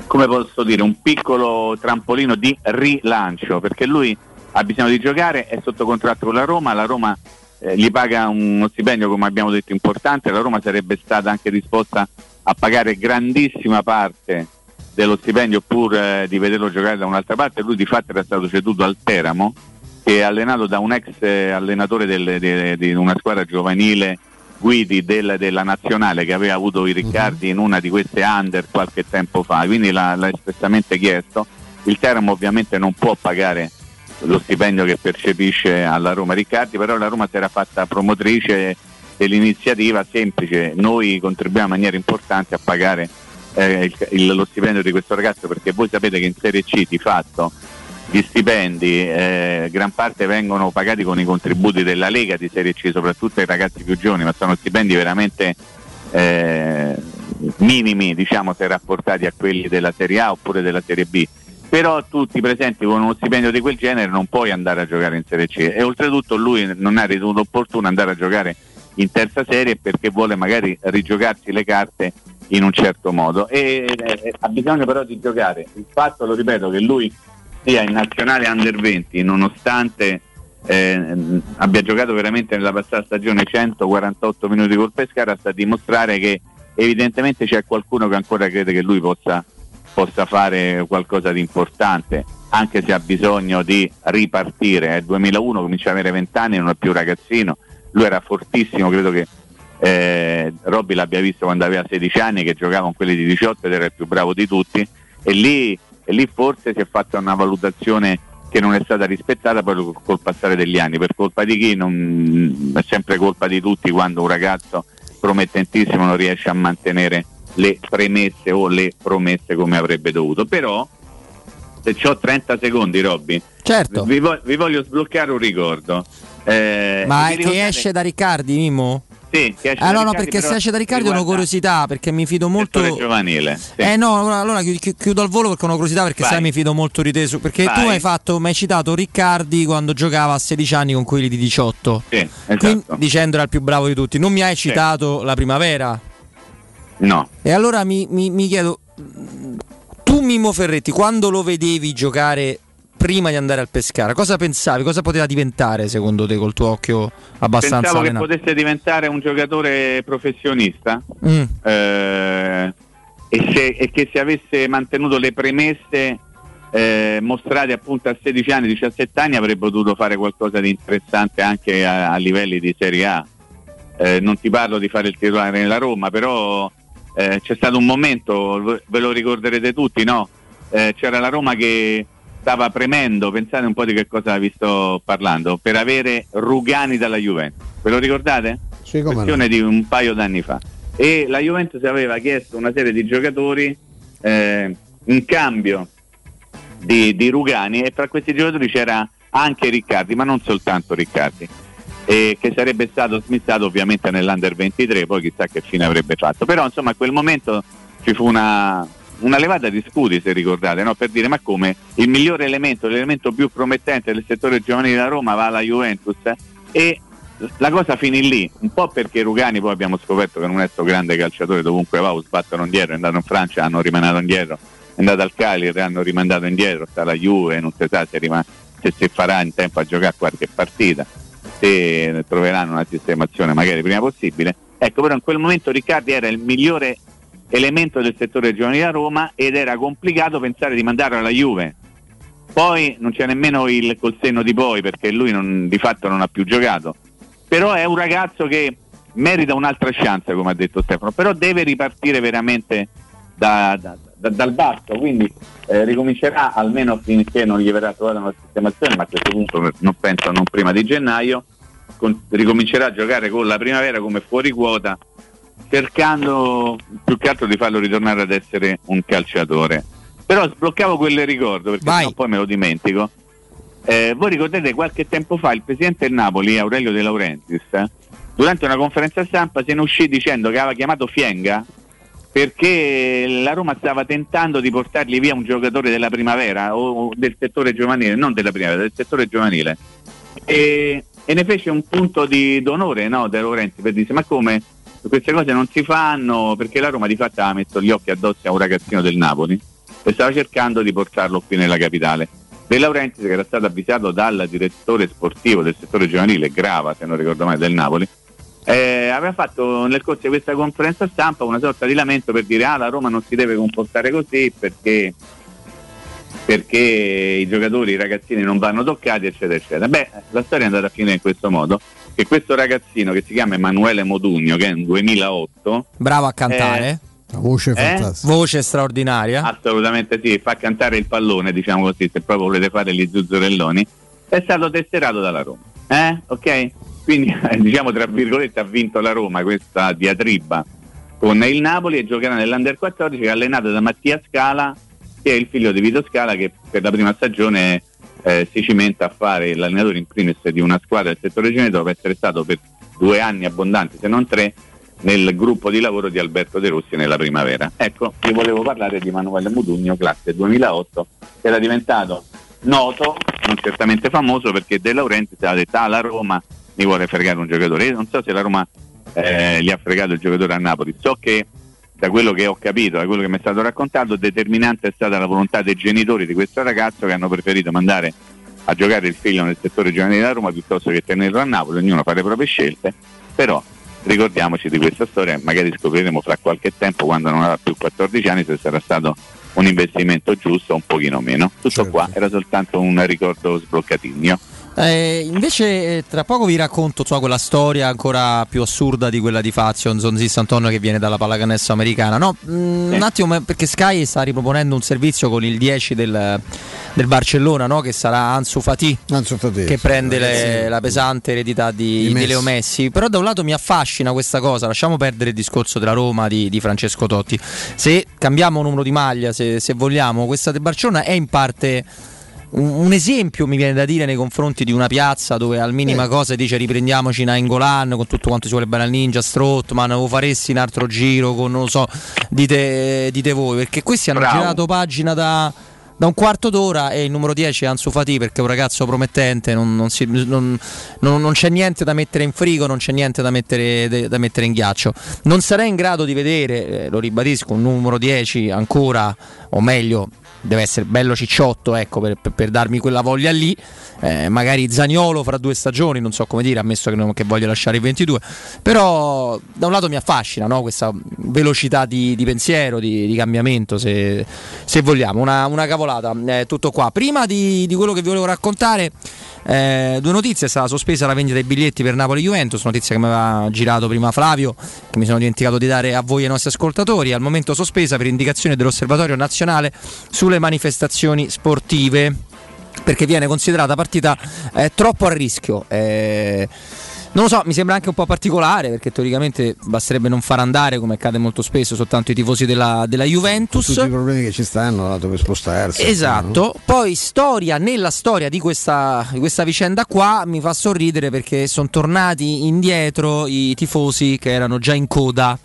come posso dire, un piccolo trampolino di rilancio, perché lui ha bisogno di giocare, è sotto contratto con la Roma, la Roma eh, gli paga uno stipendio come abbiamo detto importante, la Roma sarebbe stata anche disposta a pagare grandissima parte dello stipendio pur eh, di vederlo giocare da un'altra parte, lui di fatto era stato ceduto al Teramo che è allenato da un ex eh, allenatore di una squadra giovanile Guidi del- della nazionale che aveva avuto i Riccardi in una di queste under qualche tempo fa, quindi l'ha, l'ha espressamente chiesto. Il Teramo ovviamente non può pagare lo stipendio che percepisce alla Roma Riccardi, però la Roma si era fatta promotrice dell'iniziativa semplice, noi contribuiamo in maniera importante a pagare eh, il- il- lo stipendio di questo ragazzo perché voi sapete che in Serie C di fatto gli stipendi eh, gran parte vengono pagati con i contributi della Lega di Serie C, soprattutto ai ragazzi più giovani, ma sono stipendi veramente eh, minimi diciamo se rapportati a quelli della Serie A oppure della Serie B. Però tutti presenti con uno stipendio di quel genere non puoi andare a giocare in Serie C e oltretutto lui non ha ritenuto opportuno andare a giocare in terza serie perché vuole magari rigiocarsi le carte in un certo modo e eh, ha bisogno però di giocare. Il fatto, lo ripeto, che lui sia in nazionale under 20 nonostante eh, abbia giocato veramente nella passata stagione 148 minuti col Pescara sta a dimostrare che evidentemente c'è qualcuno che ancora crede che lui possa, possa fare qualcosa di importante anche se ha bisogno di ripartire è il 2001 comincia ad avere 20 anni non è più ragazzino lui era fortissimo credo che eh, Robby l'abbia visto quando aveva 16 anni che giocava con quelli di 18 ed era il più bravo di tutti. E lì, e lì forse si è fatta una valutazione che non è stata rispettata poi col- col passare degli anni. Per colpa di chi? Non, è sempre colpa di tutti quando un ragazzo promettentissimo non riesce a mantenere le premesse o le promesse come avrebbe dovuto. Però se ho 30 secondi Robby
Certo.
vi, vi voglio sbloccare un ricordo Eh,
Ma è che esce da Riccardi, Mimmo?
Sì, che esce
Ah
da
no, no,
Riccardi,
perché se esce da Riccardi ho una curiosità, perché mi fido molto...
giovanile sì.
Eh no, allora, allora chi- chi- chiudo al volo perché ho una curiosità perché
Vai.
sai mi fido molto di te su- perché tu
Vai.
hai fatto, mi hai citato Riccardi quando giocava a 16 anni con quelli di 18.
Sì, esatto.
Quindi, dicendo era il più bravo di tutti. Non mi hai citato la primavera.
No.
E allora mi, mi- mi chiedo, tu Mimmo Ferretti, quando lo vedevi giocare prima di andare al Pescara, cosa pensavi? Cosa poteva diventare secondo te col tuo occhio abbastanza
Pensavo che
allenato?
potesse diventare un giocatore professionista
Mm.
eh, e, se- e che se avesse mantenuto le premesse eh, mostrate appunto a 16 anni, 17 anni avrebbe potuto fare qualcosa di interessante anche a, a livelli di Serie A. Eh, non ti parlo di fare il titolare nella Roma, però eh, c'è stato un momento, ve lo ricorderete tutti, no? Eh, c'era la Roma che stava premendo, pensate un po' di che cosa vi sto parlando, per avere Rugani dalla Juventus. Ve lo ricordate?
Sì, come no.
Questione di un paio d'anni fa. E la Juventus aveva chiesto una serie di giocatori eh, in cambio di, di Rugani e tra questi giocatori c'era anche Riccardi, ma non soltanto Riccardi, e che sarebbe stato smissato ovviamente nell'Under 23, poi chissà che fine avrebbe fatto. Però insomma a quel momento ci fu una, una levata di scudi, se ricordate, no? per dire ma come il migliore elemento, l'elemento più promettente del settore giovanile da Roma va alla Juventus e la cosa finì lì, un po' perché Rugani poi abbiamo scoperto che non è sto grande calciatore dovunque va, lo sbattono indietro, è andato in Francia, hanno rimandato indietro, è andato al Cagliari, hanno rimandato indietro, sta la Juve, non si sa se, rima- se si farà in tempo a giocare qualche partita, se troveranno una sistemazione magari prima possibile. Ecco, però in quel momento Riccardi era il migliore elemento del settore giovanile a Roma ed era complicato pensare di mandarlo alla Juve. Poi non c'è nemmeno il col senno di poi perché lui non- di fatto non ha più giocato. Però è un ragazzo che merita un'altra chance, come ha detto Stefano, però deve ripartire veramente da- da- da- dal basso, quindi eh, ricomincerà almeno finché non gli verrà trovata una sistemazione, ma a questo punto non penso non prima di gennaio, con- ricomincerà a giocare con la primavera come fuori quota, cercando più che altro di farlo ritornare ad essere un calciatore. Però sbloccavo quel ricordo perché sennò poi me lo dimentico. Eh, voi ricordate qualche tempo fa il presidente del Napoli, Aurelio De Laurentiis, eh, durante una conferenza stampa se ne uscì dicendo che aveva chiamato Fienga perché la Roma stava tentando di portargli via un giocatore della primavera o del settore giovanile, non della primavera, del settore giovanile. E, e ne fece un punto di d'onore no, De Laurenti per dire ma come queste cose non si fanno perché la Roma di fatto aveva messo gli occhi addosso a un ragazzino del Napoli e stava cercando di portarlo qui nella capitale. De Laurenti che era stato avvisato dal direttore sportivo del settore giovanile, Grava se non ricordo mai, del Napoli, eh, aveva fatto nel corso di questa conferenza stampa una sorta di lamento per dire ah la Roma non si deve comportare così perché, perché i giocatori, i ragazzini non vanno toccati eccetera eccetera. Beh, la storia è andata a finire in questo modo che questo ragazzino che si chiama Emanuele Modugno che è un 2008
Bravo a cantare.
Eh,
La voce
Eh?
fantastica.
Voce straordinaria.
Assolutamente sì, fa cantare il pallone, diciamo così, se proprio volete fare gli zuzzurelloni, è stato tesserato dalla Roma. Eh? Ok? Quindi eh, diciamo tra virgolette ha vinto la Roma questa diatriba con il Napoli e giocherà nell'Under 14 che è allenato da Mattia Scala, che è il figlio di Vito Scala che per la prima stagione eh, si cimenta a fare l'allenatore in primis di una squadra del settore giovanile dopo essere stato per due anni abbondanti, se non tre, nel gruppo di lavoro di Alberto De Rossi nella primavera. Ecco, vi volevo parlare di Manuele Mudugno, classe 2008, che era diventato noto, non certamente famoso, perché De Laurenti si era detto ah, la Roma mi vuole fregare un giocatore. Io non so se la Roma eh, gli ha fregato il giocatore a Napoli, so che da quello che ho capito, da quello che mi è stato raccontato, determinante è stata la volontà dei genitori di questo ragazzo che hanno preferito mandare a giocare il figlio nel settore giovanile della Roma piuttosto che tenerlo a Napoli, ognuno fa le proprie scelte, però ricordiamoci di questa storia, magari scopriremo fra qualche tempo quando non avrà più 14 anni se sarà stato un investimento giusto o un pochino meno. Tutto qua era soltanto un ricordo sbloccatigno.
Eh, invece eh, tra poco vi racconto insomma, quella storia ancora più assurda di quella di Fazio Zonzis Antonio che viene dalla pallacanestro americana. No, mm, un attimo perché Sky sta riproponendo un servizio con il 10 del, del Barcellona no? che sarà Ansu Fati,
Ansu Fati,
che prende le- la pesante eredità di,
Di.
Leo Messi. Però da un lato mi affascina questa cosa, lasciamo perdere il discorso della Roma di, di Francesco Totti. Se cambiamo numero di maglia, se, se vogliamo, questa del Barcellona è in parte un, esempio mi viene da dire nei confronti di una piazza dove al minima cosa dice riprendiamoci Nainggolan con tutto quanto ci vuole bene al Ninja, Strottman o faresti un altro giro con non lo so, dite, dite voi, perché questi hanno
Bravo.
girato pagina da, da un quarto d'ora e il numero 10 è Ansu Fati perché è un ragazzo promettente, non, non si- non- non- c'è niente da mettere in frigo, non c'è niente da mettere, da mettere in ghiaccio. Non sarei in grado di vedere, eh, lo ribadisco, un numero 10 ancora, o meglio, deve essere bello cicciotto ecco, per, per- per darmi quella voglia lì. Eh, magari Zaniolo fra due stagioni, non so come dire, ammesso che, non, che voglia lasciare i 22. Però da un lato mi affascina no? questa velocità di, di pensiero, di, di cambiamento, se, se vogliamo. Una, una cavolata, eh, tutto qua. Prima di, di quello che vi volevo raccontare, eh, due notizie. È stata sospesa la vendita dei biglietti per Napoli-Juventus, notizia che mi aveva girato prima Flavio, che mi sono dimenticato di dare a voi e ai nostri ascoltatori. Al momento sospesa per indicazione dell'Osservatorio Nazionale sulle manifestazioni sportive perché viene considerata partita eh, troppo a rischio. eh, non lo so, mi sembra anche un po' particolare perché teoricamente basterebbe non far andare, come accade molto spesso, soltanto i tifosi della, della Juventus.
Tutti i problemi che ci stanno, dato per spostarsi.
Esatto, poi storia nella storia di questa, di questa vicenda qua mi fa sorridere perché sono tornati indietro i tifosi che erano già in coda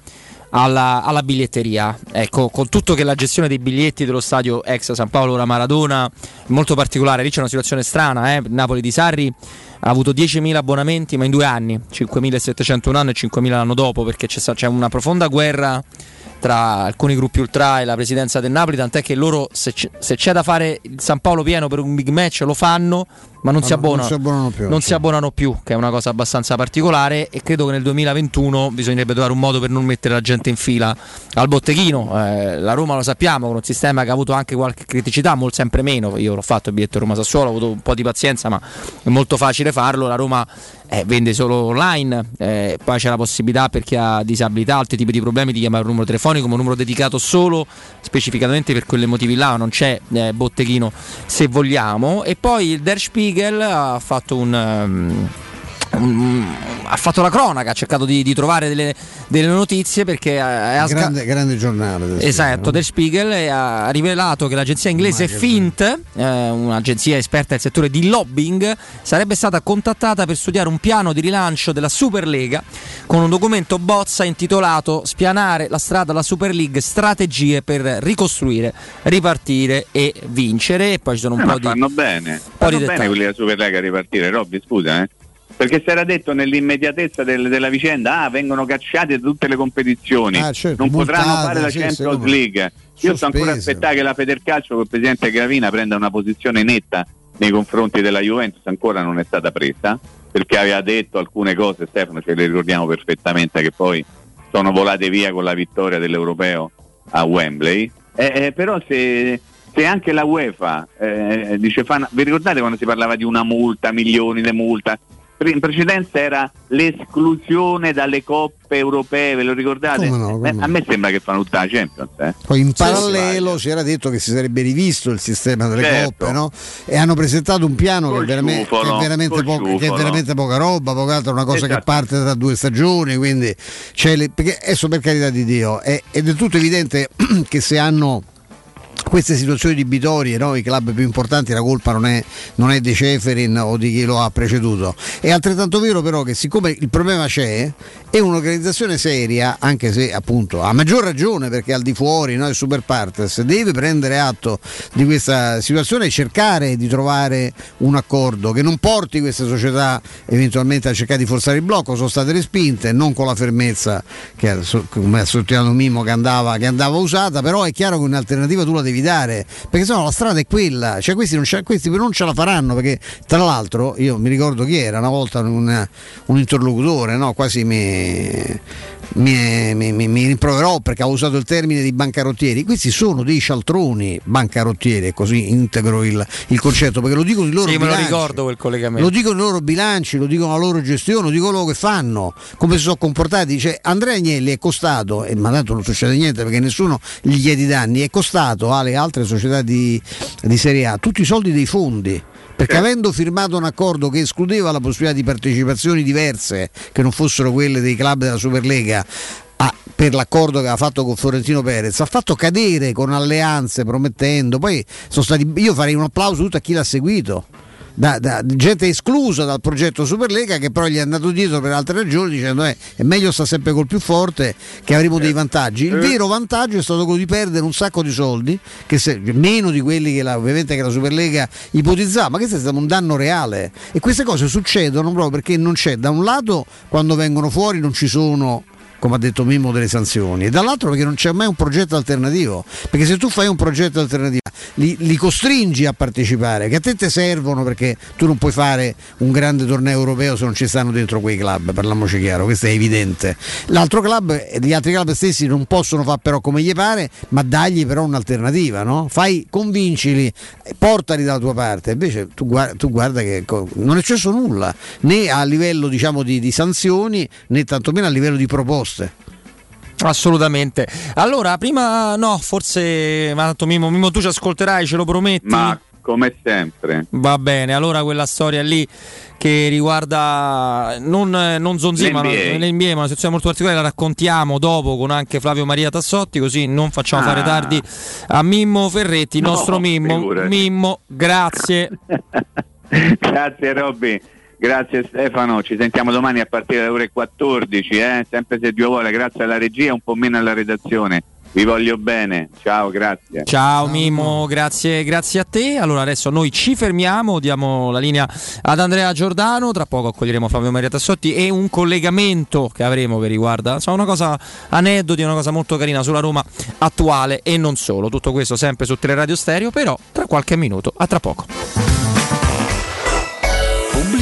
alla, alla biglietteria. Ecco, con tutto che la gestione dei biglietti dello stadio ex San Paolo ora Maradona è molto particolare, lì c'è una situazione strana, eh? Napoli di Sarri ha avuto 10.000 abbonamenti ma in due anni, 5.700 un anno e 5.000 l'anno dopo perché c'è, c'è una profonda guerra tra alcuni gruppi ultra e la presidenza del Napoli, tant'è che loro se c'è, se c'è da fare il San Paolo pieno per un big match lo fanno, ma non,
Ma
si,
non- non
abbonano,
si abbonano più,
non
sì.
si abbonano più, che è una cosa abbastanza particolare e credo che nel 2021 bisognerebbe trovare un modo per non mettere la gente in fila al botteghino. Eh, la Roma lo sappiamo, con un sistema che ha avuto anche qualche criticità, molto sempre meno. Io l'ho fatto il biglietto Roma Sassuolo, ho avuto un po' di pazienza, ma è molto facile farlo. La Roma eh, vende solo online, eh, poi c'è la possibilità per chi ha disabilità, altri tipi di problemi di chiamare un numero telefonico, ma un numero dedicato solo specificatamente per quei motivi là, non c'è eh, botteghino se vogliamo. E poi il Der Spiegel ha fatto un. ehm, un- ha fatto la cronaca, ha cercato di, di trovare delle, delle notizie perché sca-
grande, grande giornale. del
Esatto,
Spiegel,
Der Spiegel e ha rivelato che l'agenzia inglese
che-
Fint, eh, un'agenzia esperta nel settore di lobbying, sarebbe stata contattata per studiare un piano di rilancio della Superlega con un documento bozza intitolato Spianare la strada alla Super League, strategie per ricostruire, ripartire e vincere. E poi ci sono un
Eh,
po'
ma
di...
fanno bene,
po'
fanno
di
bene quelli della Superlega a ripartire, Robby scusa eh. Perché si era detto nell'immediatezza del- della vicenda, ah, vengono cacciati da tutte le competizioni,
Ah, certo,
non potranno
multate,
fare la Champions League. Io sto ancora aspettando che la Federcalcio con il presidente Gravina prenda una posizione netta nei confronti della Juventus, ancora non è stata presa, perché aveva detto alcune cose, Stefano, ce le ricordiamo perfettamente, che poi sono volate via con la vittoria dell'Europeo a Wembley. Eh, eh, però se, se anche la UEFA eh, dice, fa vi ricordate quando si parlava di una multa, milioni di multa? In precedenza era l'esclusione dalle coppe europee, ve lo ricordate?
Come no, come
Eh,
no.
A me sembra che fanno tutta la Champions. Eh.
Poi in
Sì,
parallelo si era detto che si sarebbe rivisto il sistema delle
Certo.
coppe, no? E hanno presentato un piano che veramente, che è
ciufolo,
veramente poco- che è
ciufolo.
veramente poca roba, poco altro, una cosa che
Esatto.
parte tra due stagioni, quindi c'è le- perché adesso per carità di Dio è, è del tutto evidente che se hanno queste situazioni debitorie, no? i club più importanti, la colpa non è, non è di Ceferin o di chi lo ha preceduto. È altrettanto vero però che siccome il problema c'è, è un'organizzazione seria, anche se appunto a maggior ragione perché al di fuori no, il Super Partes deve prendere atto di questa situazione e cercare di trovare un accordo che non porti queste società eventualmente a cercare di forzare il blocco, sono state respinte, non con la fermezza che come ha sottolineato Mimo che andava, che andava usata, però è chiaro che un'alternativa tu la devi dare, perché sennò la strada è quella, cioè questi non, questi non ce la faranno, perché tra l'altro io mi ricordo chi era una volta un, un interlocutore, no? quasi mi, mi, mi, mi- mi rimproverò perché ha usato il termine di bancarottieri, questi sono dei cialtroni bancarottieri, così integro il, il concetto, perché lo dicono i loro
Sì, me lo
bilanci.
ricordo quel collegamento.
Lo dicono i loro bilanci, lo dicono la loro gestione, lo dicono loro che fanno, come si sono comportati. Dice Andrea Agnelli è costato, e ma tanto non succede niente perché nessuno gli chiede danni, è costato alle altre società di, di Serie A tutti i soldi dei fondi. Perché avendo firmato un accordo che escludeva la possibilità di partecipazioni diverse, che non fossero quelle dei club della Superlega, ah, per l'accordo che aveva fatto con Florentino Perez, ha fatto cadere con alleanze promettendo. Poi sono stati. Io farei un applauso tutto a chi l'ha seguito. Da, da- gente esclusa dal progetto Superlega che però gli è andato dietro per altre ragioni dicendo eh, è meglio sta sempre col più forte che avremo dei vantaggi. Il vero vantaggio è stato quello di perdere un sacco di soldi che se- meno di quelli che la, ovviamente che la Superlega ipotizzava ma questo è stato un danno reale. E queste cose succedono proprio perché non c'è da un lato quando vengono fuori non ci sono come ha detto Mimmo delle sanzioni e dall'altro perché non c'è mai un progetto alternativo. Perché se tu fai un progetto alternativo li, li costringi a partecipare che a te te servono perché tu non puoi fare un grande torneo europeo se non ci stanno dentro quei club parliamoci chiaro questo è evidente. L'altro club gli altri club stessi non possono fare però come gli pare ma dagli però un'alternativa no? fai convincili portali dalla tua parte. Invece tu guarda, tu guarda che non è successo nulla né a livello diciamo di, di sanzioni né tantomeno a livello di proposte
Assolutamente. Allora, prima no, forse tanto Mimo, Mimo tu ci ascolterai, ce lo prometti?
Ma come sempre.
Va bene, allora quella storia lì che riguarda non, non Zonzima, ma
l'NBA,
ma una situazione molto particolare, la raccontiamo dopo con anche Flavio Maria Tassotti, così non facciamo
Ah.
fare tardi a Mimmo Ferretti, il
No,
nostro Mimmo.
figurati.
Mimmo, grazie.
Grazie Robby, grazie Stefano, ci sentiamo domani a partire dalle ore 14, eh? sempre se Dio vuole, grazie alla regia, un po' meno alla redazione. Vi voglio bene, ciao, grazie.
Ciao Mimmo, grazie, grazie a te. Allora adesso noi ci fermiamo, diamo la linea ad Andrea Giordano, tra poco accoglieremo Flavio Maria Tassotti e un collegamento che avremo che riguarda insomma, una cosa aneddoti, una cosa molto carina sulla Roma attuale e non solo. Tutto questo sempre su Teleradio Stereo, però tra qualche minuto. A tra poco.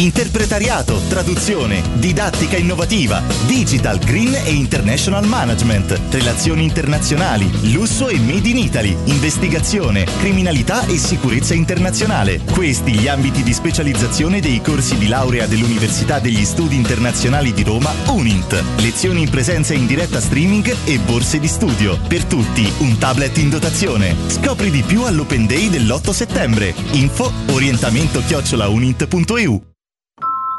Interpretariato, traduzione, didattica innovativa, digital, green e international management, relazioni internazionali, lusso e made in Italy, investigazione, criminalità e sicurezza internazionale. Questi gli ambiti di specializzazione dei corsi di laurea dell'Università degli Studi Internazionali di Roma, UNINT. Lezioni in presenza in diretta streaming e borse di studio. Per tutti un tablet in dotazione. Scopri di più all'Open Day dell'8 settembre. Info orientamento chiocciolaunint.eu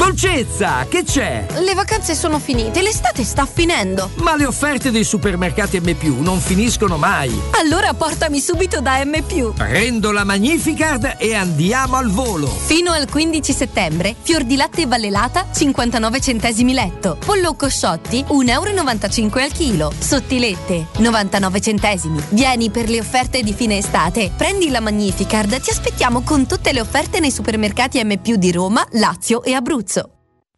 Dolcezza, che c'è?
Le vacanze sono finite, l'estate sta finendo.
Ma le offerte dei supermercati M non finiscono mai.
Allora portami subito da M.
Prendo la Magnificard e andiamo al volo.
Fino al 15 settembre, fior di latte vallelata 59 centesimi letto. Pollo cosciotti 1,95 euro al chilo. Sottilette 99 centesimi. Vieni per le offerte di fine estate. Prendi la Magnificard, ti aspettiamo con tutte le offerte nei supermercati M di Roma, Lazio e Abruzzo. Rizzo.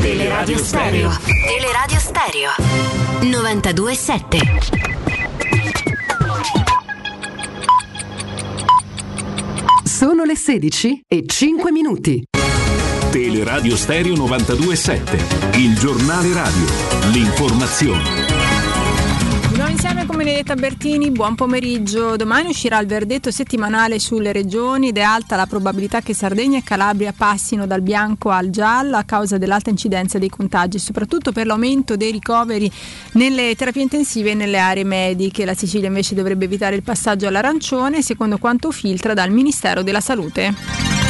Teleradio Stereo. Teleradio Stereo. 927.
Sono le 16 e 5 minuti.
Teleradio Stereo 927. Il giornale radio. L'informazione.
Nuovo insieme con Benedetta Bertini, buon pomeriggio. Domani uscirà il verdetto settimanale sulle regioni ed è alta la probabilità che Sardegna e Calabria passino dal bianco al giallo a causa dell'alta incidenza dei contagi, soprattutto per l'aumento dei ricoveri nelle terapie intensive e nelle aree mediche. La Sicilia invece dovrebbe evitare il passaggio all'arancione, secondo quanto filtra dal Ministero della Salute.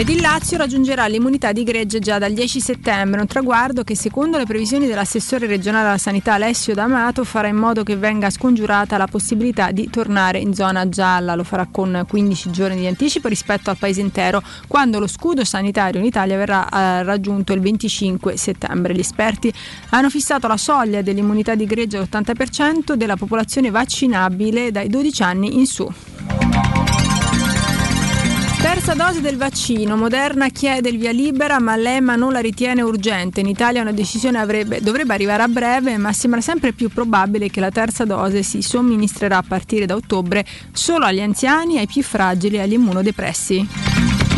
Ed il Lazio raggiungerà l'immunità di gregge già dal 10 settembre, un traguardo che secondo le previsioni dell'assessore regionale alla sanità Alessio D'Amato farà in modo che venga scongiurata la possibilità di tornare in zona gialla, lo farà con 15 giorni di anticipo rispetto al paese intero, quando lo scudo sanitario in Italia verrà eh, raggiunto il 25 settembre. Gli esperti hanno fissato la soglia dell'immunità di gregge all'80% della popolazione vaccinabile dai 12 anni in su. Terza dose del vaccino. Moderna chiede il via libera, ma l'EMA non la ritiene urgente. In Italia una decisione avrebbe, dovrebbe arrivare a breve, ma sembra sempre più probabile che la terza dose si somministrerà a partire da ottobre solo agli anziani, ai più fragili e agli immunodepressi.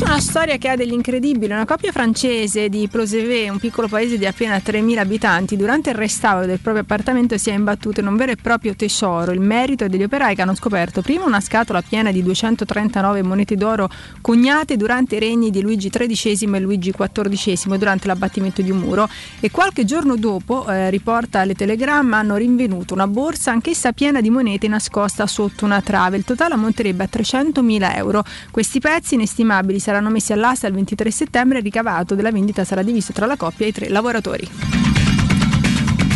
Adesso una storia che ha dell'incredibile. Una coppia francese di Prosevé, un piccolo paese di appena 3.000 abitanti, durante il restauro del proprio appartamento si è imbattuto in un vero e proprio tesoro. Il merito degli operai che hanno scoperto prima una scatola piena di 239 monete d'oro coniate durante i regni di Luigi XIII e Luigi XIV durante l'abbattimento di un muro e qualche giorno dopo, eh, riporta le telegramma, hanno rinvenuto una borsa anch'essa piena di monete nascosta sotto una trave. Il totale ammonterebbe a 300.000 euro. Questi pezzi inestimabili saranno messi all'asta il 23 settembre e il ricavato della vendita sarà diviso tra la coppia e i tre lavoratori.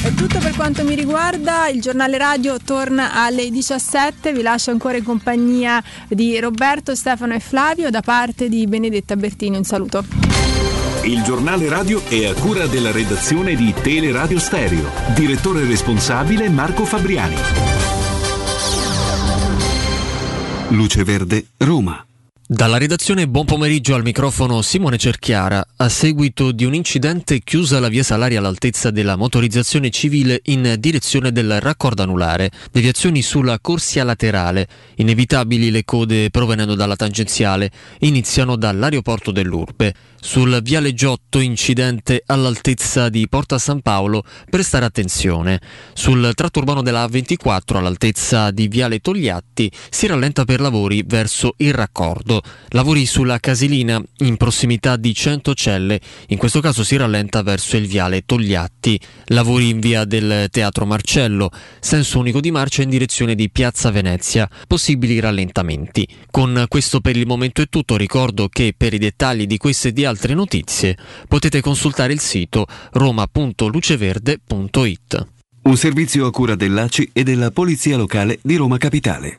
È tutto per quanto mi riguarda, il giornale radio torna alle 17, vi lascio ancora in compagnia di Roberto, Stefano e Flavio da parte di Benedetta Bertini, un saluto.
Il giornale radio è a cura della redazione di Teleradio Stereo. Direttore responsabile Marco Fabriani.
Luce Verde, Roma.
Dalla redazione buon pomeriggio al microfono Simone Cerchiara. A seguito di un incidente chiusa la via Salaria all'altezza della motorizzazione civile in direzione del raccordo anulare. Deviazioni sulla corsia laterale. Inevitabili le code provenendo dalla tangenziale. Iniziano dall'aeroporto dell'Urbe. Sul viale Giotto incidente all'altezza di Porta San Paolo, prestare attenzione. Sul tratto urbano della A24 all'altezza di viale Togliatti si rallenta per lavori verso il raccordo. Lavori sulla Casilina in prossimità di Centocelle, in questo caso si rallenta verso il viale Togliatti. Lavori in via del Teatro Marcello, senso unico di marcia in direzione di Piazza Venezia, possibili rallentamenti. Con questo per il momento è tutto, ricordo che per i dettagli di queste e di altre notizie potete consultare il sito roma.luceverde.it.
Un servizio a cura dell'ACI e della Polizia Locale di Roma Capitale.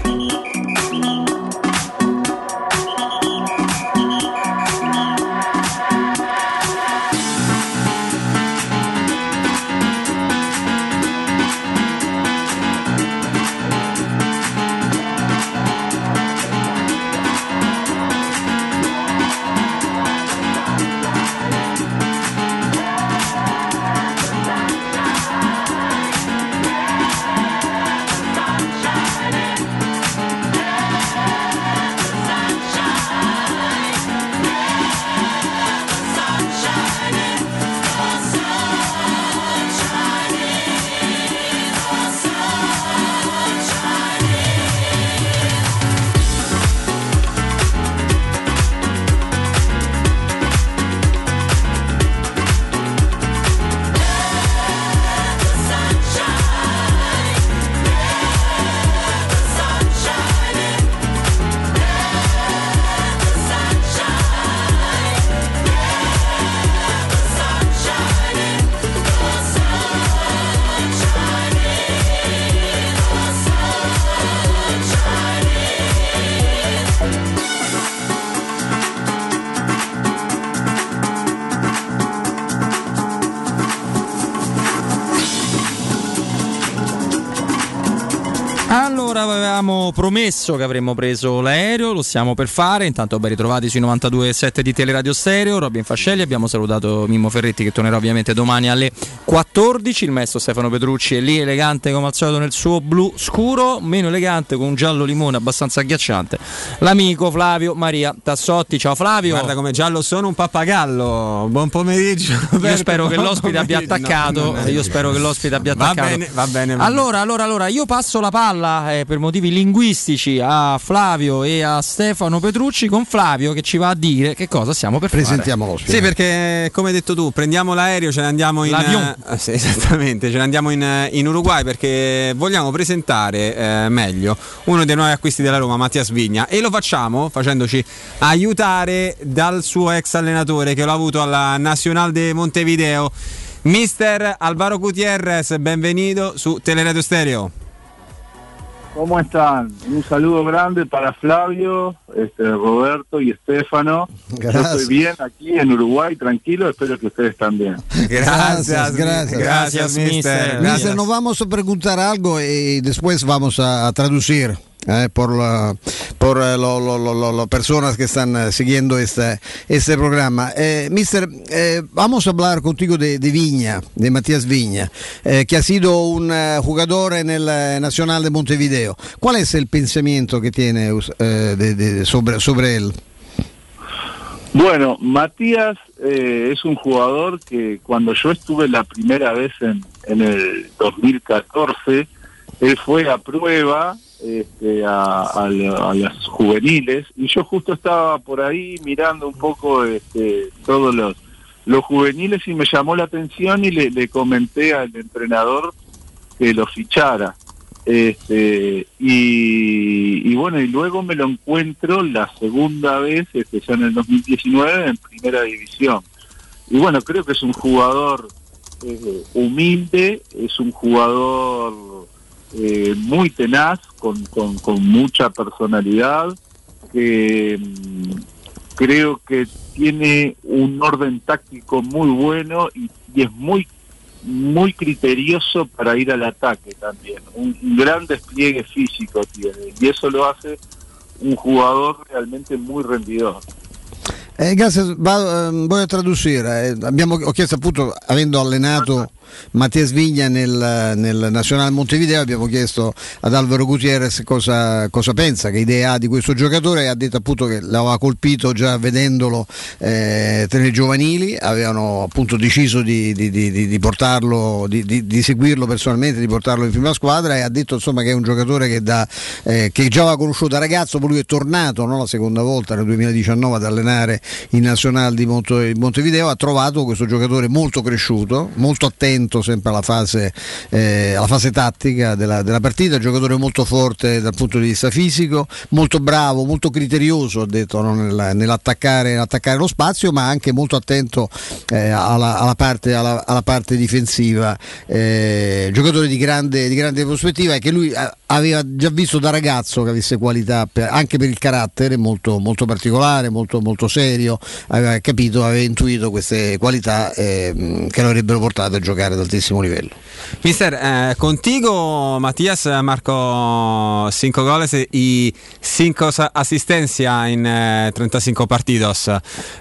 Allora avevamo promesso che avremmo preso l'aereo, lo stiamo per fare, intanto ben ritrovati sui 92.7 di Teleradio Stereo, Robin Fascelli, abbiamo salutato Mimmo Ferretti che tornerà ovviamente domani alle 14, il maestro Stefano Petrucci è lì elegante come al solito nel suo blu scuro, meno elegante con un giallo limone abbastanza agghiacciante, l'amico Flavio Maria Tassotti, ciao Flavio.
Guarda come giallo sono un pappagallo, buon pomeriggio.
Io spero che l'ospite abbia attaccato, no, io spero che l'ospite abbia attaccato.
Va bene, va bene. Va
allora, allora, allora, io passo la palla eh, per motivi linguistici a Flavio e a Stefano Petrucci con Flavio che ci va a dire che cosa stiamo per
Presentiamo
fare.
l'ospite.
Sì, perché come hai detto tu, prendiamo l'aereo, ce ne andiamo in
eh,
sì, esattamente, ce ne andiamo in, in, Uruguay perché vogliamo presentare eh, meglio uno dei nuovi acquisti della Roma, Mattias Vigna, e lo facciamo facendoci aiutare dal suo ex allenatore che l'ha avuto alla Nacional de Montevideo. Mister Alvaro Gutierrez, benvenuto su Teleradio Stereo.
¿Cómo están? Un saludo grande para Flavio, este, Roberto y Estefano.
Gracias.
Yo estoy bien aquí en Uruguay, tranquilo, espero que ustedes también.
Gracias, gracias.
Gracias, mister.
Mister, nos vamos a preguntar algo y después vamos a, a traducir. Eh, por la, por las lo, lo, personas que están siguiendo este, este programa. Eh, mister, eh, vamos a hablar contigo de, de Viña, de Matías Viña, que ha sido un jugador en el Nacional de Montevideo. ¿Cuál es el pensamiento que tiene de, de, sobre, sobre él?
Bueno, Matías es un jugador que cuando yo estuve la primera vez en, en el 2014, él fue a prueba este, a, a, a, las juveniles y yo justo estaba por ahí mirando un poco este, todos los, los juveniles y me llamó la atención y le, le comenté al entrenador que lo fichara. Este, y, y, bueno, y luego me lo encuentro la segunda vez, este, ya en el 2019, en primera división. Y bueno, creo que es un jugador eh, humilde, es un jugador eh, muy tenaz, con, con, con, mucha personalidad, que mmm, creo que tiene un orden táctico muy bueno y, y, es muy muy criterioso para ir al ataque también, un, un gran despliegue físico tiene y eso lo hace un jugador realmente muy rendidor.
Eh, grazie, va, eh, voglio tradurre. Eh, abbiamo, chiesto appunto, avendo allenato Mattias Vigna nel, nel Nazionale Montevideo, abbiamo chiesto ad Alvaro Gutierrez cosa, cosa, pensa, che idea ha di questo giocatore. Ha detto appunto che l'aveva colpito già vedendolo eh, tra le giovanili, avevano appunto deciso di, di, di, di portarlo, di, seguirlo personalmente, di portarlo in prima squadra. E ha detto insomma che è un giocatore che, da, eh, che già aveva conosciuto da ragazzo, poi lui è tornato no, la seconda volta nel 2019 ad allenare in Nazionale di Monte, Montevideo, ha trovato questo giocatore molto cresciuto, molto attento sempre alla fase, eh, alla fase tattica della, della, partita, giocatore molto forte dal punto di vista fisico, molto bravo, molto criterioso, ho detto, no? Nel, nell'attaccare, nell'attaccare, lo spazio, ma anche molto attento eh, alla, alla, parte, alla, alla, parte, difensiva. Eh, giocatore di grande, di grande prospettiva e che lui aveva già visto da ragazzo che avesse qualità per, anche per il carattere molto, molto particolare, molto, molto, serio, aveva capito, aveva intuito queste qualità eh, che lo avrebbero portato a giocare ad altissimo livello.
Mister, eh, contigo Matías marcó 5 goles y 5 asistencias en eh, 35 partidos.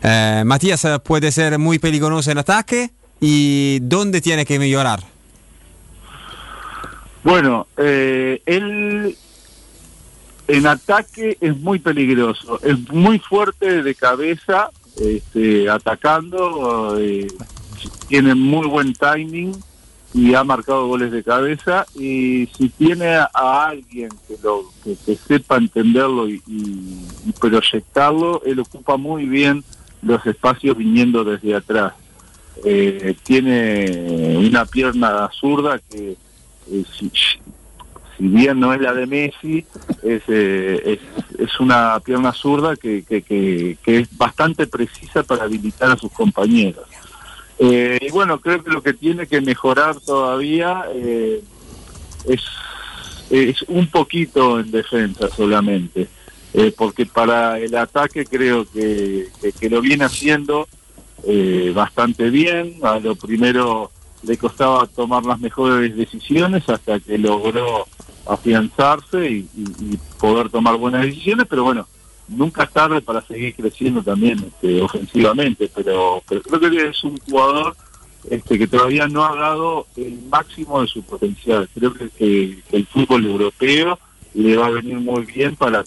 Eh, Matías puede ser muy peligroso en ataque y ¿dónde tiene que mejorar?
Bueno, eh, él en ataque es muy peligroso, es muy fuerte de cabeza, este, atacando, eh, tiene muy buen timing y ha marcado goles de cabeza y si tiene a, alguien que lo que, sepa entenderlo y, y, proyectarlo, él ocupa muy bien los espacios viniendo desde atrás. Eh, tiene una pierna zurda que eh, si, si, bien no es la de Messi, es, eh, es, es, una pierna zurda que, que, que, que, es bastante precisa para habilitar a sus compañeros. Eh, y bueno, creo que lo que tiene que mejorar todavía eh, es, es un poquito en defensa solamente, eh, porque para el ataque creo que, que lo viene haciendo bastante bien. A lo primero le costaba tomar las mejores decisiones hasta que logró afianzarse y poder tomar buenas decisiones, pero bueno, nunca es tarde para seguir creciendo también este, ofensivamente, pero, pero creo que es un jugador este, que todavía no ha dado el máximo de su potencial. Creo que, el fútbol europeo le va a venir muy bien para,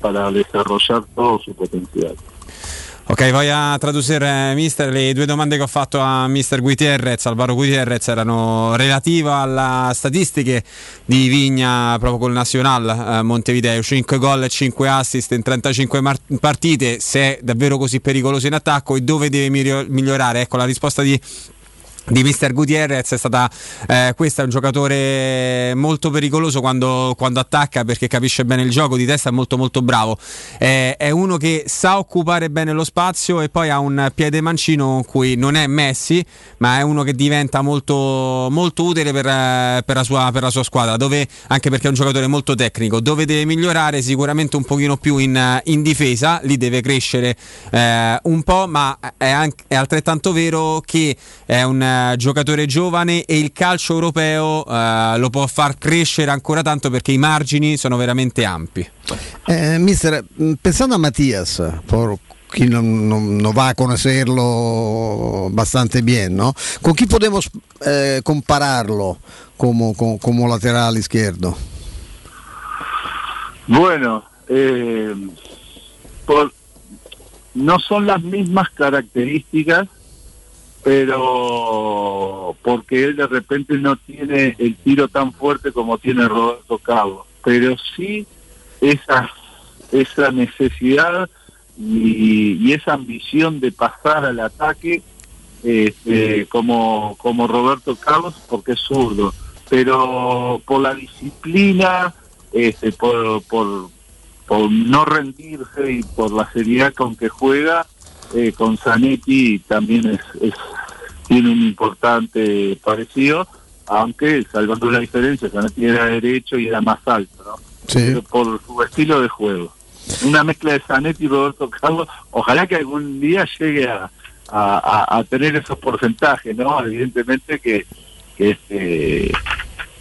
para desarrollar todo su potencial.
Ok, voglio tradurre, mister. Le due domande che ho fatto a mister Gutierrez, Alvaro Gutierrez, erano relative alle statistiche di Vigna proprio col Nacional eh, Montevideo. 5 gol e 5 assist in 35 mar- partite. Se è davvero così pericoloso in attacco e dove deve miglio- migliorare? Ecco, la risposta di di Mister Gutierrez è stata eh, questa è un giocatore molto pericoloso quando, quando attacca perché capisce bene il gioco di testa è molto molto bravo. Eh, è uno che sa occupare bene lo spazio e poi ha un piede mancino in cui non è Messi ma è uno che diventa molto, molto utile per, per la sua, per la sua squadra dove, anche perché è un giocatore molto tecnico dove deve migliorare sicuramente un pochino più in, in difesa lì deve crescere eh, un po' ma è, anche- è altrettanto vero che è un eh, giocatore giovane e il calcio europeo eh, lo può far crescere ancora tanto perché i margini sono veramente ampi.
Eh, mister, mh, pensando a Mattias, por chi non, non- non va a conocerlo bastante bien, ¿no? Con chi podemos eh, compararlo come, como- como lateral izquierdo?
Bueno, eh, por- no son las mismas características, pero porque él de repente no tiene el tiro tan fuerte como tiene Roberto Cabo, pero sí esa, esa necesidad y, y esa ambición de pasar al ataque este, como, como Roberto Carlos porque es zurdo, pero por la disciplina, este, por, por, por no rendirse y por la seriedad con que juega, eh, con Zanetti también es, es- tiene un importante parecido, aunque salvando la diferencia, Zanetti era derecho y era más alto, ¿no? Pero por su estilo de juego. Una mezcla de Zanetti y Roberto Carlos, ojalá que algún día llegue a, a, a- a tener esos porcentajes, ¿no? Evidentemente que, que, este,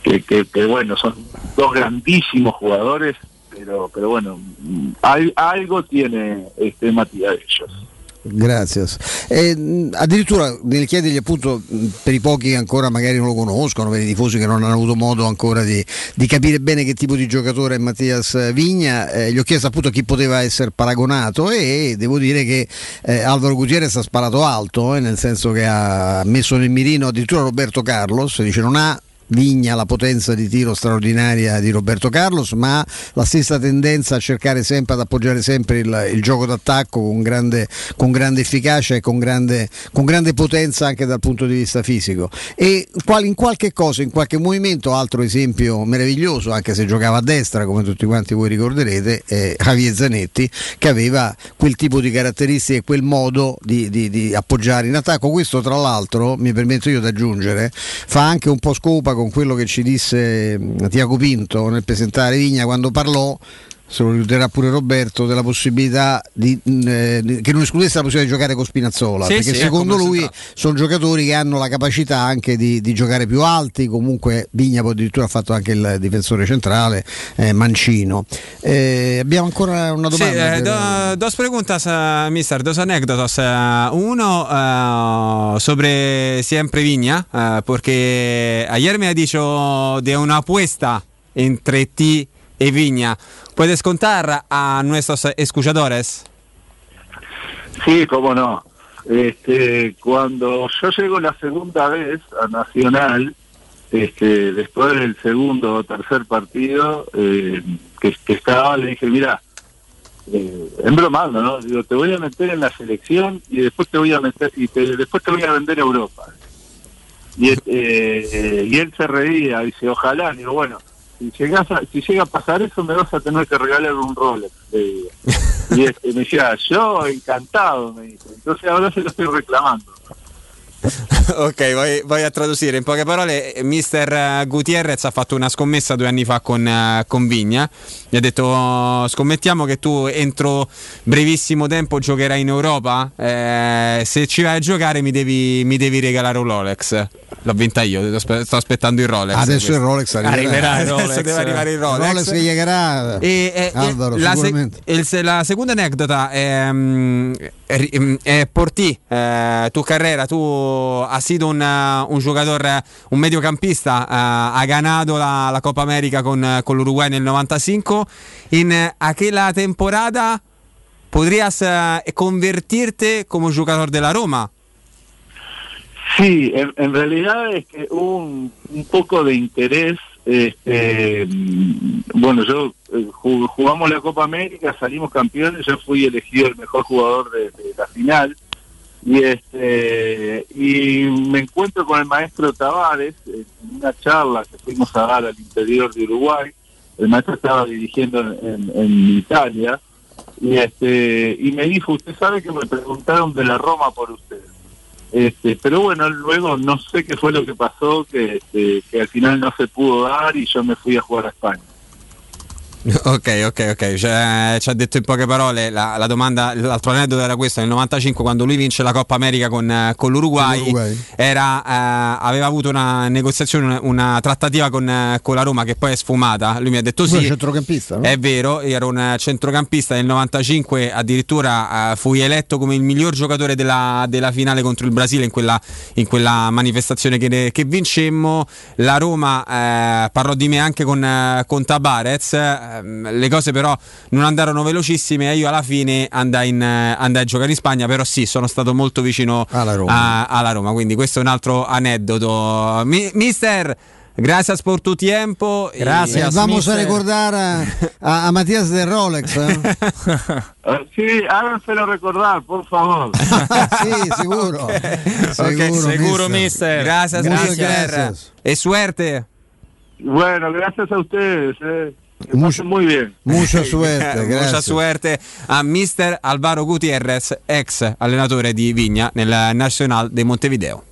que, que- que, bueno, son dos grandísimos jugadores, pero pero bueno, mm, al- algo tiene este Matías de ellos.
Grazie. Eh, addirittura nel chiedergli appunto per i pochi che ancora magari non lo conoscono, per i tifosi che non hanno avuto modo ancora di, di capire bene che tipo di giocatore è Mattias Vigna, eh, gli ho chiesto appunto chi poteva essere paragonato e devo dire che eh, Alvaro Gutierrez ha sparato alto, eh, nel senso che ha messo nel mirino addirittura Roberto Carlos, dice non ha Vigna la potenza di tiro straordinaria di Roberto Carlos, ma la stessa tendenza a cercare sempre, ad appoggiare sempre il, il gioco d'attacco con grande, con grande efficacia e con grande, con grande potenza anche dal punto di vista fisico. E qual- in qualche cosa, in qualche movimento, altro esempio meraviglioso, anche se giocava a destra, come tutti quanti voi ricorderete, è Javier Zanetti, che aveva quel tipo di caratteristiche, quel modo di, di- di appoggiare in attacco. Questo, tra l'altro, mi permetto io di aggiungere, fa anche un po' scopa con quello che ci disse mh, Tiago Pinto nel presentare Vigna quando parlò. Se lo ricorderà pure Roberto, della possibilità di, mh, eh, che non escludesse la possibilità di giocare con Spinazzola,
Sì,
perché
sì,
secondo lui sono giocatori che hanno la capacità anche di, di giocare più alti, comunque Vigna poi addirittura ha fatto anche il difensore centrale, eh, Mancino. Eh, abbiamo ancora una domanda.
eh,
per-
do- dos preguntas, eh, mister, dos anécdotas. Eh, uno eh, sobre siempre Viña, eh, porque ayer me ha dicho de una apuesta entre ti y Viña. ¿Puedes contar a nuestros escuchadores?
Sí, cómo no. Este, cuando yo llego la segunda vez a Nacional, este, después del segundo o tercer partido eh, que, estaba, le dije, mira, eh, embromando, ¿no? Digo, te voy a meter en la selección y después te voy a meter y te- después te voy a vender a Europa. Y, eh, y él se reía, dice, ojalá, digo, bueno, si llegas a- si llega a pasar eso me vas a tener que regalar un Rolex. le digo. Y este, me decía, yo encantado, me dice. Entonces ahora se lo estoy reclamando.
ok, voglio, voglio tradurre in poche parole. Mister eh, Gutierrez ha fatto una scommessa due anni fa con, eh, con Vigna. Gli ha detto: "Oh, Scommettiamo che tu entro brevissimo tempo giocherai in Europa. Eh, se ci vai a giocare, mi devi, mi devi regalare un Rolex. l'ho vinta io, sto, aspettando il Rolex.
Adesso il Rolex arriverà.
Arriverà il
Adesso
Rolex.
deve arrivare il Rolex.
Rolex che llegherà
E, e-
Alvaro,
e la,
sicuramente.
il- se- la seconda anedota è, mm, è, ri- è por ti, eh, tu carriera, tu hai sido un, eh, un giocatore, un mediocampista, eh, ha ganato la, la Coppa America con, con l'Uruguay nel 95, in eh, aquella temporada podrías eh, convertirte como jugador de la Roma.
Sí, en, en realidad es que hubo un, poco de interés. este, mm, bueno, yo eh, ju- jugamos la Copa América, salimos campeones, yo fui elegido el mejor jugador de, de la final. Y este y me encuentro con el maestro Tavares en una charla que fuimos a dar al interior de Uruguay. El maestro estaba dirigiendo en, en- Italia y este y me dijo, usted sabe que me preguntaron de la Roma por usted. Este, pero bueno, luego no sé qué fue lo que pasó, que, este, que al final no se pudo dar y yo me fui a jugar a España.
Ok, ok, ok. Cioè, ci ha detto in poche parole la, la domanda. L'altro aneddoto era questo: nel 95, quando lui vince la Coppa America con, eh, con l'Uruguay,
l'Uruguay.
era, eh, aveva avuto una negoziazione, una, una trattativa con, eh, con la Roma che poi è sfumata. Lui mi ha detto sì.
centrocampista, no?
È vero, ero un eh, centrocampista nel 95, addirittura eh, fui eletto come il miglior giocatore della, della finale contro il Brasile in quella, in quella manifestazione che, che vincemmo. La Roma eh, parlò di me anche con, con Tabarez, le cose però non andarono velocissime e io alla fine andai, in, eh, andai a giocare in Spagna, però sì, sono stato molto vicino
Alla Roma.
a- alla Roma, quindi questo è un altro aneddoto. Mi- mister, gracias por tu tiempo.
Eh, vamos a recordar a, a- a Matías de Rolex. ¿eh?
Eh, sí, háganselo recordar, por favor.
sí, seguro.
Ok,
seguro, mister.
Gracias,
Muchas
mister.
gracias.
E suerte.
Bueno, gracias a ustedes. Eh. Pasen muy bien.
Mucha suerte,
Mucha suerte a mister Alvaro Gutierrez, ex allenatore di Vigna nel Nacional de Montevideo.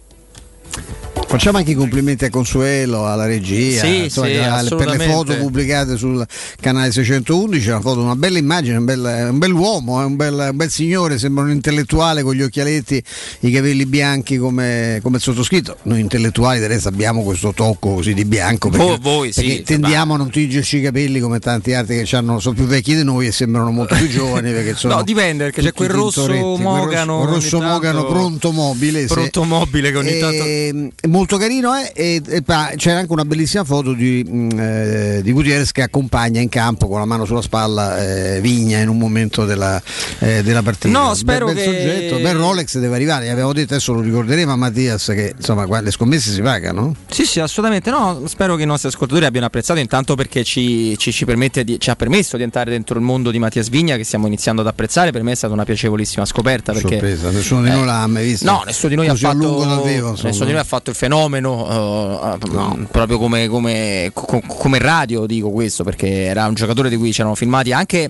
Facciamo anche i complimenti a Consuelo, alla regia,
Sì,
insomma,
sì,
ha- per le foto pubblicate sul canale 611, una, foto, una bella immagine, un bel, un bell'uomo, è un bel, un bel signore, sembra un intellettuale con gli occhialetti, i capelli bianchi come, come il sottoscritto. Noi intellettuali resto abbiamo questo tocco così di bianco perché,
Voi- voi, sì,
perché tendiamo a non tingerci i capelli come tanti altri che hanno- sono più vecchi di noi e sembrano molto più giovani perché sono
No, dipende perché c'è quel rosso
tintoretti, quel
mogano.
rosso, rosso mogano pronto mobile sì.
Pronto mobile che ogni tanto.
Molto carino è e, e c'era anche una bellissima foto di, mh, eh, di Gutierrez che accompagna in campo con la mano sulla spalla eh, Vigna in un momento della, eh, della partita
No,
Bel-
spero
bel,
che-
soggetto, bel Rolex deve arrivare abbiamo detto adesso lo ricorderemo a Mattias che insomma qua le scommesse si pagano
Sì, sì, assolutamente. No, spero che i nostri ascoltatori abbiano apprezzato intanto perché ci, ci- ci permette di- ci ha permesso di entrare dentro il mondo di Mattia Svigna che stiamo iniziando ad apprezzare. Per me è stata una piacevolissima scoperta. Perché,
sorpresa nessuno di
eh,
noi l'ha mai visto
No, nessuno di noi ha
Così
fatto,
vivo,
nessuno di noi ha fatto il fenomeno, eh, mh, proprio come, come- co- come radio dico questo, perché era un giocatore di cui c'erano filmati anche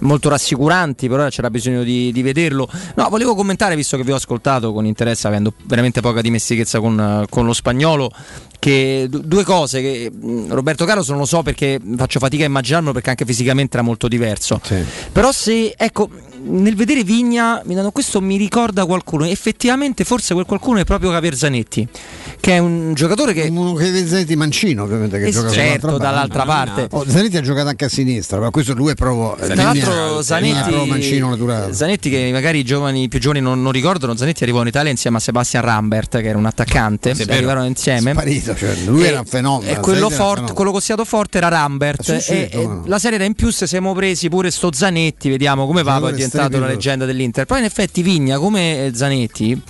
molto rassicuranti, però c'era bisogno di, di vederlo. No, volevo commentare, visto che vi ho ascoltato con interesse, avendo veramente poca dimestichezza con, con lo spagnolo, che du- due cose che mh, Roberto Carlos non lo so perché faccio fatica a immaginarlo perché anche fisicamente era molto diverso. Però se, ecco, nel vedere Vigna, Milano, questo mi ricorda qualcuno, effettivamente forse quel qualcuno è proprio Caverzanetti, che è un giocatore che...
uno che Zanetti Mancino ovviamente che
Eh,
gioca
certo, dall'altra parte.
Oh, Zanetti ha giocato anche a sinistra ma questo lui è proprio
Tra
linea-
l'altro
linea
Zanetti,
proprio Mancino naturale.
Zanetti che magari i giovani, più giovani non, non ricordano, Zanetti arrivò in Italia insieme a Sebastian Rambert che era un attaccante,
Sì,
arrivarono insieme.
Sparito, cioè, lui era un fenomeno,
E quello,
Zanetti
forte, quello costiato forte era Rambert.
Sì, sì,
e, e la serie era in più se siamo presi pure sto Zanetti, vediamo come va, poi La
strepitoso.
leggenda dell'Inter. Poi in effetti Vigna come eh, Zanetti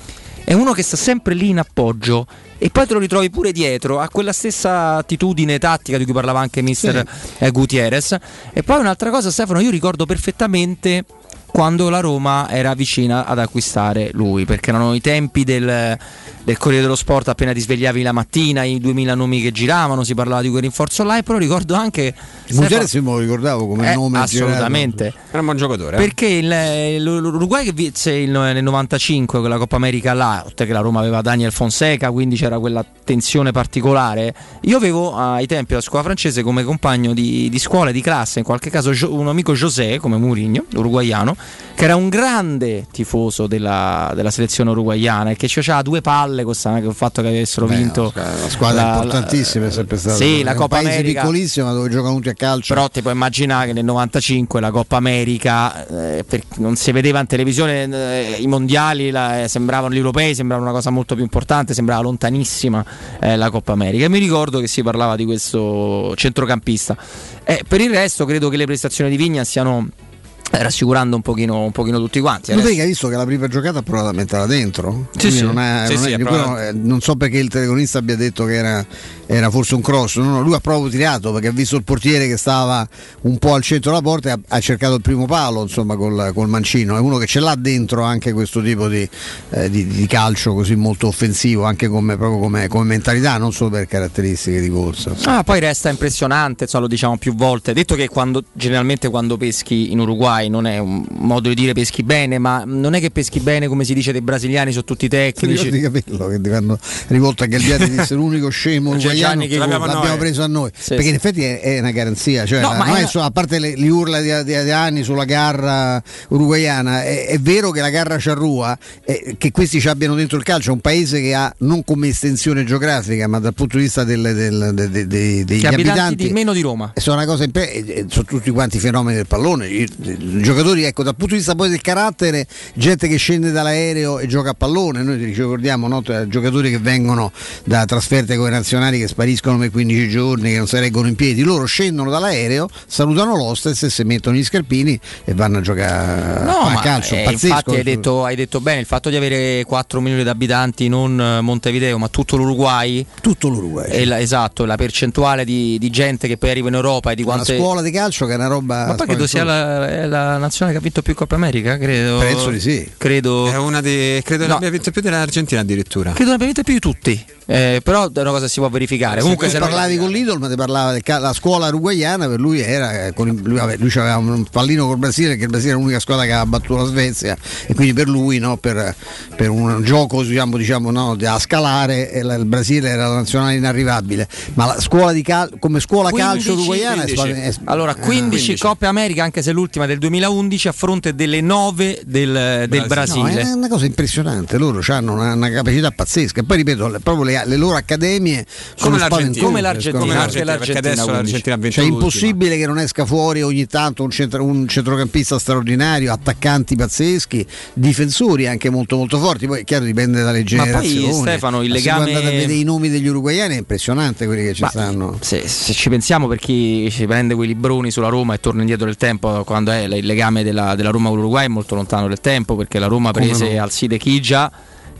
è uno che sta sempre lì in appoggio e poi te lo ritrovi pure dietro, ha quella stessa attitudine tattica di cui parlava anche mister eh, Gutierrez. E poi un'altra cosa Stefano, io ricordo perfettamente quando la Roma era vicina ad acquistare lui, perché erano i tempi del, del Corriere dello Sport appena ti svegliavi la mattina, i 2000 nomi che giravano, si parlava di quel rinforzo là, e però ricordo anche...
Gutierrez me lo ricordavo come
Eh,
nome
assolutamente.
Era un buon giocatore. eh.
Perché il- l'Uruguay che vinse il- nel 95 quella Coppa America là, oltre che la Roma aveva Daniel Fonseca, quindi c'era quella tensione particolare. Io avevo ai tempi la scuola francese come compagno di, di scuola e di classe, in qualche caso un amico José come Mourinho, uruguaiano, che era un grande tifoso della, della selezione uruguayana e che ci faceva due palle con il fatto che avessero
Beh,
vinto
la squadra importantissima è sempre stata
sì, la Coppa America.
piccolissimo dove giocano tutti a calcio.
Però ti puoi immaginare che nel 95 la Coppa America eh, per- non si vedeva in televisione eh, i mondiali la- eh, sembravano gli europei sembravano una cosa molto più importante sembrava lontanissima eh, la Coppa America. E mi ricordo che si parlava di questo centrocampista. Eh, per il resto credo che le prestazioni di Vigna stiano eh, rassicurando un pochino, un pochino tutti quanti
che hai visto che la prima giocata ha provato a metterla dentro?
Sì, sì.
Non, è-
Sì,
non
sì,
è-
provato.
quello, eh, non so perché il telecronista abbia detto che era, era forse un cross. No, no, lui ha proprio tirato perché ha visto il portiere che stava un po' al centro della porta e ha, ha cercato il primo palo insomma col, col mancino. È uno che ce l'ha dentro anche questo tipo di, eh, di- di calcio così molto offensivo, anche come, proprio come, come mentalità, non solo per caratteristiche di corsa.
Ah, poi resta impressionante, insomma, lo diciamo più volte. Detto che quando, generalmente quando peschi in Uruguay non è un modo di dire peschi bene, ma non è che peschi bene come si dice dei brasiliani, sono tutti
Ti
tecnici.
ricordi Capello che ti hanno rivolto a Galliani disse l'unico scemo
C'è Gianni che
l'abbiamo,
l'abbiamo
preso a noi
Sì,
perché
sì.
in effetti è, è una garanzia cioè,
No,
la-
è una-
a parte le, le urla di, di- di anni sulla garra uruguaiana è, è vero che la garra Charrua eh, che questi ci abbiano dentro il calcio è un paese che ha non come estensione geografica ma dal punto di vista del- del- de- de- de- degli
abitanti
abitanti
di meno di Roma.
sono una cosa impe- sono tutti quanti fenomeni del pallone I, i giocatori ecco dal punto di vista poi del carattere gente che scende dall'aereo e gioca a pallone noi ci ricordiamo no, giocatori che vengono da trasferte con i nazionali che spariscono per 15 giorni che non si reggono in piedi loro scendono dall'aereo salutano l'hostess e si mettono gli scarpini e vanno a giocare
No,
a calcio
eh,
pazzesco
infatti hai detto, hai detto bene, il fatto di avere 4 milioni di abitanti, non eh, Montevideo, ma tutto l'Uruguay.
Tutto l'Uruguay.
La- esatto, la percentuale di, di gente che poi arriva in Europa e di
una
quante...
scuola di calcio che è una roba
Ma poi credo sia la, è la nazionale che ha vinto più Coppa America, credo.
Penso di sì.
Credo.
È una di. Credo
No.
che abbia vinto più dell'Argentina addirittura.
Credo ne abbia vinte più di tutti. Eh, però è una cosa che si può verificare. Comunque,
tu
se non-
parlavi con l'Idol, ma ti parlava della scuola uruguayana, per lui era eh, con il- lui, vabbè, lui aveva un pallino col Brasile, perché il Brasile era l'unica squadra che aveva battuto la Svezia, e quindi per lui, no, per, per un gioco diciamo, diciamo, no, da scalare, eh, la- il Brasile era la nazionale inarrivabile. Ma la scuola di cal- come scuola
15,
calcio uruguayana è
15.
spa- è-
allora, 15, Coppe America, anche se l'ultima del 2011, a fronte delle 9 del, del
No,
Brasile.
è una cosa impressionante, loro hanno una, una capacità pazzesca. E poi ripeto, proprio le, le loro accademie sono
Come l'Argentina. Come l'Argentina,
secondo me.
anche l'Argentina, perché adesso l'Argentina ha
Cioè, è impossibile che non esca fuori ogni tanto un, centro- un centrocampista straordinario, attaccanti pazzeschi, difensori anche molto molto forti. Poi è chiaro dipende dalle
Ma
generazioni.
poi Stefano, il
Ma se
legame.
voi andate a vedere i nomi degli uruguayani è impressionante quelli che ci
Ma
stanno.
Se, se ci pensiamo per chi ci prende quei libroni sulla Roma e torna indietro nel tempo, quando è il legame della, della Roma con l'Uruguay è molto lontano del tempo, perché la Roma
Come
prese
no?
Alcide Chija,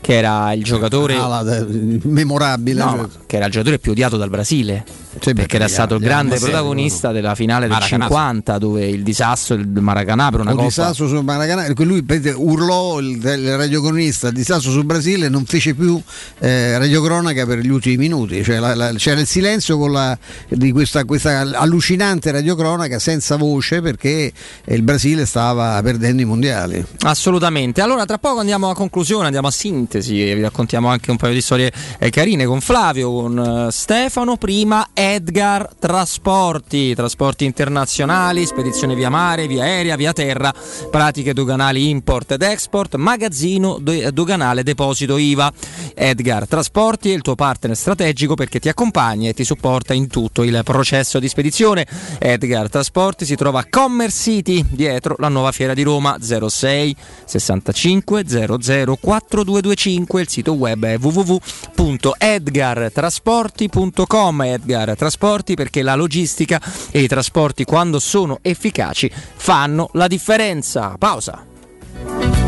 che era il giocatore.
Ah, la- memorabile.
No,
cioè.
che era il giocatore più odiato dal Brasile.
Sì,
perché era stato il grande protagonista della finale del
Maracanã.
50, dove il disastro del Maracanã per una
un
coppa.
disastro sul Maracanã, perché lui urlò il, il radiocronista il disastro sul Brasile non fece più eh, radiocronaca per gli ultimi minuti, cioè la- la- c'era il silenzio con la- di questa, questa allucinante radiocronaca senza voce perché il Brasile stava perdendo i mondiali.
Assolutamente. Allora, tra poco andiamo a conclusione, andiamo a sintesi e vi raccontiamo anche un paio di storie eh, carine con Flavio, con eh, Stefano. Prima Edgar Trasporti, trasporti internazionali, spedizione via mare, via aerea, via terra, pratiche doganali import ed export, magazzino do- doganale deposito IVA. Edgar Trasporti è il tuo partner strategico perché ti accompagna e ti supporta in tutto il processo di spedizione. Edgar Trasporti si trova a Commerce City, dietro la nuova fiera di Roma 06 65 00 4225. Il sito web è www.edgartrasporti.com. Edgar Trasporti perché la logistica e i trasporti quando sono efficaci fanno la differenza. Pausa.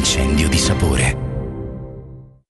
incendio di sapore.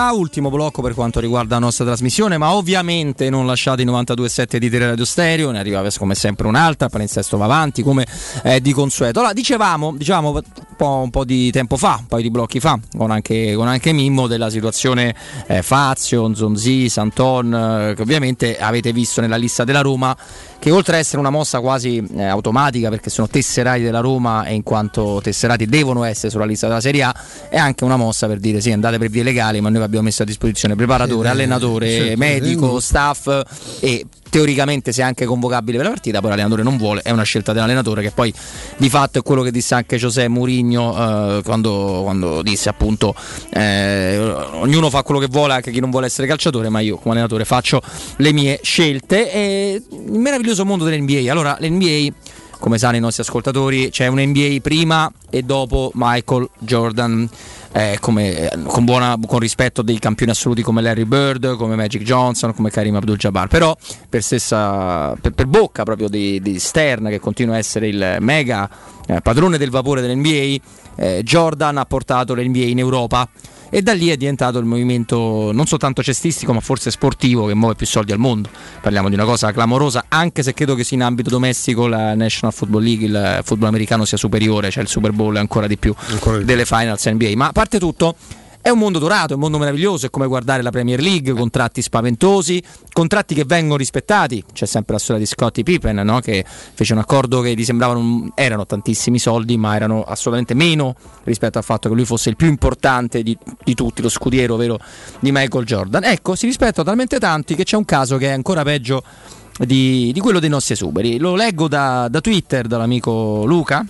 Diretta, ultimo blocco per quanto riguarda la nostra trasmissione, ma ovviamente non lasciate i 92.7 di Tele Radio Stereo, ne arriva come sempre un'altra, palinsesto va avanti come eh, di consueto. Allora dicevamo, dicevamo un, po', un po' di tempo fa, un paio di blocchi fa, con anche, con anche Mimmo della situazione eh, Fazio, Zonzi, Santon, eh, che ovviamente avete visto nella lista della Roma che oltre ad essere una mossa quasi eh, automatica perché sono tesserati della Roma e in quanto tesserati devono essere sulla lista della Serie A, è anche una mossa per dire sì andate per vie legali ma noi abbiamo messo a disposizione preparatore,
Sì,
allenatore,
sì,
medico, staff e teoricamente è anche convocabile per la partita, poi l'allenatore non vuole, è una scelta dell'allenatore che poi di fatto è quello che disse anche José Mourinho eh, quando, quando disse appunto eh, ognuno fa quello che vuole, anche chi non vuole essere calciatore, ma io come allenatore faccio le mie scelte e il meraviglioso mondo dell'NBA. Allora l'NBA come sanno i nostri ascoltatori, c'è un NBA prima e dopo Michael Jordan. Eh, come, con, buona- con rispetto dei campioni assoluti come Larry Bird, come Magic Johnson, come Karim Abdul-Jabbar, però per, stessa, per, per bocca proprio di, di Stern che continua a essere il mega eh, padrone del vapore dell'NBA, eh, Jordan ha portato l'NBA in Europa e da lì è diventato il movimento non soltanto cestistico ma forse sportivo che muove più soldi al mondo. Parliamo di una cosa clamorosa, anche se credo che sia in ambito domestico la National Football League, il football americano sia superiore, cioè il Super Bowl ancora di più delle finals NBA. Ma a parte tutto, è un mondo dorato, è un mondo meraviglioso, è come guardare la Premier League, contratti spaventosi, contratti che vengono rispettati. C'è sempre la storia di Scottie Pippen, no? che fece un accordo che gli sembravano erano tantissimi soldi, ma erano assolutamente meno rispetto al fatto che lui fosse il più importante di, di tutti, lo scudiero vero di Michael Jordan. Ecco, si rispettano talmente tanti che c'è un caso che è ancora peggio di, di quello dei nostri esuberi. Lo leggo da, da Twitter dall'amico Luca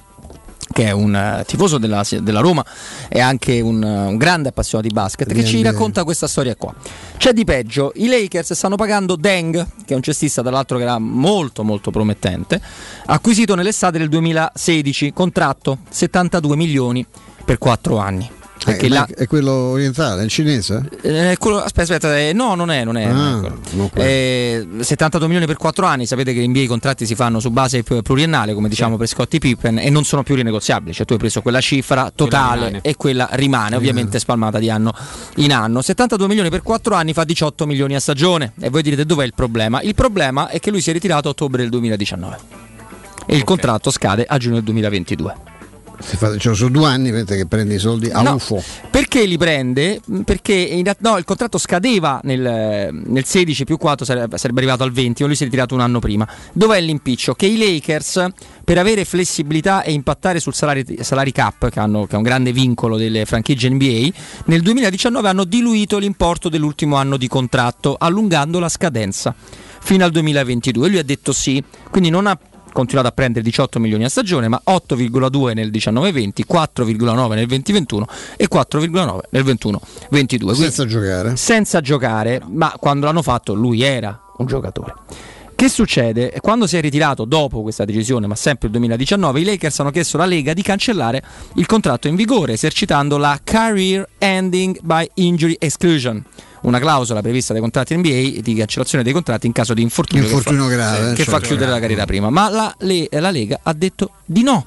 che è un eh, tifoso della, della Roma e anche un, eh, un grande appassionato di basket, che ci racconta questa storia qua. C'è di peggio, i Lakers stanno pagando Deng, che è un cestista tra l'altro che era molto molto promettente, acquisito nell'estate del 2016, contratto 72 milioni per 4 anni. Perché
Eh, ma
là-
è quello orientale, è il cinese?
eh, quello- aspetta, aspetta, eh, no, non è, non è.
Ah, non.
Eh, 72 milioni per 4 anni, sapete che in NBA i contratti si fanno su base pluriennale, come diciamo per Scottie Pippen, e non sono più rinegoziabili. Cioè tu hai preso quella cifra totale
rimane.
e quella rimane, ovviamente spalmata di anno in anno. 72 milioni per 4 anni fa 18 milioni a stagione. E voi direte dov'è il problema? Il problema è che lui si è ritirato a ottobre del 2019 e il contratto scade a giugno del 2022.
Fa- cioè, sono due anni vedete, che prendi i soldi a
No.
UFO.
Perché li prende? Perché in no, il contratto scadeva nel, nel 16 più 4 sarebbe, sarebbe arrivato al 20, ma lui si è ritirato un anno prima. Dov'è l'impiccio? Che i Lakers, per avere flessibilità e impattare sul salary, salary cap, che, hanno- che è un grande vincolo delle franchigie NBA, nel 2019 hanno diluito l'importo dell'ultimo anno di contratto, allungando la scadenza fino al 2022. Lui ha detto sì, quindi non ha continuato a prendere 18 milioni a stagione, ma 8,2 nel 19-20, 4,9 nel 20-21 e 4,9 nel 21-22.
Senza giocare.
Senza giocare, ma quando l'hanno fatto lui era un giocatore. Che succede? Quando si è ritirato dopo questa decisione, ma sempre il 2019, i Lakers hanno chiesto alla Lega di cancellare il contratto in vigore, esercitando la Career Ending by Injury Exclusion, una clausola prevista dai contratti NBA di cancellazione dei contratti in caso di infortunio,
Infortunio
che fa,
grave,
che fa
certo.
chiudere la carriera prima. Ma la, le- la Lega ha detto di no.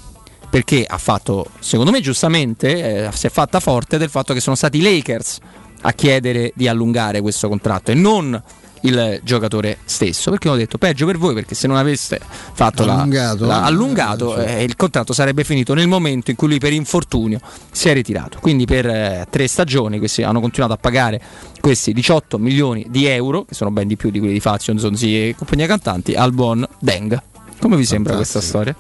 Perché ha fatto, secondo me giustamente, eh, si è fatta forte del fatto che sono stati i Lakers a chiedere di allungare questo contratto e non il giocatore stesso. Perché hanno detto peggio per voi perché se non aveste fatto la-
Allungato.
la- allungato, eh, il contratto sarebbe finito nel momento in cui lui per infortunio si è ritirato. Quindi per eh, tre stagioni questi hanno continuato a pagare questi 18 milioni di euro che sono ben di più di quelli di Fazio, Zonzi e compagnia cantanti al buon Deng. Come vi sembra questa storia?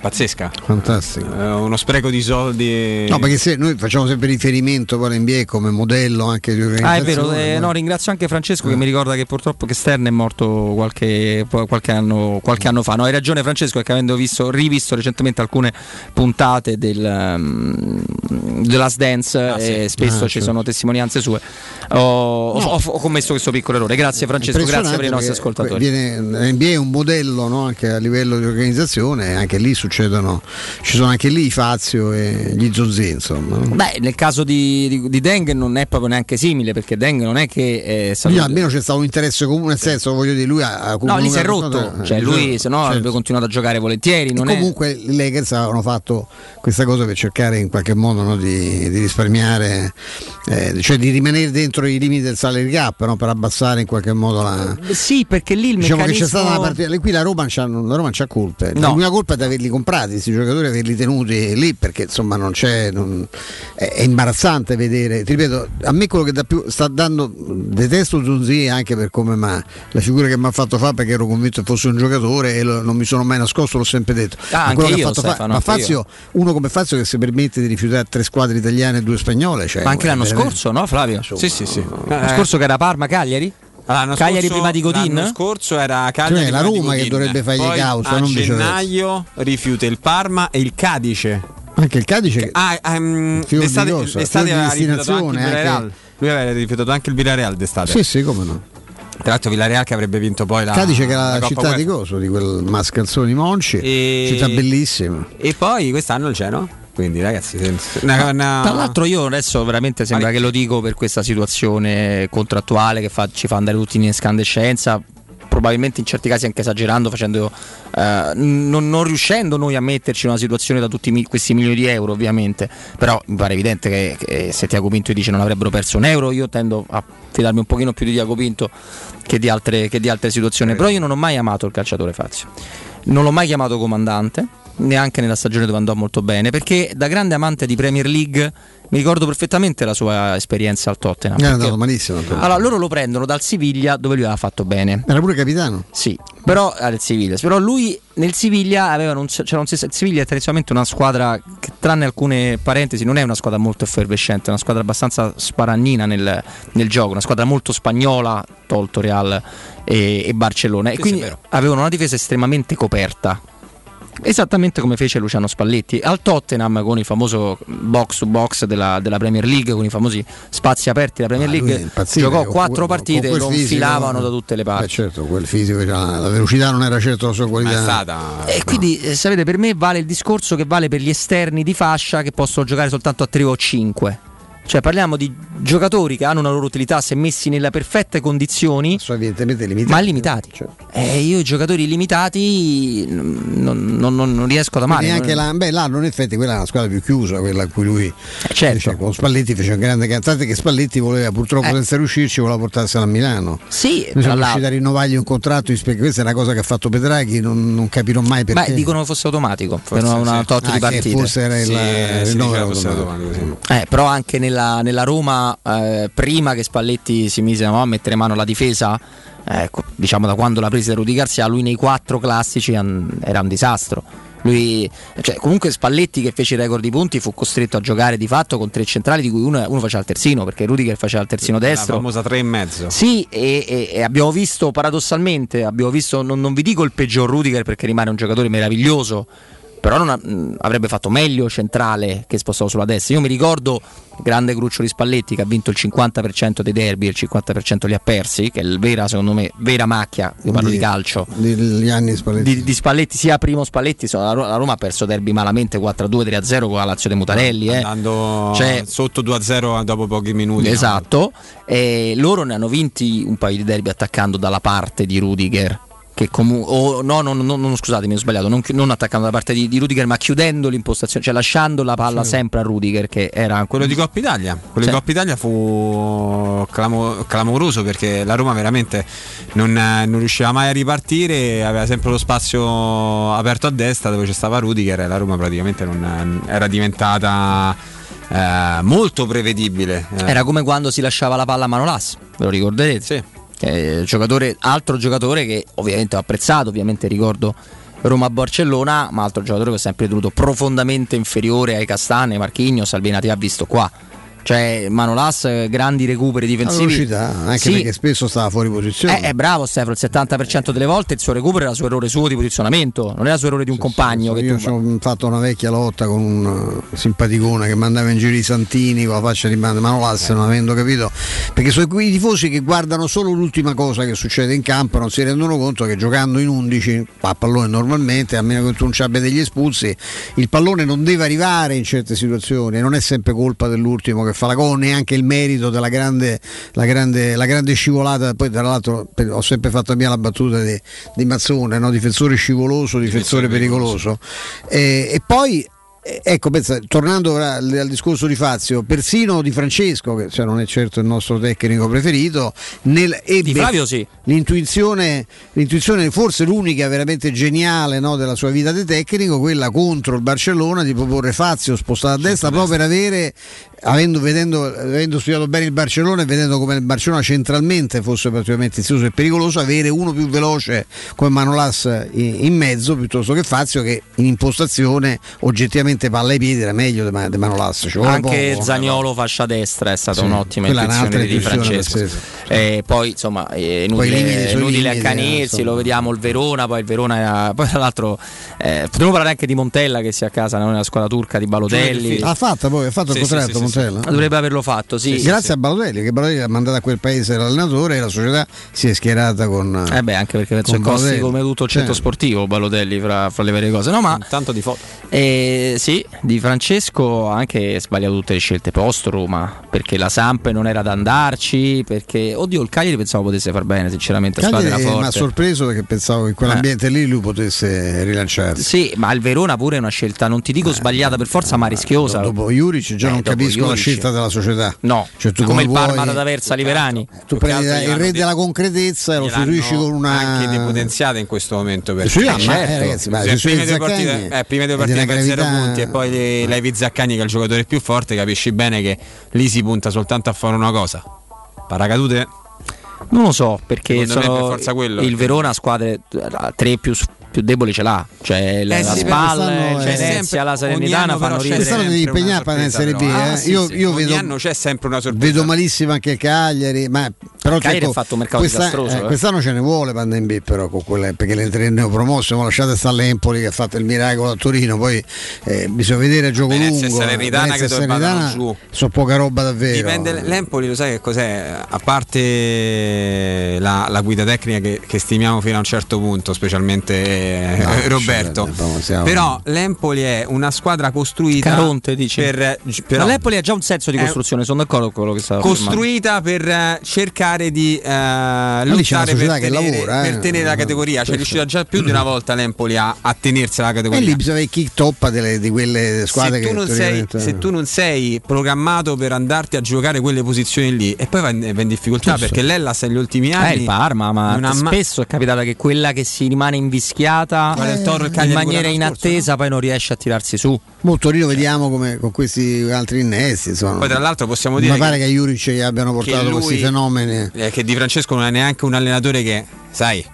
Pazzesca.
Fantastico.
Eh, uno spreco di soldi.
No, perché se noi facciamo sempre riferimento poi all'NBA come modello anche di
Ah, è
organizzazione.
vero, eh,
no?
no, ringrazio anche Francesco che mi ricorda che purtroppo che Stern è morto qualche, qualche anno, qualche anno fa. No, hai ragione Francesco, perché avendo visto, rivisto recentemente alcune puntate del, um, Last Dance, e spesso
Ah,
ci
certo.
sono testimonianze sue, ho, ho- ho- ho commesso questo piccolo errore. Grazie Francesco, grazie per i nostri ascoltatori.
Viene, l'NBA è un modello no, anche a livello di organizzazione, anche lì succedono, ci sono anche lì i Fazio e gli Zonzi, insomma.
Beh, nel caso di, di, di Deng non è proprio neanche simile, perché Deng non è che è stato.
Lì almeno c'è stato un interesse comune, nel senso, voglio dire, lui ha... ha
No, lì si è
comunque-
rotto,
eh,
cioè lui se no
certo.
avrebbe continuato a giocare volentieri. Non
E
è...
comunque i Lakers avevano fatto questa cosa per cercare in qualche modo no, di, di risparmiare, eh, cioè di rimanere dentro i limiti del salary cap, no, per abbassare in qualche modo la...
Sì, perché lì il
Diciamo che
meccanismo...
c'è stata una partita, qui la Roma, c'ha, la Roma c'ha colpe,
No.
l'unica colpa è di averli comprati, questi giocatori, averli tenuti lì perché insomma non c'è, non- è, è imbarazzante vedere, ti ripeto, a me quello che da più sta dando, detesto Zunzi anche per come ma, la figura che mi ha fatto fare perché ero convinto che fosse un giocatore e lo- non mi sono mai nascosto, l'ho sempre detto.
Ah,
Ma
io, Stefano,
ma Fazio, uno come Fazio che si permette di rifiutare tre squadre italiane e due spagnole, cioè,
Ma anche l'anno
veramente-
scorso, no Flavio?
Sì, sì, sì.
L'anno scorso che era Parma, Cagliari?
L'anno
Cagliari
scorso-
prima di Godin?
L'anno scorso era Cagliari.
Cioè, la Roma che dovrebbe fargli
Poi
causa,
A gennaio rifiuta il Parma e il Cadice.
Anche il Cadice
Ah, ehm,
Fior di
d'estate,
cosa,
d'estate
fior di
aveva rifiutato anche il
destinazione,
Villarreal.
anche-
Lui aveva rifiutato anche il Villarreal d'estate.
Sì, sì, come no.
Tra l'altro Villarreal che avrebbe vinto poi la
Cadice che era
la
città
UEFA.
di Coso, di quel mascalzone di Monci,
E-
città bellissima.
E poi quest'anno il Genoa. Quindi ragazzi, una- una-
Tra l'altro io adesso veramente sembra che lo dico per questa situazione contrattuale che fa- ci fa andare tutti in escandescenza, probabilmente in certi casi anche esagerando, facendo, eh, non, non riuscendo noi a metterci in una situazione da tutti questi milioni di euro ovviamente, però mi pare evidente che, che se Tiago Pinto dice non avrebbero perso un euro, io tendo a fidarmi un pochino più di Tiago Pinto che di altre, che di altre situazioni, però io non ho mai amato il calciatore Fazio, non l'ho mai chiamato comandante neanche nella stagione dove andò molto bene, perché da grande amante di Premier League mi ricordo perfettamente la sua esperienza al Tottenham.
È
perché-
andato malissimo.
allora, loro lo prendono dal Siviglia dove lui aveva fatto bene.
Era pure capitano.
Sì, però al Siviglia. Però lui nel Siviglia aveva un, c'era un, il Siviglia è tradizionalmente una squadra che tranne alcune parentesi non è una squadra molto effervescente, è una squadra abbastanza sparagnina nel, nel gioco, una squadra molto spagnola, tolto Real e, e Barcellona. e quindi avevano una difesa estremamente coperta. Esattamente come fece Luciano Spalletti al Tottenham con il famoso box to box della, della Premier League, con i famosi spazi aperti della Premier League. Giocò
con
quattro partite e lo
fisico,
infilavano da tutte le parti.
Beh, certo, quel fisico, c'era- la velocità non era certo la sua qualità.
stata
E quindi, eh, sapete, per me vale il discorso che vale per gli esterni di fascia che possono giocare soltanto a 3 o 5. Cioè, parliamo di giocatori che hanno una loro utilità se messi nelle perfette condizioni,
evidentemente limitati.
ma limitati. Eh, io i giocatori limitati non, non- non- riesco ad amare.
Quindi anche
Non-
la, beh, l'anno in effetti quella è una squadra più chiusa, quella a cui lui
certo.
fece- con Spalletti fece un grande cantante che Spalletti voleva purtroppo
Eh.
senza riuscirci voleva portarsela a Milano.
Sì,
Noi siamo riusciti a rinnovargli un contratto, questa è una cosa che ha fatto Petraghi, non, non capirò mai perché.
Beh, dicono che fosse automatico,
Forse
per una
sì.
tot
Ah,
di partite.
forse era il-
Sì,
rinnovo
fosse
automatico.
automatico, sì.
Eh, però anche nella, nella Roma, eh, prima che Spalletti si mise no, a mettere mano alla difesa, ecco, diciamo da quando la presa Rudy Garzia, lui nei quattro classici era un disastro. Lui, cioè, comunque Spalletti che fece il record di punti fu costretto a giocare di fatto con tre centrali di cui uno, uno faceva il terzino perché Rudiger faceva il terzino
La
destro
famosa 3 e mezzo.
sì, e, e- e abbiamo visto paradossalmente, abbiamo visto, non, non vi dico il peggior Rudiger perché rimane un giocatore meraviglioso, però non ha- mh, avrebbe fatto meglio centrale che spostato sulla destra. Io mi ricordo grande Cruccio di Spalletti che ha vinto il 50% dei derby e il 50% li ha persi, che è il vera, secondo me, vera macchia, io parlo di, calcio.
Degli anni Spalletti.
Di, di Spalletti, sia primo Spalletti, so, la la Roma ha perso derby malamente 4-2, 3-0 con la Lazio dei Mutarelli. eh.
Andando
Cioè-
sotto 2-0 dopo pochi minuti. no?
Esatto, e loro ne hanno vinti un paio di derby attaccando dalla parte di Rudiger. Che comu- o no, no, no, no, scusatemi, ho sbagliato, non, non attaccando da parte di, di Rudiger, ma chiudendo l'impostazione, cioè lasciando la palla
Sì.
sempre a Rudiger, che era
Quello di Coppa Italia, quello
Sì.
di Coppa Italia fu clamo- clamoroso perché la Roma veramente non, non riusciva mai a ripartire, aveva sempre lo spazio aperto a destra dove c'è stava Rudiger e la Roma praticamente non, era diventata eh, molto prevedibile. Eh,
Era come quando si lasciava la palla a Manolas, ve lo ricorderete?
Sì.
Eh, giocatore, altro giocatore che ovviamente ho apprezzato, ovviamente ricordo Roma-Barcellona, ma altro giocatore che ho sempre tenuto profondamente inferiore ai Castane, Marchigno, Salvinati ha visto qua. Cioè, Manolas, eh, grandi recuperi
La
difensivi.
velocità, anche
Sì.
perché spesso stava fuori posizione.
Eh, è bravo Stefano, il 70% delle volte il suo recupero era suo errore suo di posizionamento, non era suo errore di un compagno. che
Io
tu-
ho fatto una vecchia lotta con un uh, simpaticone che mandava in giro i Santini con la faccia di man- Manolas, non avendo capito. Perché sono quei tifosi che guardano solo l'ultima cosa che succede in campo, non si rendono conto che giocando in 11 a pallone normalmente, a meno che tu non ci abbia degli espulsi, il pallone non deve arrivare in certe situazioni, non è sempre colpa dell'ultimo che fa la gol, neanche il merito della grande, la grande, la grande scivolata. Poi, tra l'altro, per- ho sempre fatto mia la battuta di, di Mazzone, no? difensore scivoloso, difensore pericoloso. E, e poi. Eh, Ecco, pensa, tornando al, discorso di Fazio, persino di Francesco, che cioè, non è certo il nostro tecnico preferito, nel, ebbe
Di Flavio sì.
l'intuizione, l'intuizione forse l'unica veramente geniale no, della sua vita di tecnico, quella contro il Barcellona di proporre Fazio spostato a destra proprio per avere, avendo, vedendo, avendo studiato bene il Barcellona e vedendo come il Barcellona centralmente fosse particolarmente insidioso e pericoloso, avere uno più veloce come Manolas in, in mezzo piuttosto che Fazio che in impostazione oggettivamente palla ai piedi era meglio di, Ma- di Manolas. Ci vuole
Anche
poco.
Zagnolo fascia destra è stata
Sì,
un'ottima
è
intuizione di Francesco.
pazzesca.
E poi insomma è
limiti
inutile,
sono
inutile
limiti,
accanirsi, lo vediamo il Verona, poi il Verona era- poi tra l'altro eh, potremmo parlare anche di Montella che si a casa nella squadra turca di Balotelli.
Ha fatto poi, ha fatto il contratto Montella?
Dovrebbe averlo fatto, sì.
Grazie a Balotelli, che Balotelli ha mandato a quel paese l'allenatore e la società si è schierata con.
Eh beh, anche perché penso
con
che costi come tutto il centro
Sì.
sportivo Balotelli fra, fra le varie cose. No, ma
tanto di foto.
Eh, sì, di Francesco ha anche sbagliato tutte le scelte post Roma, perché la Samp non era da andarci, perché oddio il Cagliari pensavo potesse far bene, sinceramente, la era
Cagliari mi ha sorpreso perché pensavo che in quell'ambiente lì lui potesse rilanciarsi.
Sì, ma il Verona pure è una scelta, non ti dico sbagliata per forza, ma rischiosa.
Dopo Juric già
Eh,
non capisco la
Juric.
scelta della società.
No,
Cioè, tu
come il
vuoi-
Parma da Aversa Liverani.
Tu prendi il re della concretezza e lo sostituisci con una.
anche depotenziata in questo momento perché
Sì, ma, eh,
certo.
ragazzi, ma
Se prime due partite, eh, prime due partite per 0
gravità-
punti e poi le- levi Zaccagni che è il giocatore più forte capisci bene che lì si punta soltanto a fare una cosa. Paracadute?
Non lo so, perché sono-
per forza quello.
il Verona squadre eh, tre più, più deboli ce l'ha, cioè la,
Eh
la
sì,
spalla,
quest'anno
il
è-
Venezia, la
però
fanno ridere.
Quest'anno devi impegnare per andare in Serie B. eh.
Ah, sì,
io
sì,
io
ogni
vedo,
anno c'è sempre una sorpresa
vedo malissimo anche il Cagliari, ma però
Il Cagliari ha fatto un mercato
questa-
disastroso, eh.
quest'anno ce ne vuole Panda in B però con quelle, perché le tre neopromosse, ma lasciate stare l'Empoli che ha fatto il miracolo a Torino, poi eh, bisogna vedere a gioco
Venezia e
lungo.
Salernitana
Venezia e
che
Salernitana
giù.
sono poca roba davvero.
Dipende, l'Empoli lo sai che cos'è? A parte la, la guida tecnica che, che stimiamo fino a un certo punto, specialmente eh,
No,
Roberto.
proprio siamo-
Però l'Empoli è una squadra costruita
Caronte dici?
per, però,
Ma l'Empoli ha già un senso di
è-
costruzione, sono d'accordo con quello che sta affermando.
costruita per eh, cercare di eh, lottare per tenere,
lavora, eh.
per tenere la categoria. C'è riuscita già più di una volta l'Empoli a, a tenersi la
E
categoria.
lì bisogna avere chi toppa delle- di quelle squadre
se tu,
che
non sei, se tu non sei programmato per andarti a giocare quelle posizioni lì e poi vai in, vai in difficoltà
Giusto.
perché l'Ellas negli ultimi anni
Eh, il Parma, ma
non ha ma-
spesso è capitato che quella che si rimane invischiata
Quale il Toro il
in maniera inattesa poi non riesce a tirarsi su.
Mo Torino vediamo come con questi altri innesti. Insomma.
Poi tra l'altro possiamo
Mi
dire
pare
che,
che a Juric gli abbiano portato
lui-
questi fenomeni.
eh, che Di Francesco non è neanche un allenatore che sai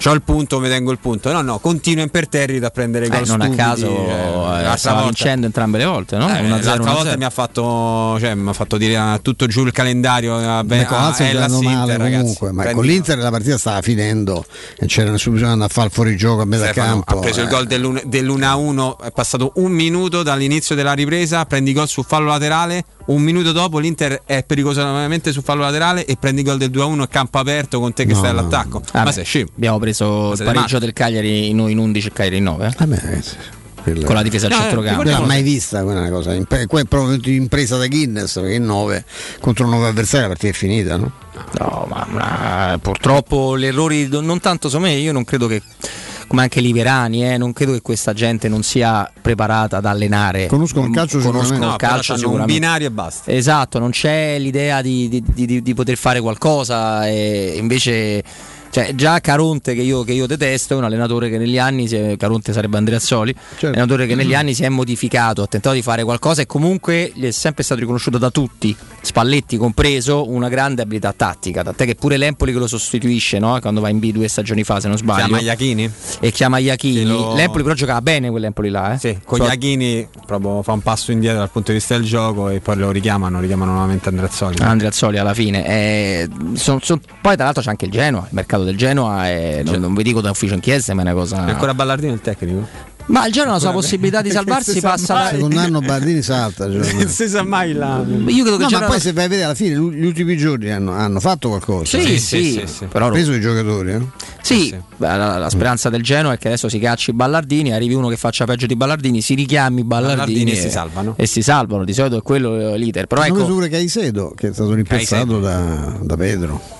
C'ho il punto, mi tengo il punto. No, no, continua imperterrito a prendere
Eh,
gol
non a caso
eh,
eh, stava
volta-
vincendo entrambe le volte, no?
Eh,
1-0,
l'altra
1-0.
volta mi ha fatto, cioè, mi ha fatto dire ah, tutto giù il calendario. a
Beh, con
a
Lazio è
Hellas
giocando male
Inter, ragazzi.
comunque, ma con l'Inter la partita stava finendo e c'era di andare a fare il fuorigioco a metà
Stefano
campo.
ha preso il
eh.
gol dell'un- dell'1-1, è passato un minuto dall'inizio della ripresa, prendi gol sul fallo laterale, un minuto dopo l'Inter è pericolosamente sul fallo laterale e prendi gol del 2-1 a campo aperto con te che
No,
stai
no.
all'attacco.
Ah,
Ma
beh,
sei scemo.
Abbiamo preso il
siete
pareggio
matti.
del Cagliari in, in 11 e Cagliari in 9.
Vabbè, ragazzi, quella-
Con la difesa al
No, eh,
centrocampo.
Non l'ho mai vista quella una cosa. Imp- que- proprio impresa da Guinness perché in 9 contro un 9 avversario la partita è finita, no?
No, ma, ma purtroppo gli errori non tanto so me, io non credo che come anche Liverani, eh, non credo che questa gente non sia preparata ad allenare.
Conoscono il calcio
Conoscono
sicuramente.
il
No,
calcio sicuramente.
un binario e basta.
Esatto, non c'è l'idea di, di- di- di poter fare qualcosa e invece cioè, già Caronte che io, che io detesto è un allenatore che negli anni, si è- Caronte sarebbe Andreazzoli,
Certo.
è un allenatore che negli anni si è modificato, ha tentato di fare qualcosa e comunque gli è sempre stato riconosciuto da tutti Spalletti compreso, una grande abilità tattica, tant'è che pure l'Empoli che lo sostituisce no? quando va in B due stagioni fa se non sbaglio.
Chiama Iachini?
E chiama Iachini.
lo-
L'Empoli però giocava bene quell'Empoli là. Eh?
Sì, con
So-
Iachini proprio fa un passo indietro dal punto di vista del gioco e poi lo richiamano, richiamano nuovamente Andreazzoli.
Andrea Azzoli alla fine. Eh, son- son- poi tra l'altro c'è anche il Genoa, il mercato del Genoa, è, non, non vi dico da ufficio in chiesa, ma è una cosa...
È ancora Ballardino il tecnico?
Ma il Genoa la sua possibilità di salvarsi passa la...
Secondo anno Bardini salta. cioè,
Non si sa mai là.
Io credo che
No,
il
ma
Genoa-
poi se vai a vedere alla fine gli ultimi giorni hanno, hanno fatto qualcosa.
Sì, sì, però
Hanno preso i giocatori. eh?
Sì, beh, la, la speranza del Genoa è che adesso si cacci Ballardini, arrivi uno che faccia peggio di Ballardini, si richiami Ballardini,
Ballardini e si salvano.
E si salvano, di solito è quello l'iter. Però
Hanno preso
ecco,
pure Caicedo che è stato rimpiazzato da, da Pedro.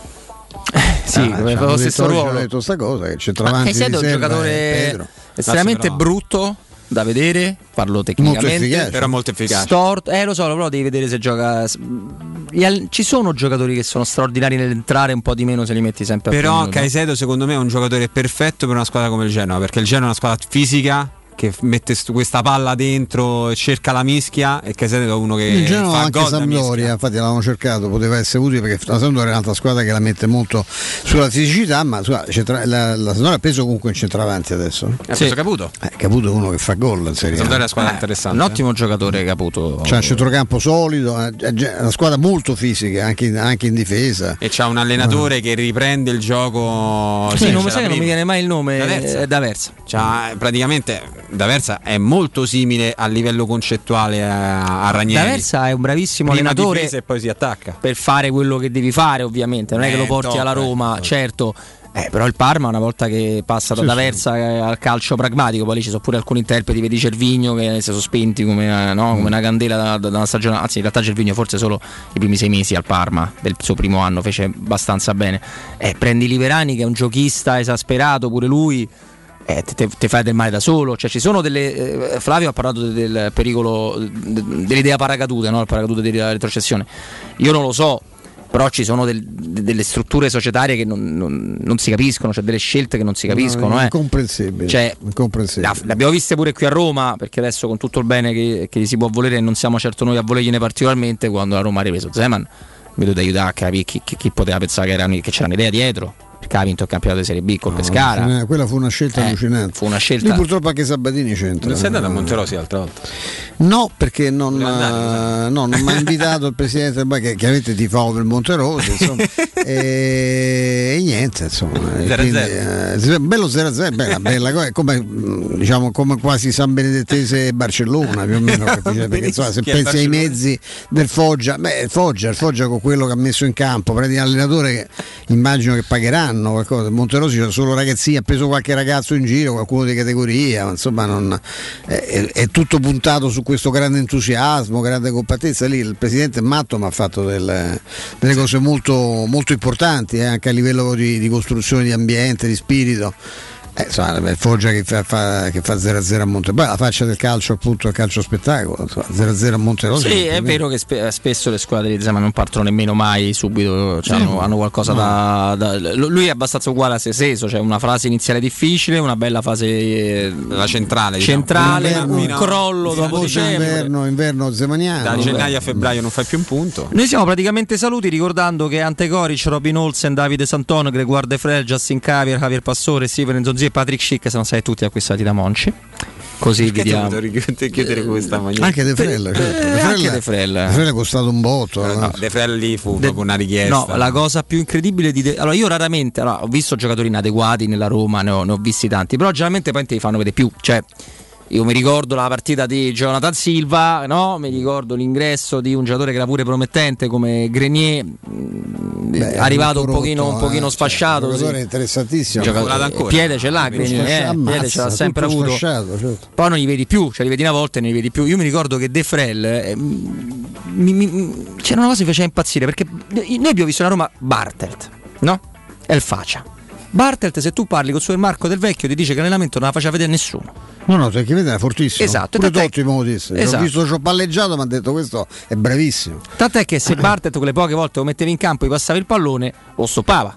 Sì,
Ah,
come
ci
fa
hanno
lo stesso ruolo.
hanno detto sta cosa che centravanti
Caicedo è un giocatore
Pedro.
estremamente brutto da vedere, parlo tecnicamente.
Però molto efficace.
Storto, eh lo so, però devi vedere se gioca. Ci sono giocatori che sono straordinari nell'entrare un po' di meno se li metti sempre a
Però. Caicedo secondo me è un giocatore perfetto per una squadra come il Genoa, perché il Genoa è una squadra fisica che mette stu- questa palla dentro e cerca la mischia e Caicedo è uno che
Il Genoa
fa
anche. Sampdoria, infatti l'avevano cercato, poteva essere utile perché la Sampdoria è un'altra squadra che la mette molto sulla fisicità, ma scusa, centra- la, la Sampdoria ha preso comunque un centravanti adesso.
Ha preso Caputo.
Eh, Caputo è uno che fa gol in Serie A.
Sampdoria è una squadra
Eh,
interessante.
Un ottimo giocatore Caputo.
C'è un centrocampo solido, eh, una squadra molto fisica anche in, anche in difesa.
E c'ha un allenatore che riprende il gioco.
Sì, non
c'è
mi sa
la
che non mi viene mai il nome
D'Aversa.
eh, D'Aversa.
C'ha- praticamente D'Aversa è molto simile a livello concettuale a, a Ranieri.
D'Aversa è un bravissimo
Prima
allenatore
e poi si attacca.
per fare quello che devi fare, ovviamente. Non è che lo
Eh,
porti
top,
alla
eh,
Roma,
top.
certo. Eh, però il Parma una volta che passa da
Sì,
D'Aversa eh, al calcio pragmatico, poi lì ci sono pure alcuni interpreti, vedi Cervigno che si sono spenti come, eh, no, come una candela da, da- da una stagione, anzi in realtà Cervigno forse solo i primi sei mesi al Parma del suo primo anno fece abbastanza bene. Eh, prendi Liverani che è un giochista esasperato, pure lui, eh, te fai del male da solo. Cioè, ci sono delle. eh, Flavio ha parlato de- del pericolo, de- dell'idea paracadute, no? il paracadute della retrocessione. Io non lo so, però ci sono del- de- delle strutture societarie che non, non- non si capiscono, cioè delle scelte che non si capiscono.
No,
eh.
incomprensibile.
Cioè,
incomprensibile.
le abbiamo viste pure qui a Roma, perché adesso con tutto il bene che, che gli si può volere, e non siamo certo noi a volergliene particolarmente, quando la Roma ha ripreso Zeman, mi dovete aiutare a capire chi, chi- chi poteva pensare che, era, che c'era un'idea dietro, perché ha vinto il campionato di Serie B col Pescara.
Eh, Quella fu una scelta
Eh,
allucinante.
fu una scelta-
Lui purtroppo anche Sabatini c'entra.
Non sei andato a Monterosi l'altra volta?
No, perché non, eh, no, non mi ha invitato il presidente che chiaramente tifavo per Monterosi, insomma, e, e niente, insomma.
0-0.
quindi, eh, sì, bello 0-0, beh, una bella cosa, è come, diciamo, come quasi San Benedettese e Barcellona, più o meno, perché insomma, se pensi ai mezzi del Foggia, beh, Foggia, il Foggia con quello che ha messo in campo, prendi un allenatore che immagino che pagheranno qualcosa, Monterosi c'è solo ragazzini, ha preso qualche ragazzo in giro, qualcuno di categoria, ma insomma non, è, è- tutto puntato su questo grande entusiasmo, grande compattezza. Lì il presidente Matto mi ha fatto delle, delle cose molto, molto importanti eh, anche a livello di, di costruzione di ambiente, di spirito. Eh, insomma, il Foggia che fa, fa- che fa 0-0 a Monte, poi la faccia del calcio, appunto, il calcio spettacolo, insomma, 0-0 a Monterosi.
Sì, è vero che spe- spesso le squadre di Zeman non partono nemmeno mai subito, cioè
Sì.
hanno, hanno qualcosa
No.
da, da- Lui è abbastanza uguale a se stesso, cioè una fase iniziale difficile, una bella fase eh,
La centrale. diciamo.
centrale,
Inverno,
un crollo dopo dicembre.
inverno, inverno zemaniano.
Da gennaio a febbraio non fai più un punto.
Noi siamo praticamente saluti ricordando che Ante Coric, Robin Olsen, Davide Santon, Gregoire De Frel, Justin Cavier, Javier Pastore, Steven Zonzi e Patrick Schick sono stati tutti acquistati da Monci. Così
Perché dovuto richiudere- chiudere con questa maniera?
Anche De Frel, certo. De
Eh,
Frel-
anche De Frel.
De Frel è costato un botto. eh.
No, De Frelli fu proprio una richiesta.
No, la cosa più incredibile di De- Allora, io raramente allora, ho visto giocatori inadeguati nella Roma, ne ho, ne ho visti tanti, però generalmente poi te li fanno vedere più. Cioè, io mi ricordo la partita di Jonathan Silva, no? mi ricordo l'ingresso di un giocatore che era pure promettente come Grenier, mh,
Beh,
arrivato un pochino,
rotto,
un pochino
eh,
sfasciato.
cioè, un
sì.
giocatore interessantissimo.
Gioca-
Volato ancora.
piede ce l'ha Grenier, eh,
Ammazza,
piede ce l'ha sempre avuto.
certo.
Poi non li vedi più, cioè li vedi una volta e non li vedi più. Io mi ricordo che De Frel eh, mi- mi- c'era una cosa che mi faceva impazzire perché noi abbiamo visto una Roma Bartelt, no? È il faccia. Bartelt, se tu parli con il suo Marco del Vecchio, ti dice che l'allenamento non la faceva vedere nessuno.
No, no, perché vede era fortissimo.
Esatto,
Pure Totti lo disse. L'ho
Esatto.
visto, ci ho palleggiato, mi ha detto questo è bravissimo.
Tant'è che se Bartelt quelle poche volte lo mettevi in campo e passavi il pallone, lo stoppava.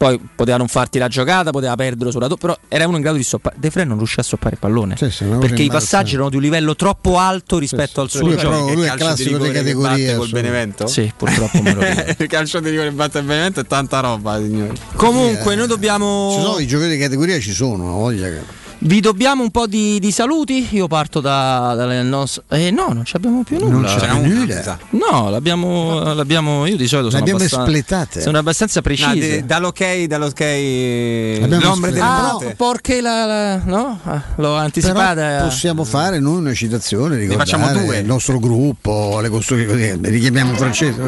Poi poteva non farti la giocata, poteva perdere sulla doppia, però era uno in grado di stoppare. De Frey non riusciva a stoppare il pallone.
una cosa
perché i passaggi erano di un livello troppo alto rispetto al suo
Lui
gioco.
proprio- lui è
calcio
classico di categoria,
col. Benevento?
Sì, purtroppo me lo
il calcio di rigore che batte il Benevento è tanta roba, signori.
Comunque, noi dobbiamo.
Ci sono i giocatori di categoria, ci sono, voglia che.
Vi dobbiamo un po' di, di saluti? Io parto da, dalle nostre. Eh no, non ci abbiamo più nulla.
Non c'è più nulla.
No, l'abbiamo, l'abbiamo. Io di solito sono
L'abbiamo
abbastanza,
espletate.
Sono abbastanza
No,
precise.
de- dall'ok, dall'ok
Abbiamo
l'ombre delle
Ah,
note.
perché la, la- no? Ah, L'ho anticipata.
Però possiamo fare noi una citazione, ricordare
facciamo due.
il nostro gruppo, le costruzioni, richiamiamo Francesco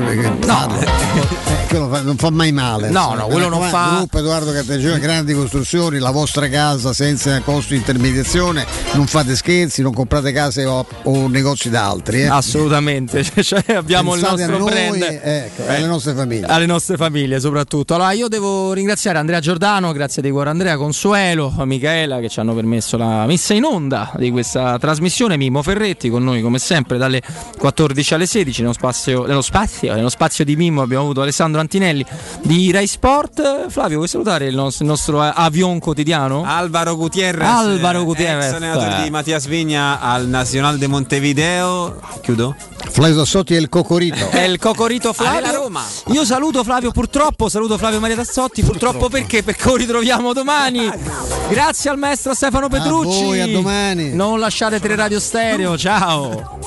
parla. Eh, quello fa- non fa mai male.
No,
insomma.
no, quello non fa-
Gruppo Edoardo Cattegione, grandi costruzioni, la vostra casa senza costo di intermediazione, non fate scherzi, non comprate case o, o negozi da altri. Eh.
Assolutamente, cioè, abbiamo
Pensate
il nostro
noi,
brand.
ecco,
Eh,
alle nostre famiglie.
alle nostre famiglie soprattutto. Allora io devo ringraziare Andrea Giordano, grazie di cuore Andrea Consuelo, Michaela che ci hanno permesso la messa in onda di questa trasmissione, Mimo Ferretti con noi come sempre dalle 14 alle 16 nello spazio, nello spazio, nello spazio di Mimo abbiamo avuto Alessandro Antinelli di Rai Sport. Flavio vuoi salutare il nostro, il nostro eh, avion quotidiano?
Alvaro Gutierrez,
Alvaro Gutierrez.
ex allenatore di Mattias Vigna al Nacional de Montevideo. Chiudo.
Flavio Tassotti e il Cocorito.
È il Cocorito Flavio.
Alla Roma.
Io saluto Flavio purtroppo, saluto Flavio Maria Tassotti, purtroppo, perché? Perché lo ritroviamo domani. Grazie al maestro Stefano Petrucci.
voi, a domani.
Non lasciate Teleradio Stereo, ciao.